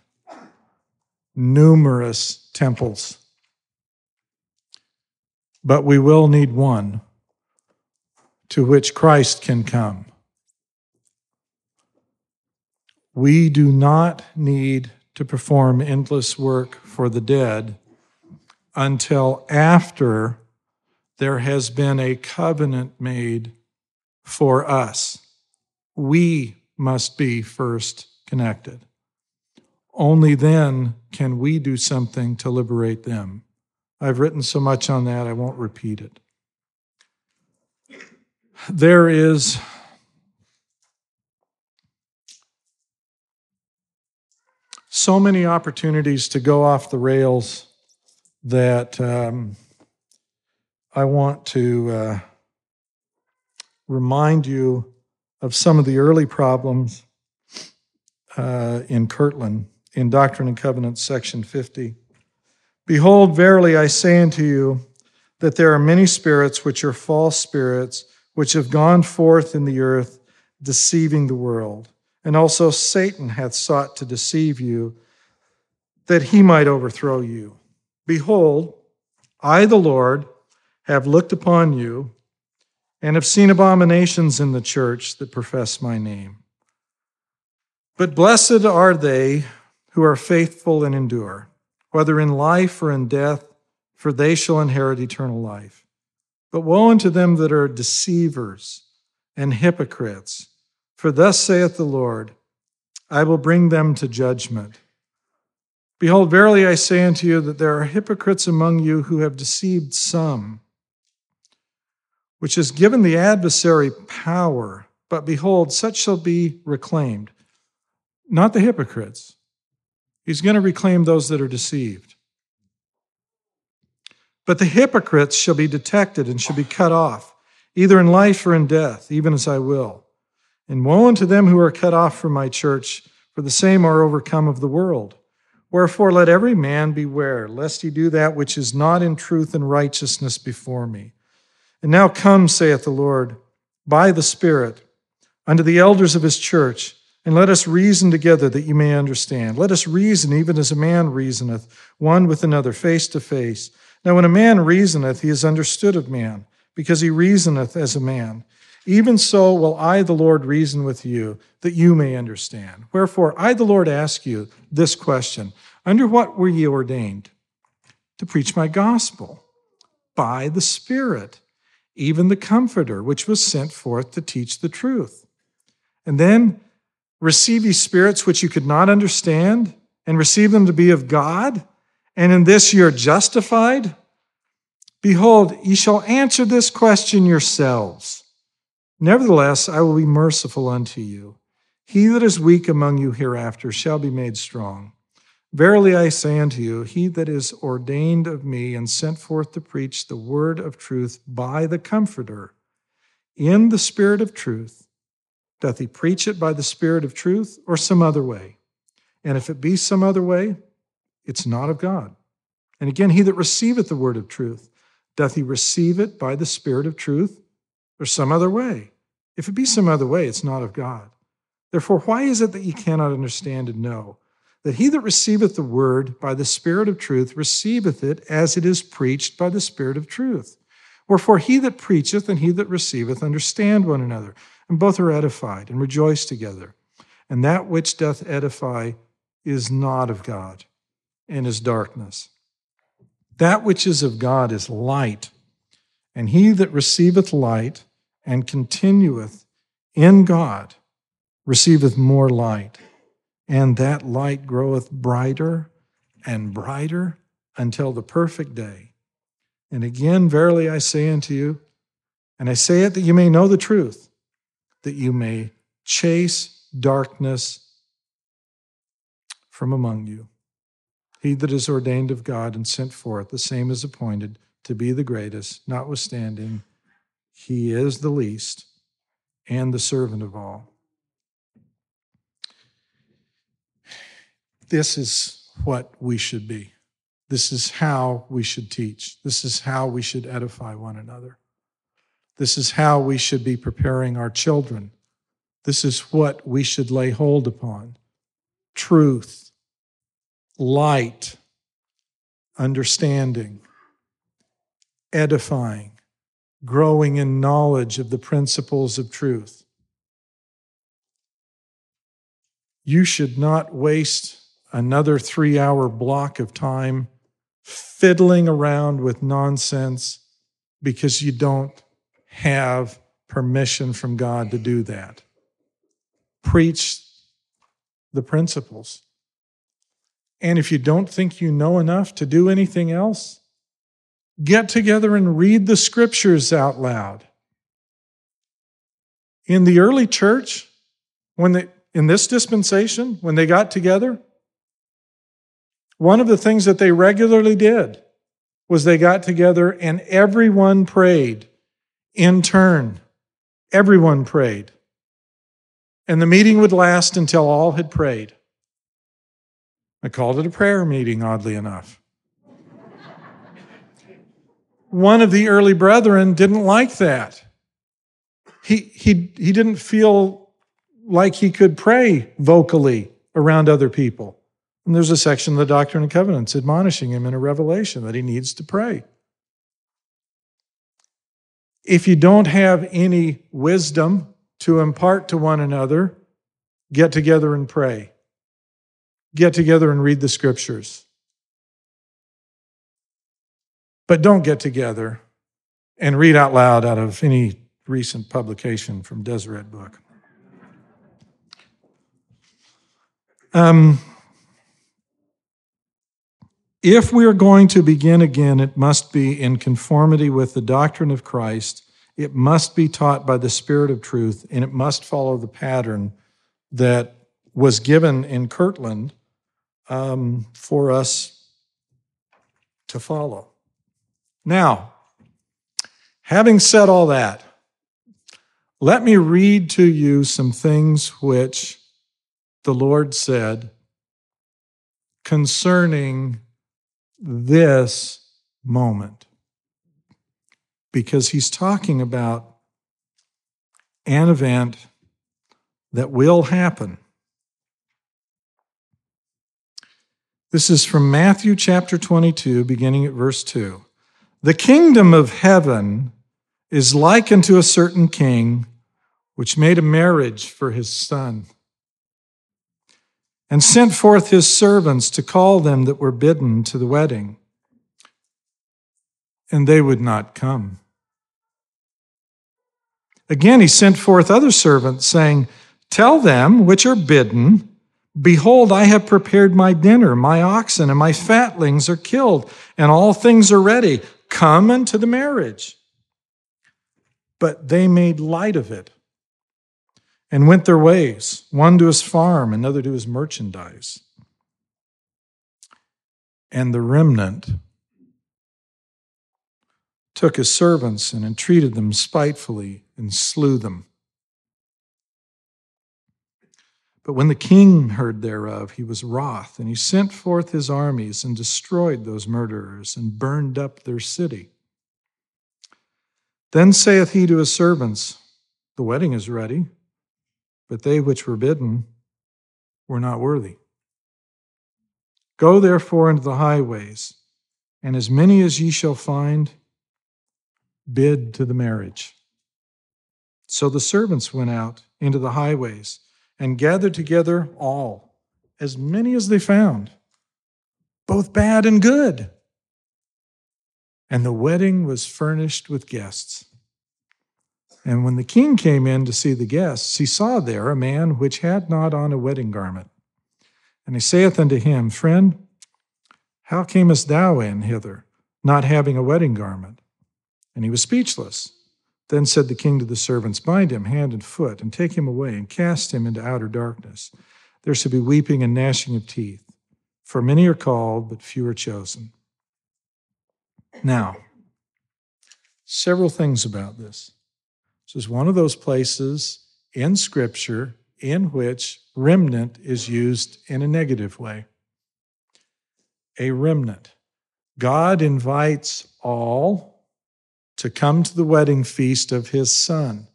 numerous temples, but we will need one to which Christ can come. We do not need to perform endless work for the dead until after there has been a covenant made for us. We must be first connected. Only then can we do something to liberate them. I've written so much on that, I won't repeat it. There is so many opportunities to go off the rails that um, I want to uh, remind you of some of the early problems uh, in Kirtland in Doctrine and Covenants, section 50. Behold, verily I say unto you that there are many spirits which are false spirits, which have gone forth in the earth, deceiving the world. And also Satan hath sought to deceive you, that he might overthrow you. Behold, I, the Lord, have looked upon you and have seen abominations in the church that profess my name. But blessed are they who are faithful and endure, whether in life or in death, for they shall inherit eternal life. But woe unto them that are deceivers and hypocrites, for thus saith the Lord, I will bring them to judgment. Behold, verily I say unto you that there are hypocrites among you who have deceived some, which has given the adversary power. But behold, such shall be reclaimed. Not the hypocrites. He's going to reclaim those that are deceived. But the hypocrites shall be detected and shall be cut off, either in life or in death, even as I will. And woe unto them who are cut off from my church, for the same are overcome of the world. Wherefore, let every man beware, lest he do that which is not in truth and righteousness before me. And now come, saith the Lord, by the Spirit, unto the elders of his church, and let us reason together that you may understand. Let us reason even as a man reasoneth, one with another, face to face. Now, when a man reasoneth, he is understood of man, because he reasoneth as a man. Even so will I, the Lord, reason with you, that you may understand. Wherefore, I, the Lord, ask you this question Under what were ye ordained? To preach my gospel by the Spirit, even the Comforter, which was sent forth to teach the truth. And then receive ye spirits which you could not understand, and receive them to be of God, and in this ye are justified? Behold, ye shall answer this question yourselves. Nevertheless, I will be merciful unto you. He that is weak among you hereafter shall be made strong. Verily I say unto you, he that is ordained of me and sent forth to preach the word of truth by the Comforter, in the Spirit of truth, doth he preach it by the Spirit of truth or some other way? And if it be some other way, it's not of God. And again, he that receiveth the word of truth, doth he receive it by the Spirit of truth or some other way? If it be some other way, it's not of God. Therefore, why is it that ye cannot understand and know? That he that receiveth the word by the Spirit of truth receiveth it as it is preached by the Spirit of truth. Wherefore, he that preacheth and he that receiveth understand one another, and both are edified and rejoice together. And that which doth edify is not of God, and is darkness. That which is of God is light, and he that receiveth light and continueth in God receiveth more light, and that light groweth brighter and brighter until the perfect day. And again, verily I say unto you, and I say it that you may know the truth, that you may chase darkness from among you. He that is ordained of God and sent forth, the same is appointed to be the greatest, notwithstanding, he is the least and the servant of all. This is what we should be. This is how we should teach. This is how we should edify one another. This is how we should be preparing our children. This is what we should lay hold upon truth, light, understanding, edifying, growing in knowledge of the principles of truth. You should not waste another three hour block of time fiddling around with nonsense because you don't have permission from God to do that. Preach the principles. And if you don't think you know enough to do anything else, get together and read the scriptures out loud. In the early church, when they, in this dispensation, when they got together, one of the things that they regularly did was they got together and everyone prayed in turn. Everyone prayed. And the meeting would last until all had prayed. I called it a prayer meeting, oddly enough. One of the early brethren didn't like that. He, he, he didn't feel like he could pray vocally around other people. And there's a section of the Doctrine and Covenants admonishing him in a revelation that he needs to pray. If you don't have any wisdom to impart to one another, get together and pray. Get together and read the scriptures. But don't get together and read out loud out of any recent publication from Deseret Book. Um, if we are going to begin again, it must be in conformity with the doctrine of Christ. It must be taught by the Spirit of truth, and it must follow the pattern that was given in Kirtland um, for us to follow. Now, having said all that, let me read to you some things which the Lord said concerning this moment. Because he's talking about an event that will happen. This is from Matthew chapter 22, beginning at verse 2. The kingdom of heaven is like unto a certain king which made a marriage for his son and sent forth his servants to call them that were bidden to the wedding. And they would not come. Again, he sent forth other servants, saying, Tell them which are bidden, Behold, I have prepared my dinner. My oxen and my fatlings are killed, and all things are ready. Come unto the marriage. But they made light of it and went their ways, one to his farm, another to his merchandise. And the remnant took his servants and entreated them spitefully and slew them. But when the king heard thereof, he was wroth, and he sent forth his armies and destroyed those murderers and burned up their city. Then saith he to his servants, The wedding is ready, but they which were bidden were not worthy. Go therefore into the highways, and as many as ye shall find, bid to the marriage. So the servants went out into the highways and gathered together all, as many as they found, both bad and good. And the wedding was furnished with guests. And when the king came in to see the guests, he saw there a man which had not on a wedding garment. And he saith unto him, Friend, how camest thou in hither, not having a wedding garment? And he was speechless. Then said the king to the servants, Bind him hand and foot, and take him away, and cast him into outer darkness. There shall be weeping and gnashing of teeth, for many are called, but few are chosen. Now, several things about this. This is one of those places in Scripture in which remnant is used in a negative way. A remnant. God invites all to come to the wedding feast of his son.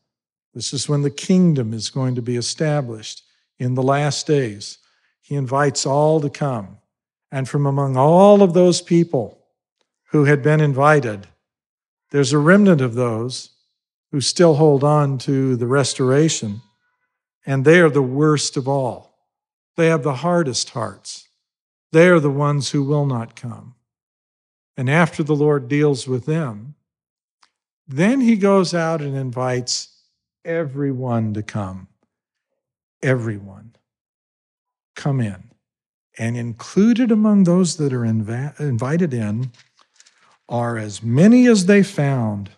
This is when the kingdom is going to be established in the last days. He invites all to come. And from among all of those people who had been invited, there's a remnant of those who still hold on to the restoration, and they are the worst of all. They have the hardest hearts. They are the ones who will not come. And after the Lord deals with them, then he goes out and invites everyone to come. Everyone. Come in. And included among those that are inv- invited in are as many as they found,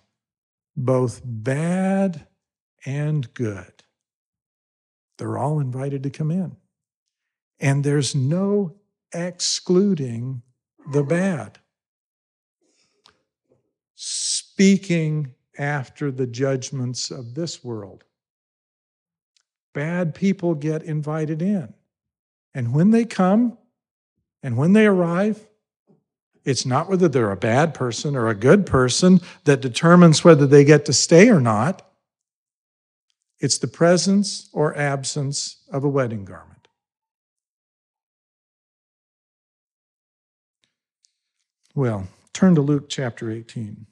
both bad and good. They're all invited to come in. And there's no excluding the bad speaking after the judgments of this world. Bad people get invited in. And when they come and when they arrive, it's not whether they're a bad person or a good person that determines whether they get to stay or not. It's the presence or absence of a wedding garment. Well, turn to Luke chapter 18.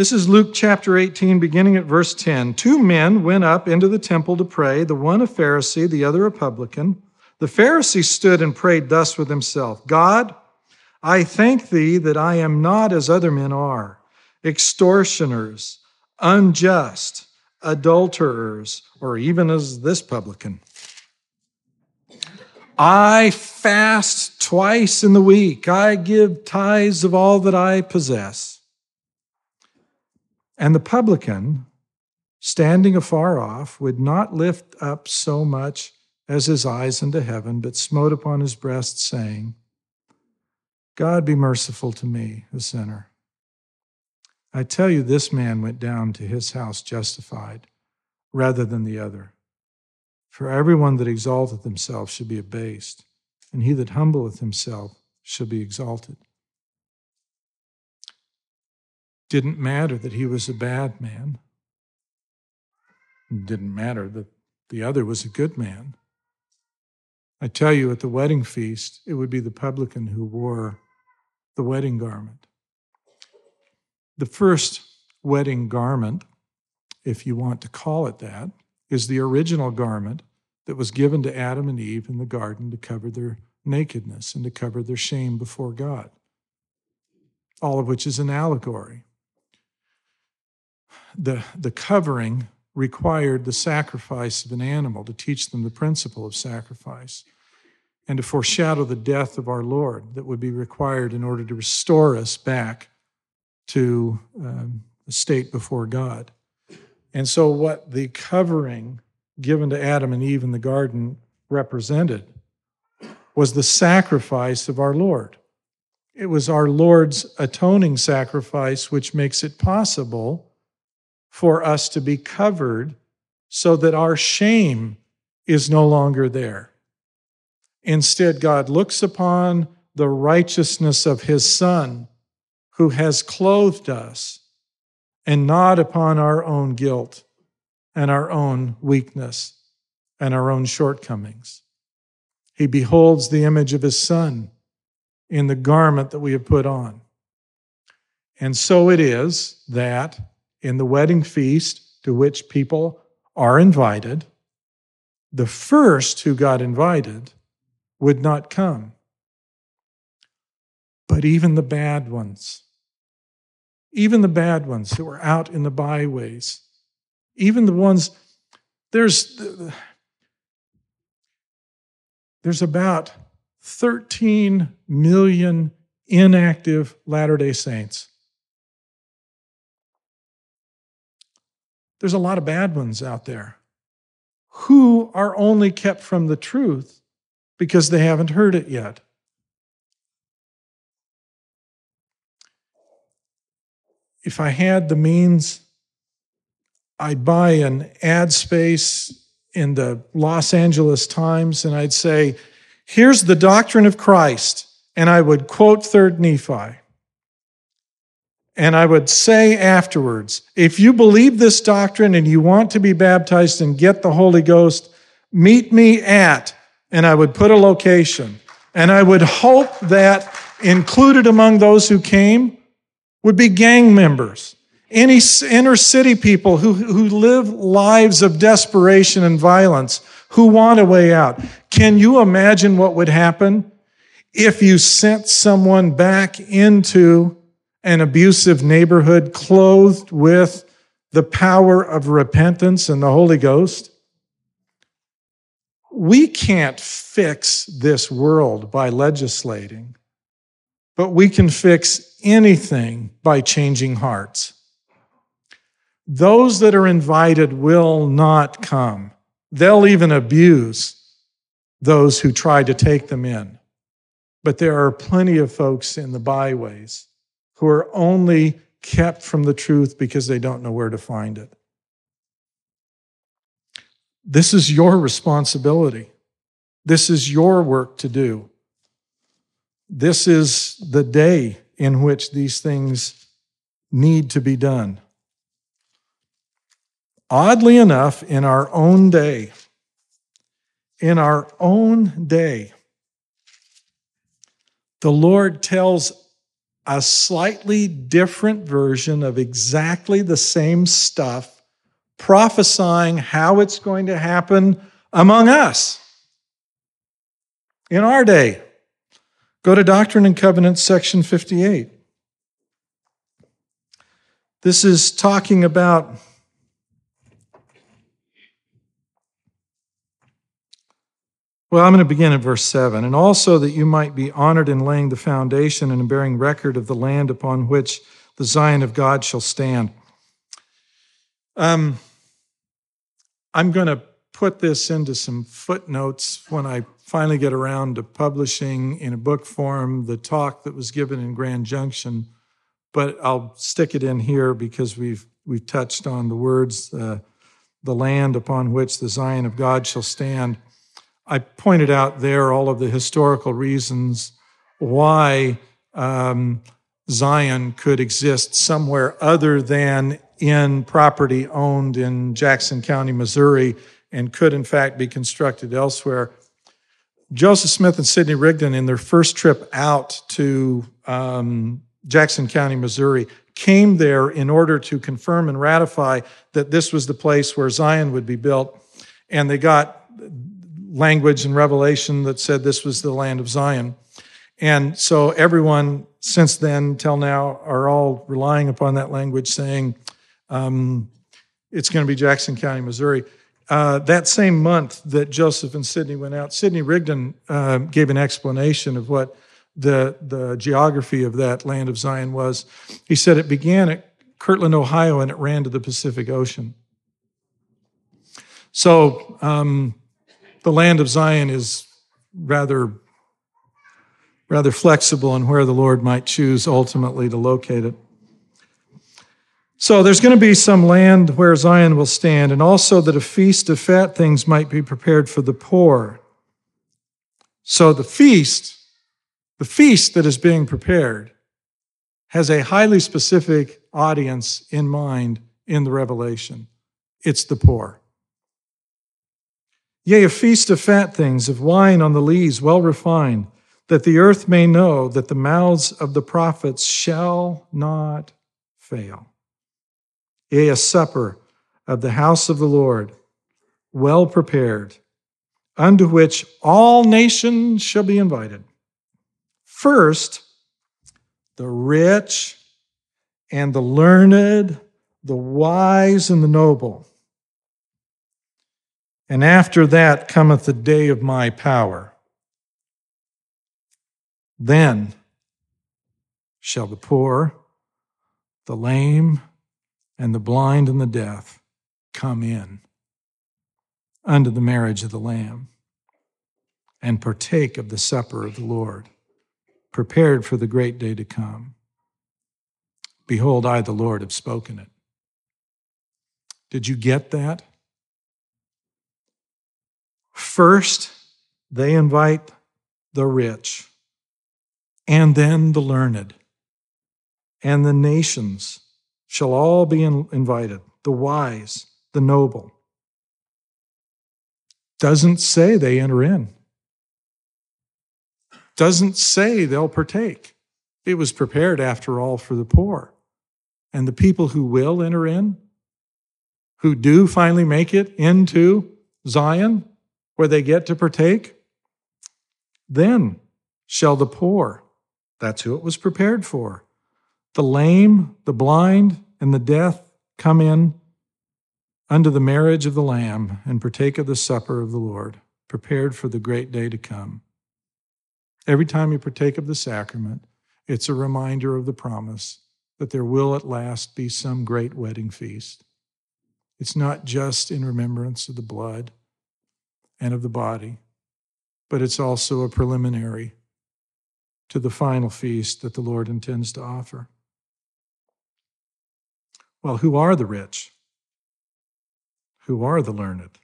This is Luke chapter 18, beginning at verse 10. Two men went up into the temple to pray, the one a Pharisee, the other a publican. The Pharisee stood and prayed thus with himself God, I thank thee that I am not as other men are, extortioners, unjust, adulterers, or even as this publican. I fast twice in the week. I give tithes of all that I possess. And the publican, standing afar off, would not lift up so much as his eyes unto heaven, but smote upon his breast, saying, God be merciful to me, a sinner. I tell you, this man went down to his house justified rather than the other. For everyone that exalteth himself should be abased, and he that humbleth himself shall be exalted didn't matter that he was a bad man. It didn't matter that the other was a good man. I tell you, at the wedding feast, it would be the publican who wore the wedding garment. The first wedding garment, if you want to call it that, is the original garment that was given to Adam and Eve in the garden to cover their nakedness and to cover their shame before God, all of which is an allegory the, the covering required the sacrifice of an animal to teach them the principle of sacrifice and to foreshadow the death of our Lord that would be required in order to restore us back to um, the state before God. And so, what the covering given to Adam and Eve in the garden represented was the sacrifice of our Lord. It was our Lord's atoning sacrifice, which makes it possible for us to be covered so that our shame is no longer there. Instead, God looks upon the righteousness of his Son who has clothed us and not upon our own guilt and our own weakness and our own shortcomings. He beholds the image of his Son in the garment that we have put on. And so it is that in the wedding feast to which people are invited, the first who got invited would not come. But even the bad ones, even the bad ones who are out in the byways, even the ones, there's, there's about 13 million inactive Latter day Saints. There's a lot of bad ones out there who are only kept from the truth because they haven't heard it yet. If I had the means, I'd buy an ad space in the Los Angeles Times and I'd say, Here's the doctrine of Christ. And I would quote 3rd Nephi. And I would say afterwards, if you believe this doctrine and you want to be baptized and get the Holy Ghost, meet me at and I would put a location. And I would hope that included among those who came would be gang members, any inner city people who, who live lives of desperation and violence, who want a way out. Can you imagine what would happen if you sent someone back into an abusive neighborhood clothed with the power of repentance and the Holy Ghost? we can't fix this world by legislating, but we can fix anything by changing hearts. Those that are invited will not come. They'll even abuse those who try to take them in. But there are plenty of folks in the byways who are only kept from the truth because they don't know where to find it. This is your responsibility. This is your work to do. This is the day in which these things need to be done. Oddly enough, in our own day, in our own day, the Lord tells a slightly different version of exactly the same stuff prophesying how it's going to happen among us in our day. Go to Doctrine and Covenants, section 58. This is talking about Well, I'm going to begin at verse 7. And also that you might be honored in laying the foundation and in bearing record of the land upon which the Zion of God shall stand. Um, I'm going to put this into some footnotes when I finally get around to publishing in a book form the talk that was given in Grand Junction, but I'll stick it in here because we've we've touched on the words, uh, the land upon which the Zion of God shall stand. I pointed out there all of the historical reasons why um, Zion could exist somewhere other than in property owned in Jackson County, Missouri, and could in fact be constructed elsewhere. Joseph Smith and Sidney Rigdon, in their first trip out to um, Jackson County, Missouri, came there in order to confirm and ratify that this was the place where Zion would be built. And they got language and revelation that said this was the land of Zion. And so everyone since then till now are all relying upon that language saying, Um, it's going to be Jackson County, Missouri. Uh, that same month that Joseph and Sidney went out, Sidney Rigdon uh, gave an explanation of what the, the geography of that land of Zion was. He said it began at Kirtland, Ohio, and it ran to the Pacific Ocean. So um, the land of Zion is rather rather flexible in where the Lord might choose ultimately to locate it. So there's going to be some land where Zion will stand, and also that a feast of fat things might be prepared for the poor. So the feast, the feast that is being prepared, has a highly specific audience in mind in the Revelation. It's the poor. Yea, a feast of fat things, of wine on the lees, well refined, that the earth may know that the mouths of the prophets shall not fail yea, a supper of the house of the Lord, well prepared, unto which all nations shall be invited. First, the rich and the learned, the wise and the noble. And after that cometh the day of my power. Then shall the poor, the lame, and the blind and the deaf come in unto the marriage of the Lamb and partake of the supper of the Lord, prepared for the great day to come. Behold, I, the Lord, have spoken it. Did you get that? First, they invite the rich, and then the learned, and the nations shall all be invited the wise, the noble. Doesn't say they enter in. Doesn't say they'll partake. It was prepared, after all, for the poor. And the people who will enter in, who do finally make it into Zion, where they get to partake, then shall the poor, that's who it was prepared for, the lame, the blind, and the deaf come in unto the marriage of the Lamb and partake of the supper of the Lord, prepared for the great day to come. Every time you partake of the sacrament, it's a reminder of the promise that there will at last be some great wedding feast. It's not just in remembrance of the blood and of the body, but it's also a preliminary to the final feast that the Lord intends to offer. Well, who are the rich? Who are the learned?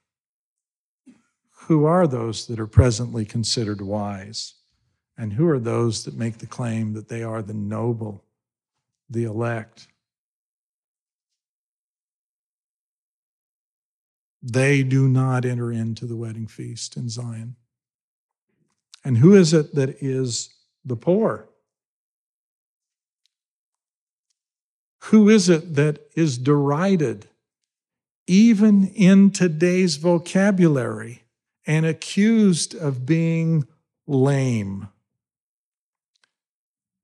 Who are those that are presently considered wise? And who are those that make the claim that they are the noble, the elect? They do not enter into the wedding feast in Zion. And who is it that is the poor? Who is it that is derided, even in today's vocabulary, and accused of being lame?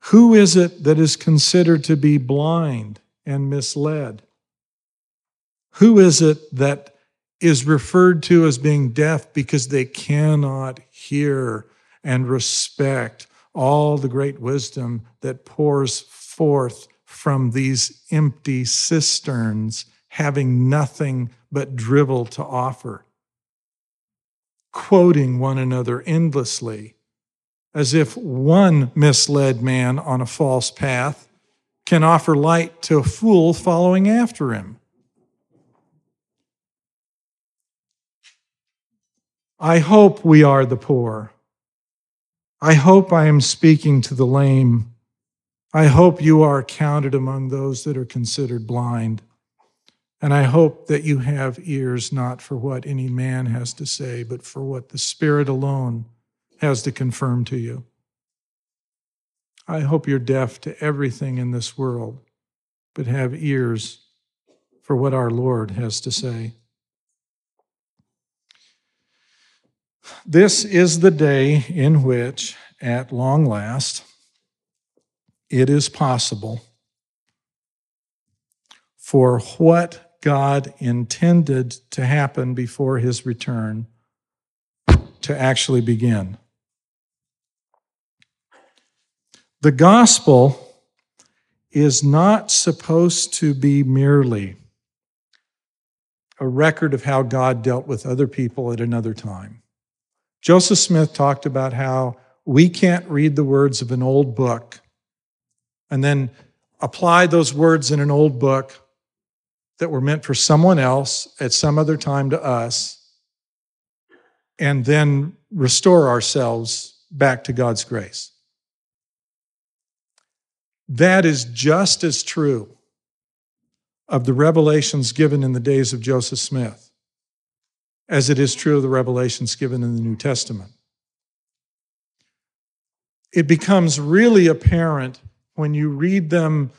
Who is it that is considered to be blind and misled? Who is it that is referred to as being deaf because they cannot hear and respect all the great wisdom that pours forth from these empty cisterns, having nothing but drivel to offer, quoting one another endlessly, as if one misled man on a false path can offer light to a fool following after him. I hope we are the poor. I hope I am speaking to the lame I hope you are counted among those that are considered blind. And I hope that you have ears not for what any man has to say, but for what the Spirit alone has to confirm to you. I hope you're deaf to everything in this world, but have ears for what our Lord has to say. This is the day in which, at long last, it is possible for what God intended to happen before his return to actually begin. The gospel is not supposed to be merely a record of how God dealt with other people at another time. Joseph Smith talked about how we can't read the words of an old book and then apply those words in an old book that were meant for someone else at some other time to us and then restore ourselves back to God's grace. That is just as true of the revelations given in the days of Joseph Smith as it is true of the revelations given in the New Testament. It becomes really apparent when you read them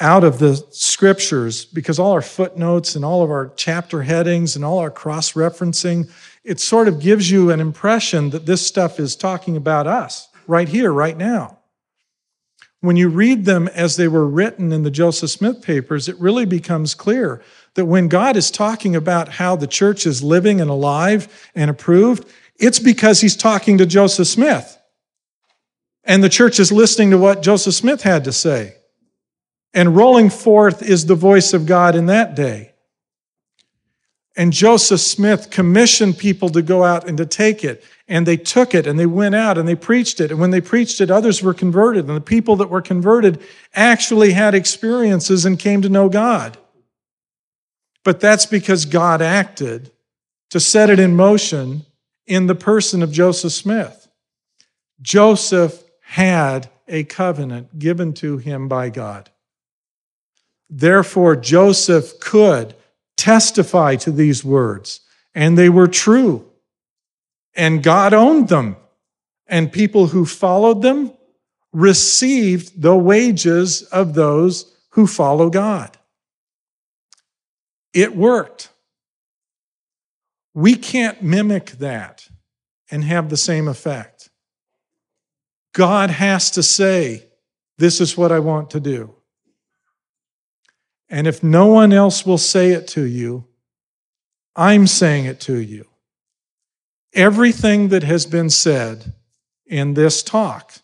out of the scriptures because all our footnotes and all of our chapter headings and all our cross referencing, it sort of gives you an impression that this stuff is talking about us right here, right now. When you read them as they were written in the Joseph Smith papers, it really becomes clear that when God is talking about how the church is living and alive and approved, it's because he's talking to Joseph Smith. And the church is listening to what Joseph Smith had to say. And rolling forth is the voice of God in that day. And Joseph Smith commissioned people to go out and to take it. And they took it and they went out and they preached it. And when they preached it, others were converted. And the people that were converted actually had experiences and came to know God. But that's because God acted to set it in motion in the person of Joseph Smith. Joseph had a covenant given to him by God. Therefore, Joseph could testify to these words, and they were true. And God owned them, and people who followed them received the wages of those who follow God. It worked. We can't mimic that and have the same effect. God has to say, This is what I want to do. And if no one else will say it to you, I'm saying it to you. Everything that has been said in this talk,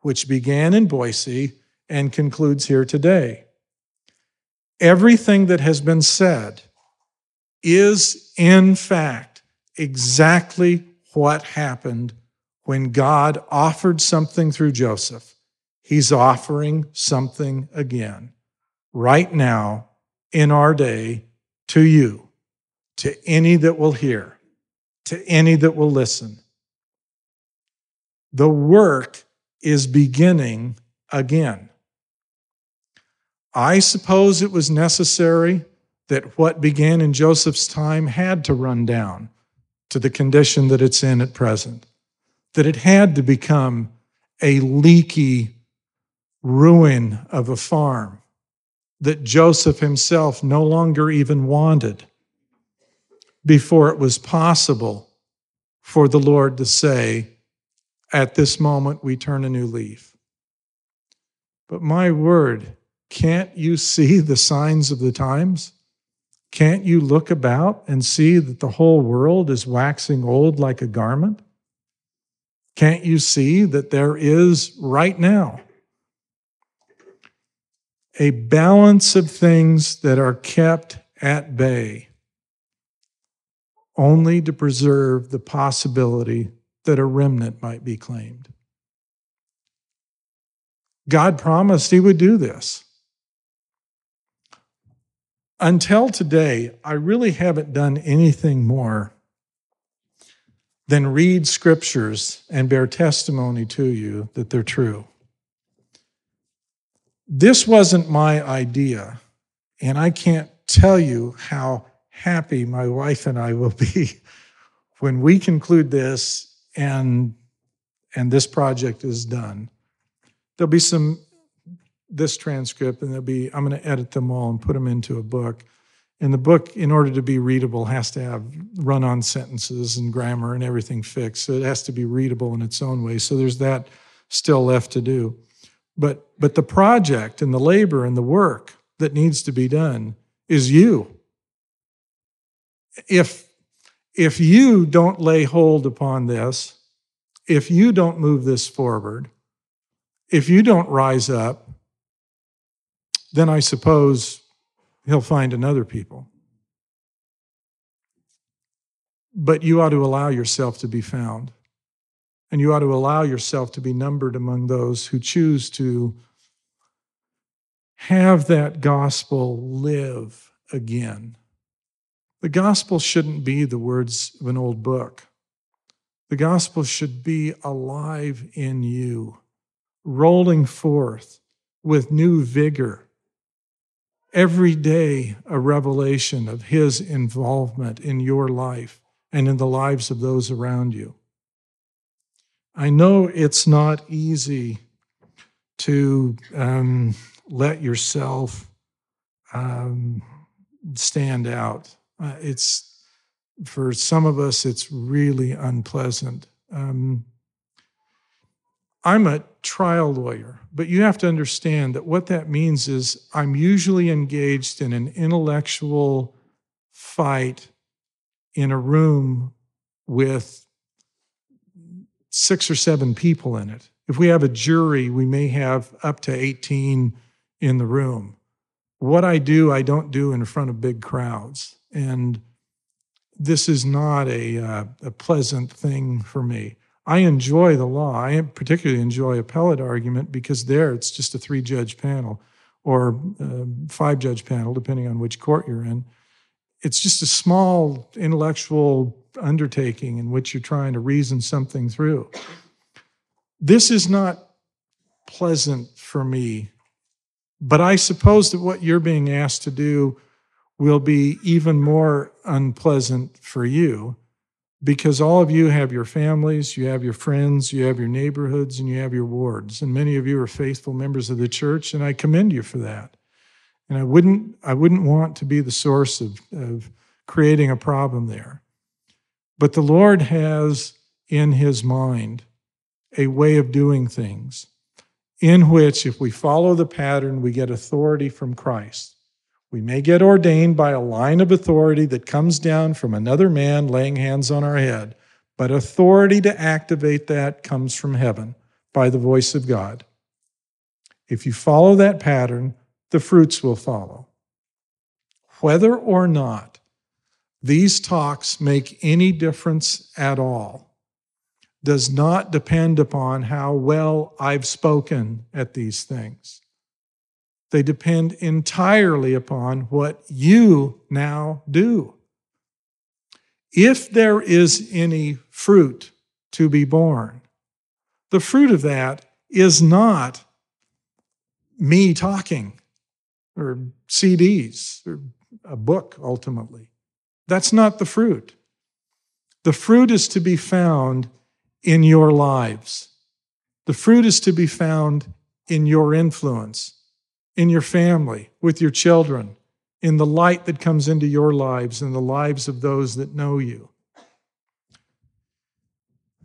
which began in Boise and concludes here today, everything that has been said is, in fact, exactly what happened when God offered something through Joseph, he's offering something again right now in our day to you, to any that will hear, to any that will listen. The work is beginning again. I suppose it was necessary that what began in Joseph's time had to run down to the condition that it's in at present that it had to become a leaky ruin of a farm that Joseph himself no longer even wanted before it was possible for the Lord to say, At this moment, we turn a new leaf. But my word, can't you see the signs of the times? Can't you look about and see that the whole world is waxing old like a garment? Can't you see that there is right now a balance of things that are kept at bay only to preserve the possibility that a remnant might be claimed? God promised He would do this. Until today, I really haven't done anything more than read scriptures and bear testimony to you that they're true. This wasn't my idea, and I can't tell you how happy my wife and I will be [LAUGHS] when we conclude this and and this project is done. There'll be some this transcript and there'll be I'm going to edit them all and put them into a book and the book, in order to be readable, has to have run on sentences and grammar and everything fixed. So it has to be readable in its own way. So there's that still left to do. But, but the project and the labor and the work that needs to be done is you. If, if you don't lay hold upon this, if you don't move this forward, if you don't rise up, then I suppose he'll find another people. But you ought to allow yourself to be found. And you ought to allow yourself to be numbered among those who choose to have that gospel live again. The gospel shouldn't be the words of an old book. The gospel should be alive in you, rolling forth with new vigor. Every day, a revelation of his involvement in your life and in the lives of those around you. I know it's not easy to um, let yourself um, stand out. Uh, it's for some of us, it's really unpleasant. Um, I'm a trial lawyer, but you have to understand that what that means is I'm usually engaged in an intellectual fight in a room with six or seven people in it. If we have a jury, we may have up to 18 in the room. What I do, I don't do in front of big crowds. And this is not a, uh, a pleasant thing for me. I enjoy the law. I particularly enjoy appellate argument because there it's just a three judge panel or uh, five judge panel, depending on which court you're in. It's just a small intellectual undertaking in which you're trying to reason something through. This is not pleasant for me, but I suppose that what you're being asked to do will be even more unpleasant for you because all of you have your families, you have your friends, you have your neighborhoods, and you have your wards. And many of you are faithful members of the church, and I commend you for that. And I wouldn't, I wouldn't want to be the source of, of creating a problem there. But the Lord has in his mind a way of doing things in which, if we follow the pattern, we get authority from Christ. We may get ordained by a line of authority that comes down from another man laying hands on our head, but authority to activate that comes from heaven by the voice of God. If you follow that pattern, the fruits will follow. Whether or not these talks make any difference at all does not depend upon how well I've spoken at these things. They depend entirely upon what you now do. If there is any fruit to be borne, the fruit of that is not me talking or CDs or a book ultimately. That's not the fruit. The fruit is to be found in your lives. The fruit is to be found in your influence, in your family, with your children, in the light that comes into your lives and the lives of those that know you.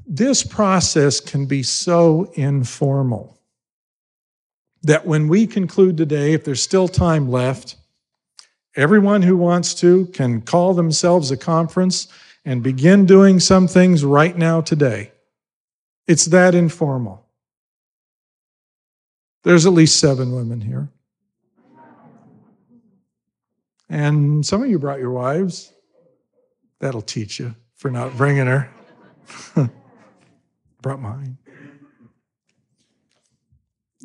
This process can be so informal that when we conclude today, if there's still time left, Everyone who wants to can call themselves a conference and begin doing some things right now today. It's that informal. There's at least seven women here. And some of you brought your wives. That'll teach you for not bringing her. [LAUGHS] brought mine.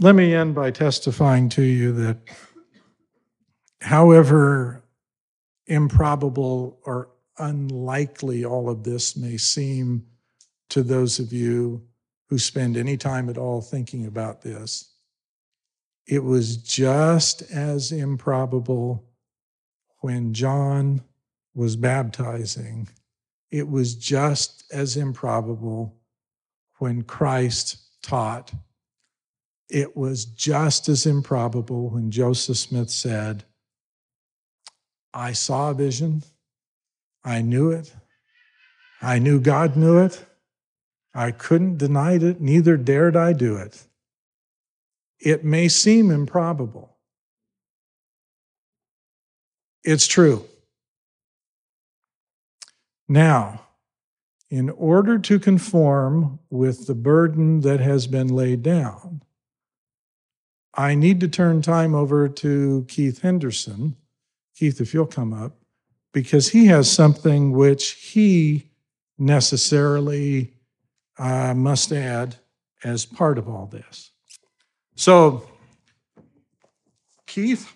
Let me end by testifying to you that however improbable or unlikely all of this may seem to those of you who spend any time at all thinking about this, it was just as improbable when John was baptizing. It was just as improbable when Christ taught. It was just as improbable when Joseph Smith said, I saw a vision. I knew it. I knew God knew it. I couldn't deny it, neither dared I do it. It may seem improbable, It's true. Now, in order to conform with the burden that has been laid down, I need to turn time over to Keith Henderson. Keith, if you'll come up, because he has something which he necessarily uh, must add as part of all this. So, Keith,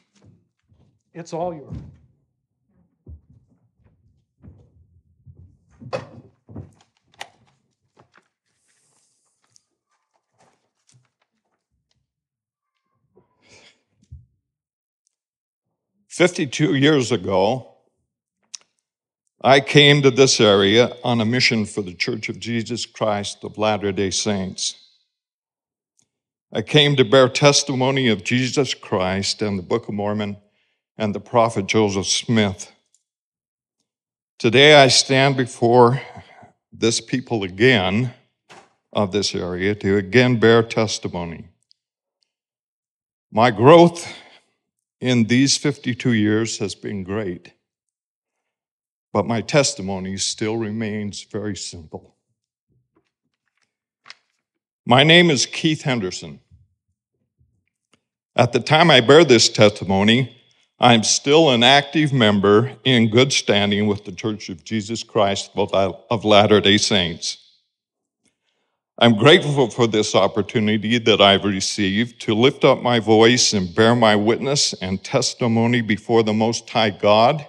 it's all yours. Fifty-two years ago, I came to this area on a mission for the Church of Jesus Christ of Latter day Saints. I came to bear testimony of Jesus Christ and the Book of Mormon and the prophet Joseph Smith. Today I stand before this people again of this area to again bear testimony. My growth in these 52 years has been great, but my testimony still remains very simple. My name is Keith Henderson. At the time I bear this testimony, I'm still an active member in good standing with the Church of Jesus Christ of Latter day Saints. I'm grateful for this opportunity that I've received to lift up my voice and bear my witness and testimony before the Most High God,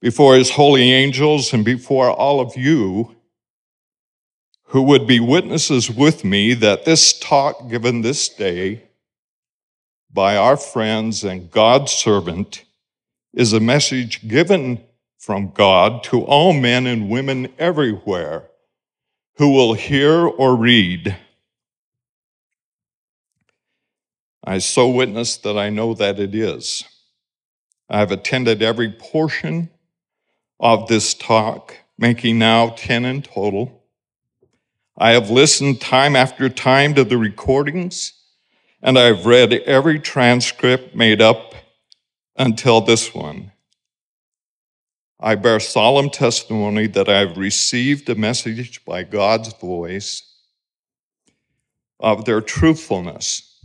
before His holy angels, and before all of you who would be witnesses with me that this talk given this day by our friends and God's servant is a message given from God to all men and women everywhere who will hear or read. I so witness that I know that it is. I have attended every portion of this talk, making now 10 in total. I have listened time after time to the recordings, and I've read every transcript made up until this one. I bear solemn testimony that I've received a message by God's voice of their truthfulness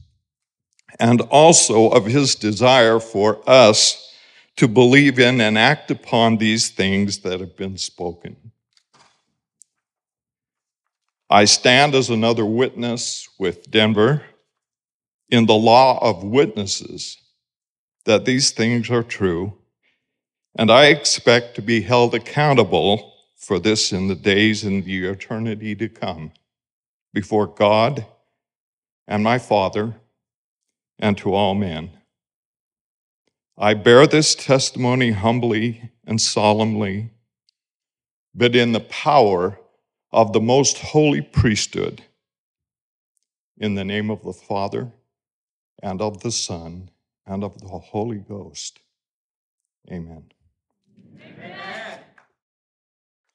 and also of his desire for us to believe in and act upon these things that have been spoken. I stand as another witness with Denver in the law of witnesses that these things are true, and I expect to be held accountable for this in the days and the eternity to come before God and my Father and to all men. I bear this testimony humbly and solemnly, but in the power of the most holy priesthood. In the name of the Father, and of the Son, and of the Holy Ghost. Amen.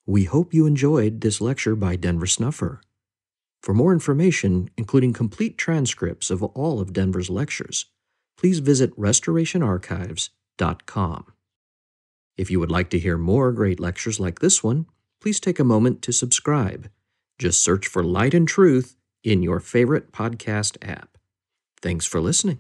We hope you enjoyed this lecture by Denver Snuffer. For more information, including complete transcripts of all of Denver's lectures, please visit restorationarchives.com. If you would like to hear more great lectures like this one, please take a moment to subscribe. Just search for Light and Truth in your favorite podcast app. Thanks for listening.